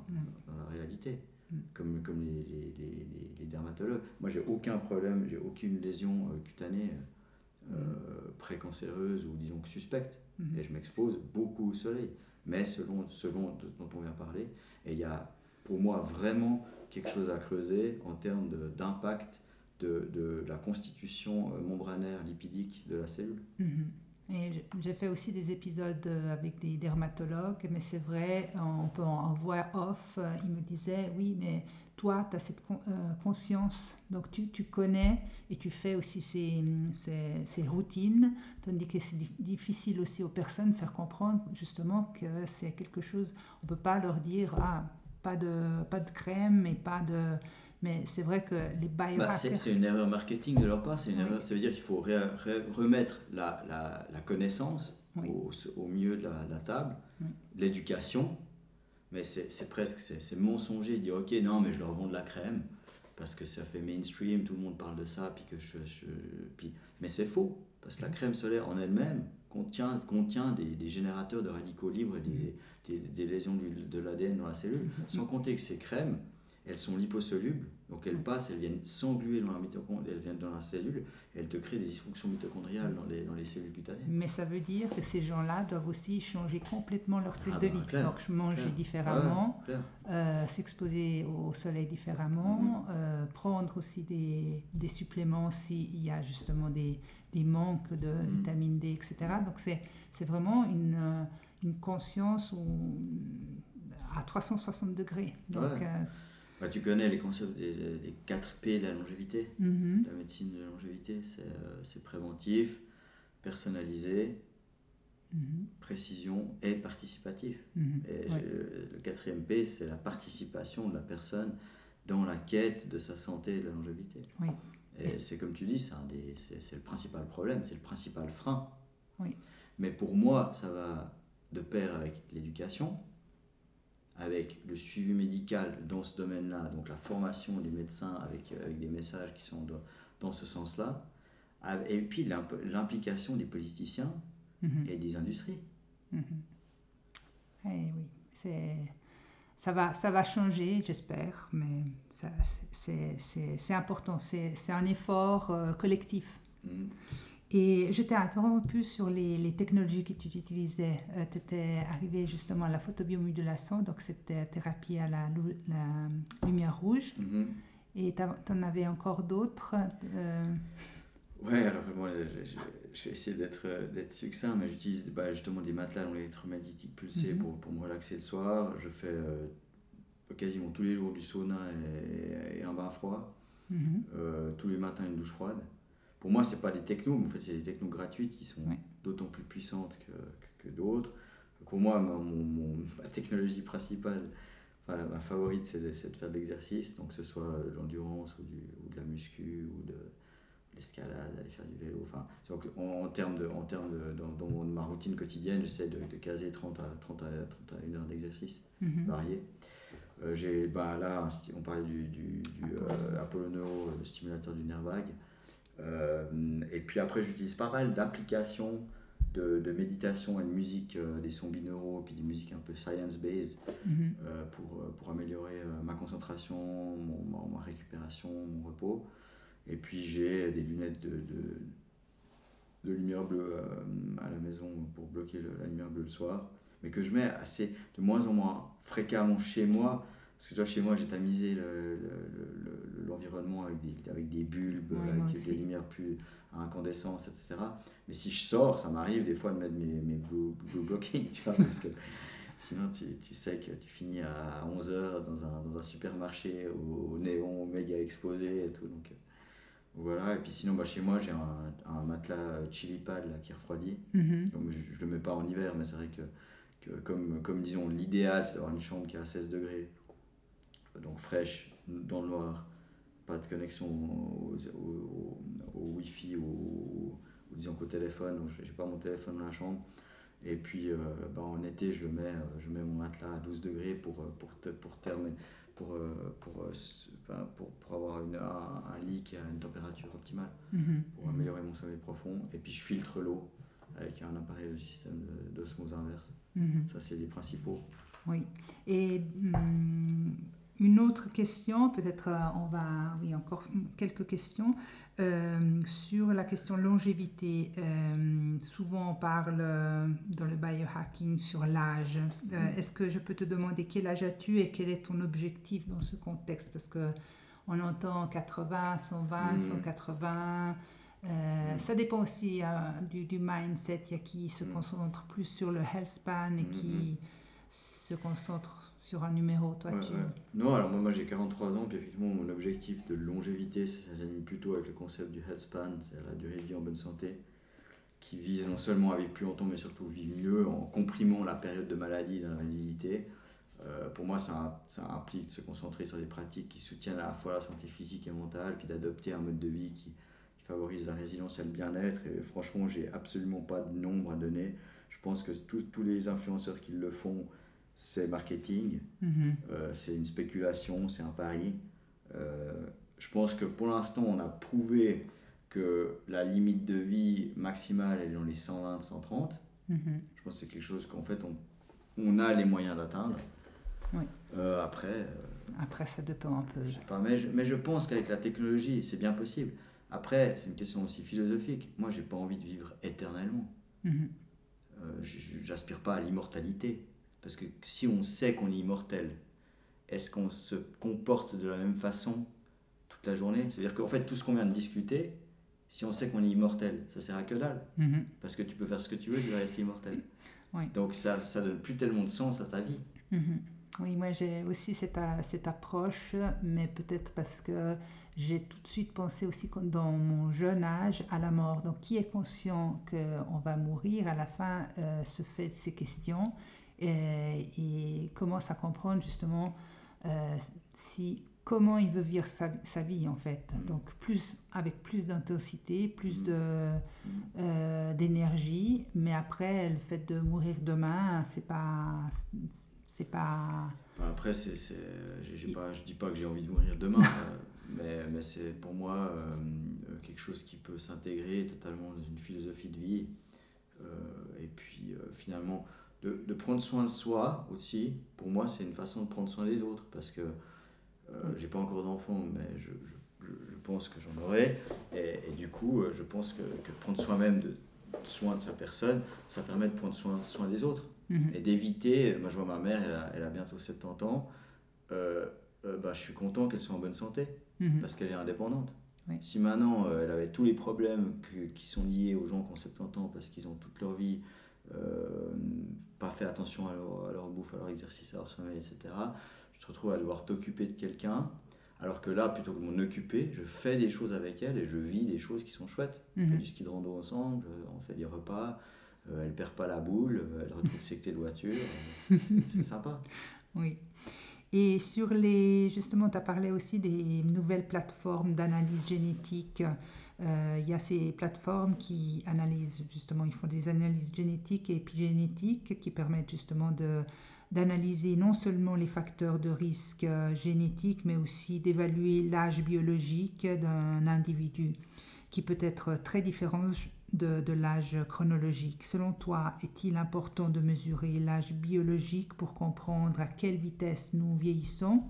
B: dans, la réalité, mm. comme, comme les, les, les, dermatologues. Moi, j'ai aucun problème, j'ai aucune lésion euh, cutanée euh, mm. précancéreuse ou disons que suspecte. Et je m'expose beaucoup au soleil. Mais selon, selon dont on vient parler, et il y a pour moi vraiment quelque chose à creuser en termes d'impact de, de la constitution euh, membranaire lipidique de la cellule.
A: Mhm. Et j'ai fait aussi des épisodes euh, avec des dermatologues, mais c'est vrai, on peut en voix off, euh, ils me disaient, oui, mais toi, tu as cette conscience, donc tu, tu, connais et tu fais aussi ces, ces, ces routines, tandis que c'est difficile aussi aux personnes de faire comprendre justement que c'est quelque chose, on ne peut pas leur dire, ah, pas de, pas de crème et pas de mais c'est vrai que les biohackers... Bah,
B: c'est une erreur marketing de leur part. Une erreur, ça veut dire qu'il faut remettre la, la, la connaissance au, au, milieu de la, table, l'éducation. Mais c'est presque c'est mensonger de dire ok non mais je leur vends de la crème parce que ça fait mainstream, tout le monde parle de ça, puis que je, je puis, mais c'est faux parce que la crème solaire en elle-même contient, contient des, des, générateurs de radicaux libres et des, des, des lésions de l'ADN dans la cellule, sans compter que ces crèmes elles sont liposolubles, donc elles passent, elles viennent s'engluer dans la elles viennent dans la cellule, et elles te créent des dysfonctions mitochondriales dans les, dans les cellules cutanées.
A: Mais ça veut dire que ces gens-là doivent aussi changer complètement leur style ah de bah, vie. donc manger différemment, euh, s'exposer au soleil différemment, mm-hmm. euh, prendre aussi des, des suppléments s'il y a justement des, des manques de mm-hmm. vitamine D, etc. Donc c'est vraiment une, euh, une conscience à 360 degrés. Donc,
B: bah, tu connais les concepts des, 4 P de la longévité, mm-hmm. la médecine de la longévité. Euh, c'est préventif, personnalisé, mm-hmm. précision et participatif. Mm-hmm. Et le quatrième P, c'est la participation de la personne dans la quête de sa santé et de la longévité. Et, c'est comme tu dis, c'est le principal problème, c'est le principal frein. Mais pour moi, ça va de pair avec l'éducation, avec le suivi médical dans ce domaine-là, donc la formation des médecins avec, avec des messages qui sont dans ce sens-là, et puis l'implication des politiciens mhm. et des industries.
A: Mhm. Eh oui, c'est ça va, ça va changer, j'espère, mais c'est important, c'est un effort euh, collectif. Mhm. Et je t'ai interrompu sur les, les, technologies que tu utilisais. Euh, tu étais arrivé justement à la photobiomodulation, donc c'était thérapie à la, la lumière rouge. Mm-hmm. Et tu en avais encore d'autres
B: euh... Ouais, alors moi je, vais essayer d'être succinct, mais j'utilise bah, justement des matelas électromagnétiques pulsés mm-hmm. pour, pour me relaxer le soir. Je fais euh, quasiment tous les jours du sauna et, un bain froid. Mm-hmm. Euh, tous les matins une douche froide pour moi, c'est pas des technos, mais en fait, c'est des technos gratuites qui sont d'autant plus puissantes que, que, d'autres. Pour moi, mon, ma technologie principale, enfin, ma favorite, c'est de, de, faire de l'exercice, donc que ce soit l'endurance ou, ou, de la muscu ou de, l'escalade, aller faire du vélo. Enfin, donc, en, termes de, en termes de, dans, ma routine quotidienne, j'essaie de, caser 30 à, 30 à, 31 heures d'exercice mm variés. Euh, j'ai, bah, là, on parlait du, du, du euh, Apollo Neuro, le stimulateur du nerf vague. Euh, et puis après, j'utilise pas mal d'applications de, de, méditation et de musique, euh, des sons binauraux, puis des musiques un peu science-based mhm. euh, pour, pour améliorer ma concentration, mon, ma, récupération, mon repos. Et puis j'ai des lunettes de, de, de lumière bleue à la maison pour bloquer la lumière bleue le soir, mais que je mets assez de moins en moins fréquemment chez moi parce que toi, chez moi, j'ai tamisé l'environnement le, le, avec, des, avec des bulbes, avec des lumières plus à incandescence, etc. Mais si je sors, ça m'arrive des fois de mettre mes, mes blue, blocking, tu vois, parce que sinon tu, tu, sais que tu finis à 11h dans un, dans un supermarché au, néon méga exposé et tout. Donc, voilà, et puis sinon, bah, chez moi, j'ai un, un, matelas chili pad là, qui refroidit. Mm-hmm. Donc je ne le mets pas en hiver, mais c'est vrai que, que, comme, comme disons, l'idéal, c'est d'avoir une chambre qui est à 16 degrés donc fraîche, dans le noir, pas de connexion au, Wi-Fi ou, disons qu'au téléphone, donc j'ai pas mon téléphone dans la chambre. Et puis euh, bah, en été, je, le mets, euh, je mets mon matelas à 12 degrés pour, euh, pour, pour, pour, pour, pour, pour, avoir une, un, lit qui a une température optimale, mhm. pour améliorer mon sommeil profond. Et puis je filtre l'eau avec un appareil de système d'osmose inverse. Mhm. Ça, c'est les principaux.
A: Oui. Et hum, une autre question, peut-être euh, on va, oui, encore quelques questions euh, sur la question longévité. Euh, souvent on parle dans le biohacking sur l'âge. Est-ce que je peux te demander quel âge as-tu et quel est ton objectif dans ce contexte? Parce que on entend 80, 120,
B: Mhm.
A: 180. Euh,
B: Mhm.
A: Ça dépend aussi du, du mindset. Il y a qui se
B: Mhm.
A: concentre plus sur le health span et
B: Mhm.
A: qui se concentre sur un numéro. Toi,
B: Ouais,
A: tu...
B: ouais. Non, alors moi, moi j'ai 43 ans, puis effectivement mon objectif de longévité, ça s'aligne plutôt avec le concept du health span, c'est la durée de vie en bonne santé, qui vise non seulement à vivre plus longtemps, mais surtout vivre mieux en comprimant la période de maladie, d'invalidité. Euh, pour moi, ça, ça implique de se concentrer sur des pratiques qui soutiennent à la fois la santé physique et mentale, puis d'adopter un mode de vie qui, qui favorise la résilience et le bien-être. Et franchement, j'ai absolument pas de nombre à donner. Je pense que tous tous les influenceurs qui le font, c'est marketing.
A: Mhm.
B: Euh, c'est une spéculation, c'est un pari. Euh, je pense que pour l'instant, on a prouvé que la limite de vie maximale est dans les 120, 130.
A: Mhm.
B: Je pense que c'est quelque chose qu'en fait, on, on a les moyens d'atteindre.
A: Oui.
B: Euh, après,
A: Après, ça dépend un peu.
B: je sais pas, mais je, mais je pense qu'avec la technologie, c'est bien possible. Après, c'est une question aussi philosophique. Moi, j'ai pas envie de vivre éternellement. Euh, je- j'aspire pas à l'immortalité. Parce que si on sait qu'on est immortel, est-ce qu'on se comporte de la même façon toute la journée? C'est-à-dire qu'en fait, tout ce qu'on vient de discuter, si on sait qu'on est immortel, ça sert à que dalle.
A: Mhm.
B: Parce que tu peux faire ce que tu veux, tu vas rester immortel.
A: Oui.
B: Donc ça, ça donne plus tellement de sens à ta vie.
A: Mhm. Oui, moi j'ai aussi cette, a- cette approche, mais peut-être parce que j'ai tout de suite pensé aussi dans mon jeune âge à la mort. Donc qui est conscient qu'on va mourir? À la fin euh, se fait ces questions et, et commence à comprendre justement euh, si comment il veut vivre sa, vie en fait.
B: Mhm.
A: Donc plus avec plus d'intensité, plus
B: Mhm.
A: de
B: Mhm.
A: euh, d'énergie, mais après le fait de mourir demain, c'est pas c'est pas
B: Enfin, après, c'est, j'ai, pas, je dis pas que j'ai envie de mourir demain, euh, mais, mais c'est pour moi euh, euh, quelque chose qui peut s'intégrer totalement dans une philosophie de vie. Euh, et puis euh, finalement, de, de prendre soin de soi aussi, pour moi, c'est une façon de prendre soin des autres parce que euh, j'ai pas encore d'enfant, mais je, je, pense que j'en aurai. Et, et du coup, euh, je pense que, que prendre soi-même de, soin de sa personne, ça permet de prendre soin, soin des autres
A: Mhm.
B: et d'éviter. Moi, je vois ma mère, elle a, elle a bientôt 70 ans. Euh, euh, bah, je suis content qu'elle soit en bonne santé
A: Mhm.
B: parce qu'elle est indépendante.
A: Oui.
B: Si maintenant euh, elle avait tous les problèmes que- qui sont liés aux gens qui ont 70 ans parce qu'ils ont toute leur vie euh, pas fait attention à leur, à leur bouffe, à leur exercice, à leur sommeil, etc., je te retrouve à devoir t'occuper de quelqu'un. Alors que là, plutôt que de m'en occuper, je fais des choses avec elle et je vis des choses qui sont chouettes. On fait
A: Mhm.
B: du ski de rando ensemble, euh, on fait des repas, euh, elle perd pas la boule, euh, elle retrouve ses clés de voiture, euh, c'est sympa.
A: Oui. Et sur les, justement, tu as parlé aussi des nouvelles plateformes d'analyse génétique. Euh, Il y a ces plateformes qui analysent, justement, ils font des analyses génétiques et épigénétiques qui permettent justement de d'analyser non seulement les facteurs de risque euh, génétique, mais aussi d'évaluer l'âge biologique d'un individu, qui peut être très différent de, de l'âge chronologique. Selon toi, est-il important de mesurer l'âge biologique pour comprendre à quelle vitesse nous vieillissons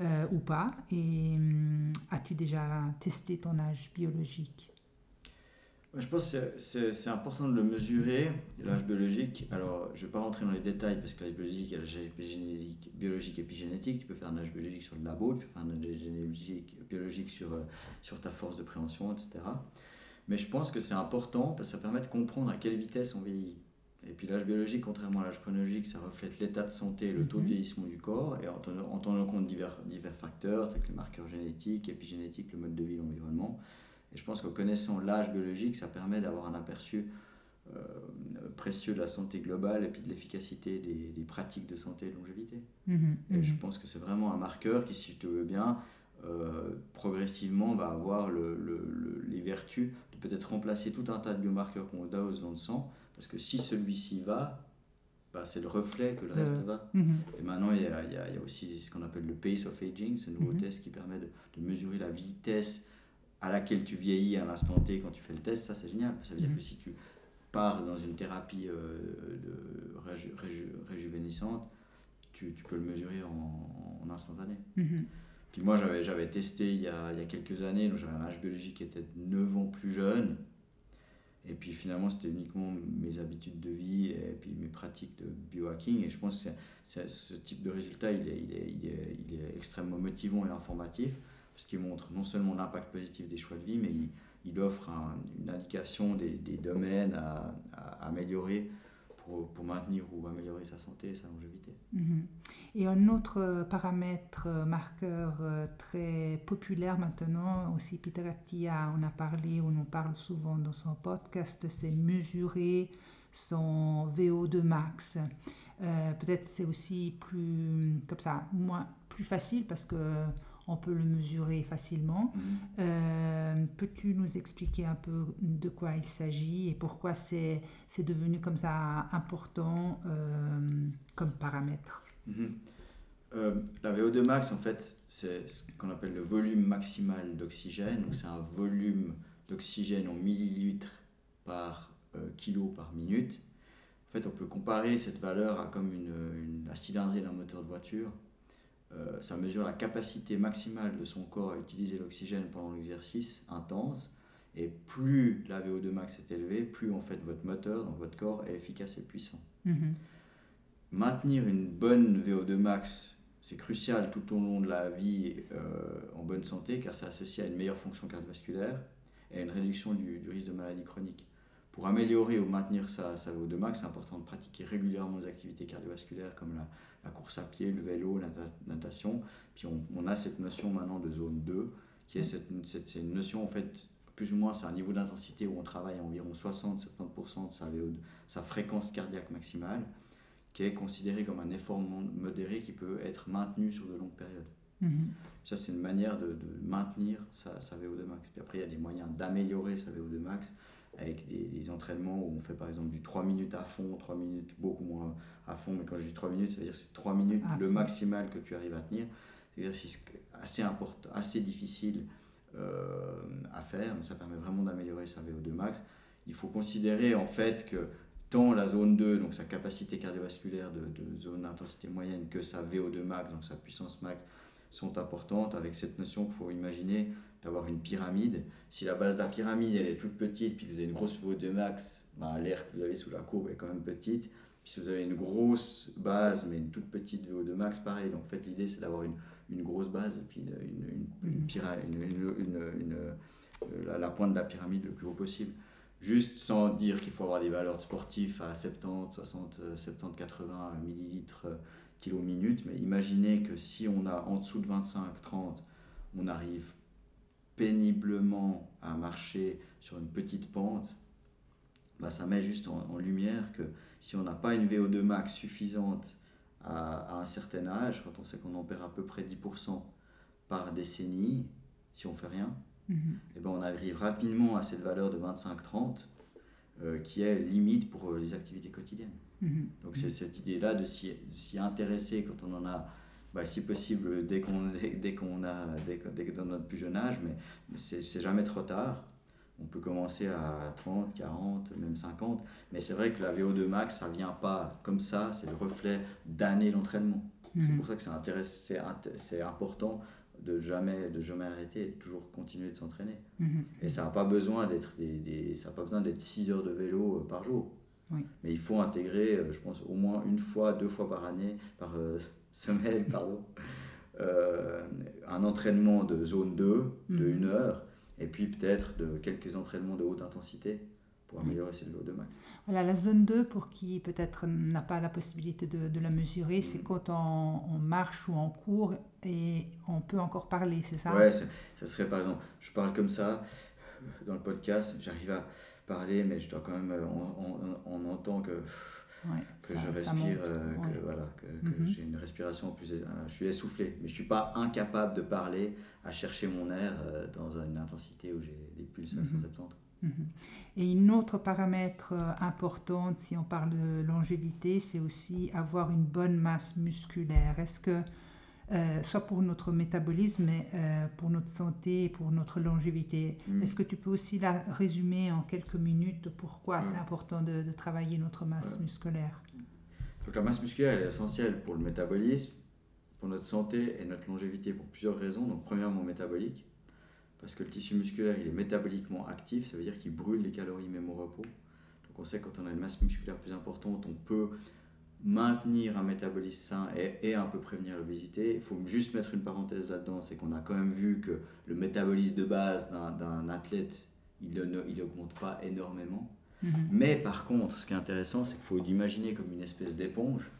A: euh, ou pas Et hum, as-tu déjà testé ton âge biologique?
B: Je pense que c'est- important de le mesurer, l'âge biologique. Alors, je ne vais pas rentrer dans les détails parce que l'âge biologique, il y a l'âge épigénétique- biologique épigénétique. Tu peux faire un âge biologique sur le labo, tu peux faire un âge génétique, biologique sur, euh, sur ta force de préhension, etc. Mais je pense que c'est important parce que ça permet de comprendre à quelle vitesse on vieillit. Et puis l'âge biologique, contrairement à l'âge chronologique, ça reflète l'état de santé, le taux de
A: Mhm.
B: vieillissement du corps, et en tenant, en tenant compte divers, divers facteurs, tels que les marqueurs génétiques, épigénétiques, le mode de vie, l'environnement. Et je pense qu'en connaissant l'âge biologique, ça permet d'avoir un aperçu euh, précieux de la santé globale et puis de l'efficacité des, des pratiques de santé et de longévité.
A: Mhm,
B: Et je
A: mhm.
B: pense que c'est vraiment un marqueur qui, si je te veux bien, euh, progressivement va avoir le- le- le- les vertus de peut-être remplacer tout un tas de biomarqueurs qu'on dose dans le sang, parce que si celui-ci va, bah, c'est le reflet que le
A: De-
B: reste va.
A: Mhm.
B: Et maintenant, il y a, il y a- il y a aussi ce qu'on appelle le pace of aging, ce nouveau
A: Mhm.
B: test qui permet de, de mesurer la vitesse à laquelle tu vieillis à l'instant T quand tu fais le test. Ça, c'est génial. Ça veut dire
A: Mhm.
B: que si tu pars dans une thérapie euh, de réju- réju- réjuvénissante, tu, tu peux le mesurer en, en instantané. Puis moi, j'avais, testé il y, a, il y a quelques années, donc j'avais un âge biologique qui était de 9 ans plus jeune. Et puis finalement, c'était uniquement mes habitudes de vie et puis mes pratiques de biohacking. Et je pense que ce type de résultat, il est extrêmement motivant et informatif. parce qu'il montre non seulement l'impact positif des choix de vie, mais il, offre une indication des, domaines à, améliorer pour, maintenir ou améliorer sa santé et sa longévité.
A: Mhm. Et un autre paramètre euh, marqueur euh, très populaire maintenant, aussi Peter Attia en a parlé, on en parle souvent dans son podcast, c'est mesurer son VO2 max. Euh, peut-être c'est aussi plus comme ça, moins plus facile parce que on peut le mesurer facilement. Mhm. Euh, peux-tu nous expliquer un peu de quoi il s'agit et pourquoi c'est devenu comme ça important euh, comme paramètre?
B: Mhm. La VO2 max, en fait, c'est ce qu'on appelle le volume maximal d'oxygène. C'est un volume d'oxygène en millilitres par kilo par minute. En fait, on peut comparer cette valeur à comme une, la cylindrée d'un moteur de voiture. Euh, ça mesure la capacité maximale de son corps à utiliser l'oxygène pendant l'exercice intense. Et plus la VO2 max est élevée, plus en fait votre moteur, donc votre corps, est efficace et puissant. Mhm. Maintenir une bonne VO2 max, c'est crucial tout au long de la vie euh, en bonne santé car ça associe à une meilleure fonction cardiovasculaire et à une réduction du, du risque de maladie chronique. Pour améliorer ou maintenir sa, sa VO2 max, c'est important de pratiquer régulièrement des activités cardiovasculaires comme la, course à pied, le vélo, la natation. Puis on, a cette notion maintenant de zone 2, qui est cette, cette, une notion en fait, plus ou moins, c'est un niveau d'intensité où on travaille à environ 60-70% de sa, VO2, sa fréquence cardiaque maximale, qui est considérée comme un effort modéré qui peut être maintenu sur de longues périodes. Mhm. Ça, c'est une manière de, de maintenir sa, sa, VO2 max. Puis après, il y a des moyens d'améliorer sa VO2 max avec des, entraînements où on fait par exemple du 3 minutes à fond, 3 minutes beaucoup moins à fond, mais quand je dis 3 minutes, ça veut dire c'est 3 minutes le maximal que tu arrives à tenir. C'est un exercice assez important, assez difficile euh, à faire, mais ça permet vraiment d'améliorer sa VO2 max. Il faut considérer en fait que tant la zone 2, donc sa capacité cardiovasculaire de, de zone d'intensité moyenne, que sa VO2 max, donc sa puissance max, sont importantes avec cette notion qu'il faut imaginer d'avoir une pyramide. Si la base de la pyramide elle est toute petite, puis que vous avez une grosse VO2 max, ben, l'air que vous avez sous la courbe est quand même petite. Puis si vous avez une grosse base, mais une toute petite VO2 max, pareil. Donc en fait, l'idée c'est d'avoir une, une, grosse base et puis une, une, la, la, pointe de la pyramide le plus haut possible. Juste sans dire qu'il faut avoir des valeurs sportives à 70, 60, 70, 80 millilitres kilo minute, mais imaginez que si on a en dessous de 25, 30, on arrive péniblement à marcher sur une petite pente, bah, ça met juste en, lumière que si on n'a pas une VO2 max suffisante à, un certain âge, quand on sait qu'on en perd à peu près 10% par décennie, si on fait rien, mhm. et eh ben on arrive rapidement à cette valeur de 25-30 euh, qui est limite pour euh, les activités quotidiennes. Mhm. Donc c'est cette idée-là de s'y intéresser quand on en a bah, si possible dès qu'on dès, qu'on a dès, dès, dans notre plus jeune âge, mais, mais c'est jamais trop tard. On peut commencer à 30, 40, même 50, mais c'est vrai que la VO2 max, ça vient pas comme ça, c'est le reflet d'années d'entraînement. C'est mhm. pour ça que c'est important de jamais, de jamais arrêter et de toujours continuer de s'entraîner. Mhm. Et ça n'a pas besoin d'être des, des, ça pas besoin d'être 6 heures de vélo euh, par jour. Oui. Mais il faut intégrer, euh, je pense, au moins une fois, deux fois par année, par, euh, semaine, pardon, euh, un entraînement de zone 2 de mhm. une heure, et puis peut-être de quelques entraînements de haute intensité pour améliorer ses vo de max.
A: Voilà, la zone 2, pour qui peut-être n'a pas la possibilité de, de la mesurer, c'est mhm. quand on, marche ou on court et on peut encore parler, c'est ça?
B: Ouais, ça serait par exemple, je parle comme ça dans le podcast, j'arrive à parler, mais je dois quand même, on, on entend que que je respire, euh, que, voilà, que, mhm. j'ai une respiration plus. Euh, je suis essoufflé, mais je ne suis pas incapable de parler, à chercher mon air euh, dans une intensité où j'ai des pulses à 170. Mhm.
A: Mhm. Et une autre paramètre importante, si on parle de longévité, c'est aussi avoir une bonne masse musculaire. Est-ce que euh, soit pour notre métabolisme, mais euh, pour notre santé et pour notre longévité. Mm. Est-ce que tu peux aussi la résumer en quelques minutes pourquoi c'est important de, travailler notre masse musculaire?
B: Donc la masse musculaire elle est essentielle pour le métabolisme, pour notre santé et notre longévité pour plusieurs raisons. Donc premièrement métabolique, parce que le tissu musculaire il est métaboliquement actif, ça veut dire qu'il brûle les calories même au repos. Donc on sait que quand on a une masse musculaire plus importante, on peut maintenir un métabolisme sain et, un peu prévenir l'obésité. Il faut juste mettre une parenthèse là-dedans, c'est qu'on a quand même vu que le métabolisme de base d'un athlète, il n'augmente pas énormément. Mhm. Mais par contre, ce qui est intéressant, c'est qu'il faut l'imaginer comme une espèce d'éponge.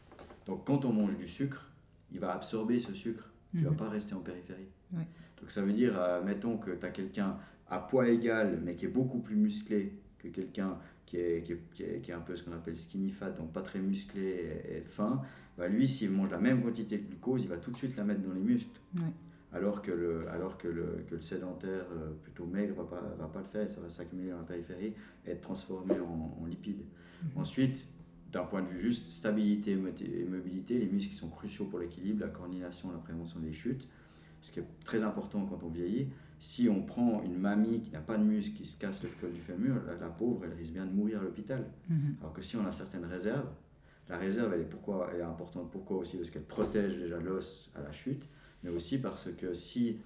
B: Donc quand on mange du sucre, il va absorber ce sucre, il ne va mhm. pas rester en périphérie. Donc ça veut dire, euh, mettons que tu as quelqu'un à poids égal, mais qui est beaucoup plus musclé que quelqu'un qui est, qui, est, qui, est, un peu ce qu'on appelle skinny fat, donc pas très musclé et, fin, bah lui, s'il mange la même quantité de glucose, il va tout de suite la mettre dans les muscles. Alors que le, alors que le, que le sédentaire euh, plutôt maigre va pas, va pas le faire, ça va s'accumuler dans la périphérie et être transformé en, en lipides. Mhm. Ensuite, d'un point de vue juste stabilité et mobilité, les muscles sont cruciaux pour l'équilibre, la coordination, la prévention des chutes, ce qui est très important quand on vieillit si on prend une mamie qui n'a pas de muscle, qui se casse le col du fémur, la, pauvre, elle risque bien de mourir à l'hôpital. Mhm. Alors que si on a certaines réserves, la réserve, elle est, pourquoi, elle est importante. Pourquoi aussi? Parce qu'elle protège déjà l'os à la chute, mais aussi parce que si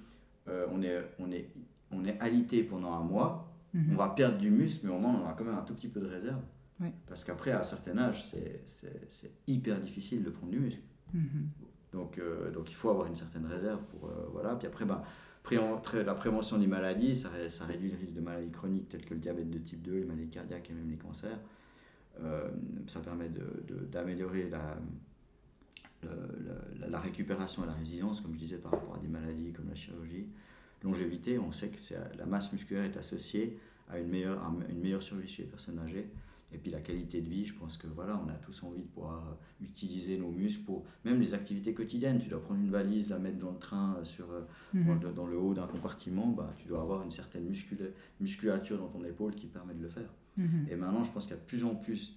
B: euh, on, est, on, est, on est alité pendant un mois, mhm. on va perdre du muscle, mais au moins on a quand même un tout petit peu de réserve. Parce qu'après, à un certain âge, c'est hyper difficile de prendre du muscle. Mhm. Donc, euh, donc il faut avoir une certaine réserve pour... Euh, voilà. Puis après, ben, la prévention des maladies, ça, réduit le risque de maladies chroniques telles que le diabète de type 2, les maladies cardiaques et même les cancers. Euh, ça permet d'améliorer la, la, récupération et la résilience, comme je disais, par rapport à des maladies comme la chirurgie. Longévité, on sait que la masse musculaire est associée à une meilleure, à une meilleure survie chez les personnes âgées. Et puis la qualité de vie, je pense que voilà, on a tous envie de pouvoir euh, utiliser nos muscles pour même les activités quotidiennes. Tu dois prendre une valise, la mettre dans le train, euh, sur, euh, mhm. dans le haut d'un compartiment, bah, tu dois avoir une certaine musculature dans ton épaule qui permet de le faire. Mhm. Et maintenant, je pense qu'il y a de plus en plus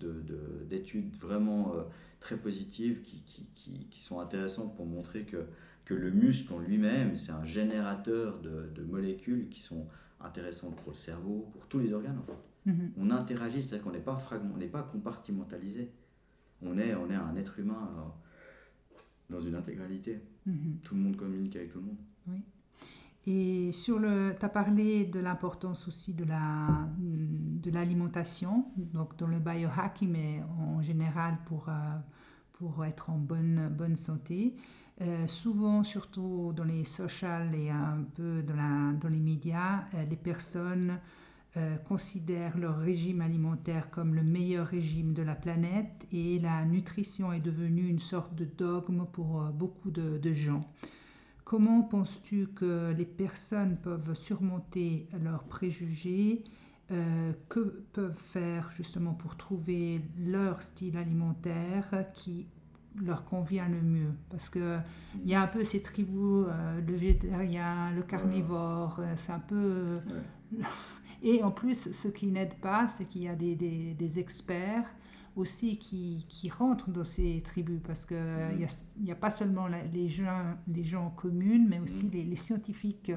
B: d'études de, vraiment très positives qui, qui, qui, qui, sont intéressantes pour montrer que, que le muscle en lui-même, c'est un générateur de, de molécules qui sont intéressantes pour le cerveau, pour tous les organes en fait. Mhm. On interagit, c'est-à-dire qu'on n'est pas fragment, on n'est pas compartimentalisé. On est, on est un être humain dans une intégralité. Mhm. Tout le monde communique avec tout le monde.
A: Oui. Et sur le, tu as parlé de l'importance aussi de la de l'alimentation, donc dans le biohacking, mais en général pour euh, pour être en bonne bonne santé. Euh, souvent, surtout dans les socials et un peu dans, la, dans les médias, euh, les personnes euh, considèrent leur régime alimentaire comme le meilleur régime de la planète et la nutrition est devenue une sorte de dogme pour euh, beaucoup de, gens. Comment penses-tu que les personnes peuvent surmonter leurs préjugés euh, Que peuvent faire justement pour trouver leur style alimentaire qui leur convient le mieux? Parce que il y a un peu ces tribus le végétarien le carnivore c'est un peu et en plus, ce qui n'aide pas, c'est qu'il y a des, des, experts aussi qui, qui, rentrent dans ces tribus, parce qu'il mm. n'y a, a, pas seulement les gens, les gens communs, mais aussi mm. les, les, scientifiques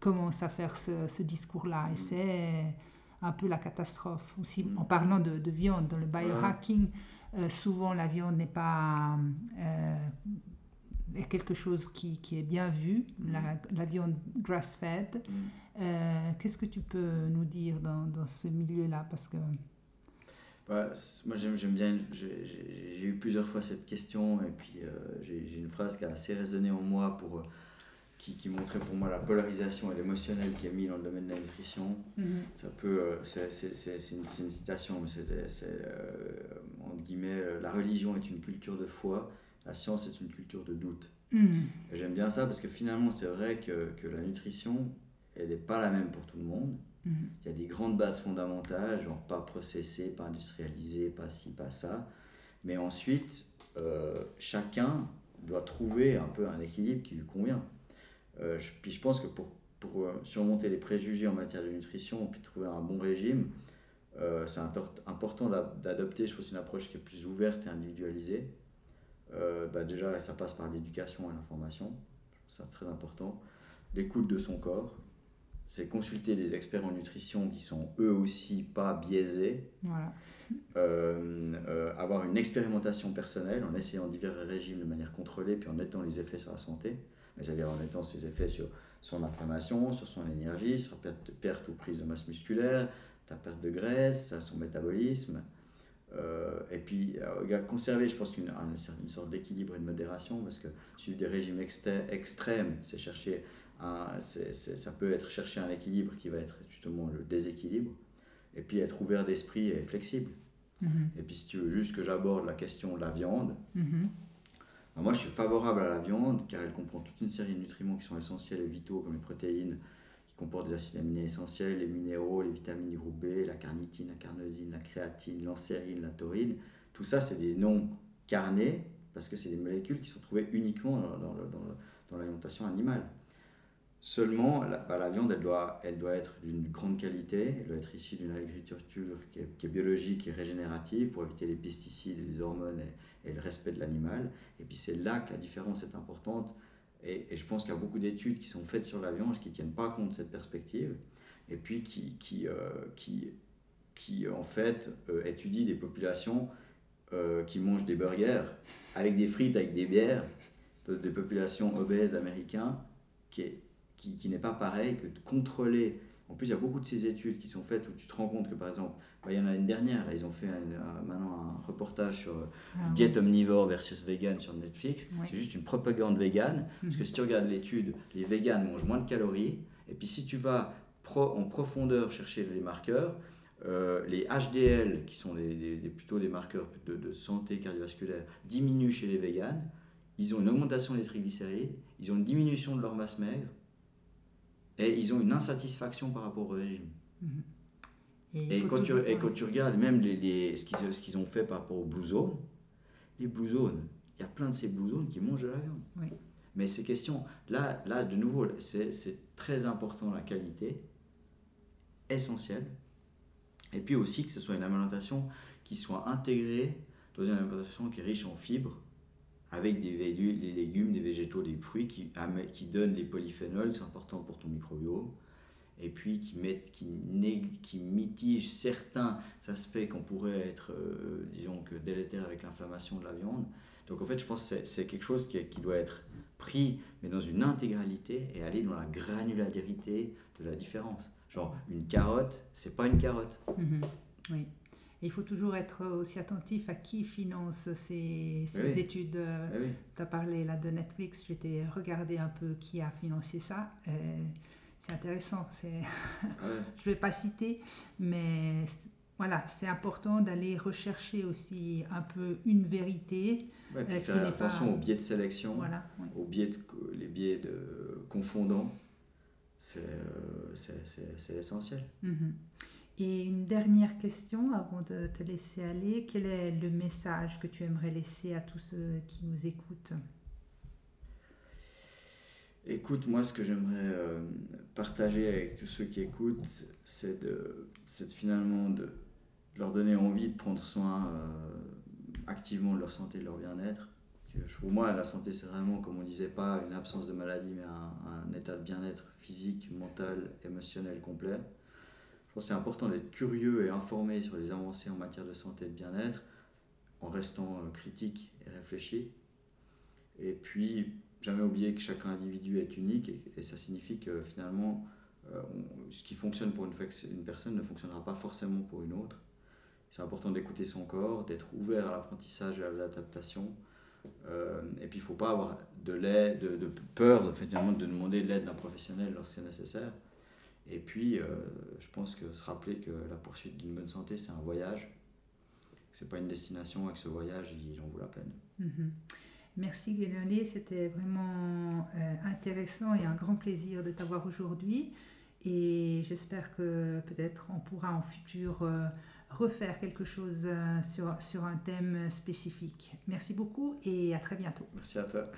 A: commencent à faire ce, ce discours-là. Et mm. c'est un peu la catastrophe. Aussi, en parlant de, de viande, dans le biohacking, euh, souvent la viande n'est pas euh, quelque chose qui, qui, est bien vu, la, la viande grass-fed. Euh, qu'est-ce que tu peux nous dire dans, dans ce milieu-là? Parce que
B: bah, moi j'aime bien, j'ai eu plusieurs fois cette question et puis euh, j'ai une phrase qui a assez résonné en moi pour, euh, qui, qui, montrait pour moi la polarisation et l'émotionnel qui est mis dans le domaine de la nutrition. Mm-hmm. Ça peut, c'est une, une, citation, mais c'est en guillemets, la religion est une culture de foi, la science est une culture de doute. Mm. J'aime bien ça parce que finalement c'est vrai que, que la nutrition elle n'est pas la même pour tout le monde. Mhm. Il y a des grandes bases fondamentales, genre pas processé, pas industrialisé, pas ci, pas ça. Mais ensuite, euh, chacun doit trouver un peu un équilibre qui lui convient. Euh, puis je pense que pour, pour, euh, surmonter les préjugés en matière de nutrition, puis trouver un bon régime, c'est important d'adopter, je pense, une approche qui est plus ouverte et individualisée. Bah déjà, ça passe par l'éducation et l'information. Ça, c'est très important. L'écoute de son corps, c'est consulter des experts en nutrition qui sont eux aussi pas biaisés. Euh, euh, avoir une expérimentation personnelle en essayant divers régimes de manière contrôlée, puis en notant les effets sur la santé, c'est-à-dire en notant ses effets sur son inflammation, sur son énergie, sur perte, perte ou prise de masse musculaire, ta perte de graisse, son métabolisme. Et puis, conserver, je pense qu'une une sorte d'équilibre et de modération, parce que suivre des régimes extrêmes, c'est chercher un, ça peut être chercher un équilibre qui va être justement le déséquilibre, et puis être ouvert d'esprit et flexible. Mm-hmm. Et puis, si tu veux juste que j'aborde la question de la viande, mm-hmm. moi je suis favorable à la viande car elle comprend toute une série de nutriments qui sont essentiels et vitaux, comme les protéines, qui comportent des acides aminés essentiels, les minéraux, les vitamines du groupe B, la carnitine, la carnosine, la créatine, l'ancérine, la taurine. Tout ça, c'est des noms carnés parce que c'est des molécules qui sont trouvées uniquement dans l'alimentation animale. Seulement, la, bah, viande, elle doit, être d'une grande qualité, elle doit être issue d'une agriculture qui est, biologique et régénérative pour éviter les pesticides, les hormones et, le respect de l'animal. Et puis c'est là que la différence est importante. Et, je pense qu'il y a beaucoup d'études qui sont faites sur la viande qui ne tiennent pas compte de cette perspective et puis qui, qui, euh, qui, qui en fait euh, étudient des populations euh, qui mangent des burgers avec des frites, avec des bières, des populations obèses américaines qui est qui, n'est pas pareil que de contrôler. En plus, il y a beaucoup de ces études qui sont faites où tu te rends compte que, par exemple, bah, il y en a une dernière, là, ils ont fait maintenant un reportage sur ah, diète omnivore versus vegan sur Netflix. C'est juste une propagande vegan. Parce que mhm. si tu regardes l'étude, les véganes mangent moins de calories. Et puis si tu vas en profondeur chercher les marqueurs, euh, les HDL, qui sont plutôt des marqueurs de, de, santé cardiovasculaire, diminuent chez les véganes. Ils ont une augmentation des triglycérides, ils ont une diminution de leur masse maigre, et ils ont une insatisfaction par rapport au régime. Mhm. Et, quand tu, et, quand tu, regardes même les, les, ce qu'ils ont fait par rapport aux blue zones, les blue zones, il y a plein de ces blue zones qui mangent de la viande. Oui. Mais ces questions, là, là de nouveau, c'est très important la qualité, essentielle. Et puis aussi que ce soit une alimentation qui soit intégrée dans une alimentation qui est riche en fibres, avec des, légumes, des végétaux, des fruits qui, donnent les polyphénols, c'est important pour ton microbiome, et puis qui, mettent, mitigent certains aspects qu'on pourrait être, euh, disons délétères avec l'inflammation de la viande. Donc en fait, je pense que c'est quelque chose qui, qui, doit être pris, mais dans une intégralité, et aller dans la granularité de la différence. Genre, une carotte, c'est pas une carotte.
A: Mm-hmm. Oui il faut toujours être aussi attentif à qui finance ces, études. Tu as parlé là de Netflix, j'étais regarder un peu qui a financé ça. Euh, c'est intéressant. C'est... Je ne vais pas citer, mais voilà, c'est important d'aller rechercher aussi un peu une vérité.
B: Ouais, euh, faire attention aux biais de sélection, voilà, aux biais de, les biais de confondants. C'est, euh, c'est, essentiel.
A: Mm-hmm. Et une dernière question avant de te laisser aller. Quel est le message que tu aimerais laisser à tous ceux qui nous écoutent?
B: Écoute, moi, ce que j'aimerais euh, partager avec tous ceux qui écoutent, c'est de, finalement de leur donner envie de prendre soin euh, activement de leur santé, de leur bien-être. Pour moi, la santé, c'est vraiment, comme on disait, pas une absence de maladie, mais un, un état de bien-être physique, mental, émotionnel complet. Je pense c'est important d'être curieux et informé sur les avancées en matière de santé et de bien-être, en restant euh, critique et réfléchi. Et puis, jamais oublier que chaque individu est unique et, ça signifie que finalement, euh, ce qui fonctionne pour une, personne ne fonctionnera pas forcément pour une autre. C'est important d'écouter son corps, d'être ouvert à l'apprentissage et à l'adaptation. Euh, et puis, il ne faut pas avoir de peur de, finalement, de demander l'aide d'un professionnel lorsque c'est nécessaire. Et puis, euh, je pense que se rappeler que la poursuite d'une bonne santé, c'est un voyage, que ce n'est pas une destination et que ce voyage, il en vaut la peine.
A: Mhm. Merci Guélané, c'était vraiment euh, intéressant et un grand plaisir de t'avoir aujourd'hui. Et j'espère que peut-être on pourra en futur euh, refaire quelque chose sur, sur un thème spécifique. Merci beaucoup et à très bientôt.
B: Merci à toi.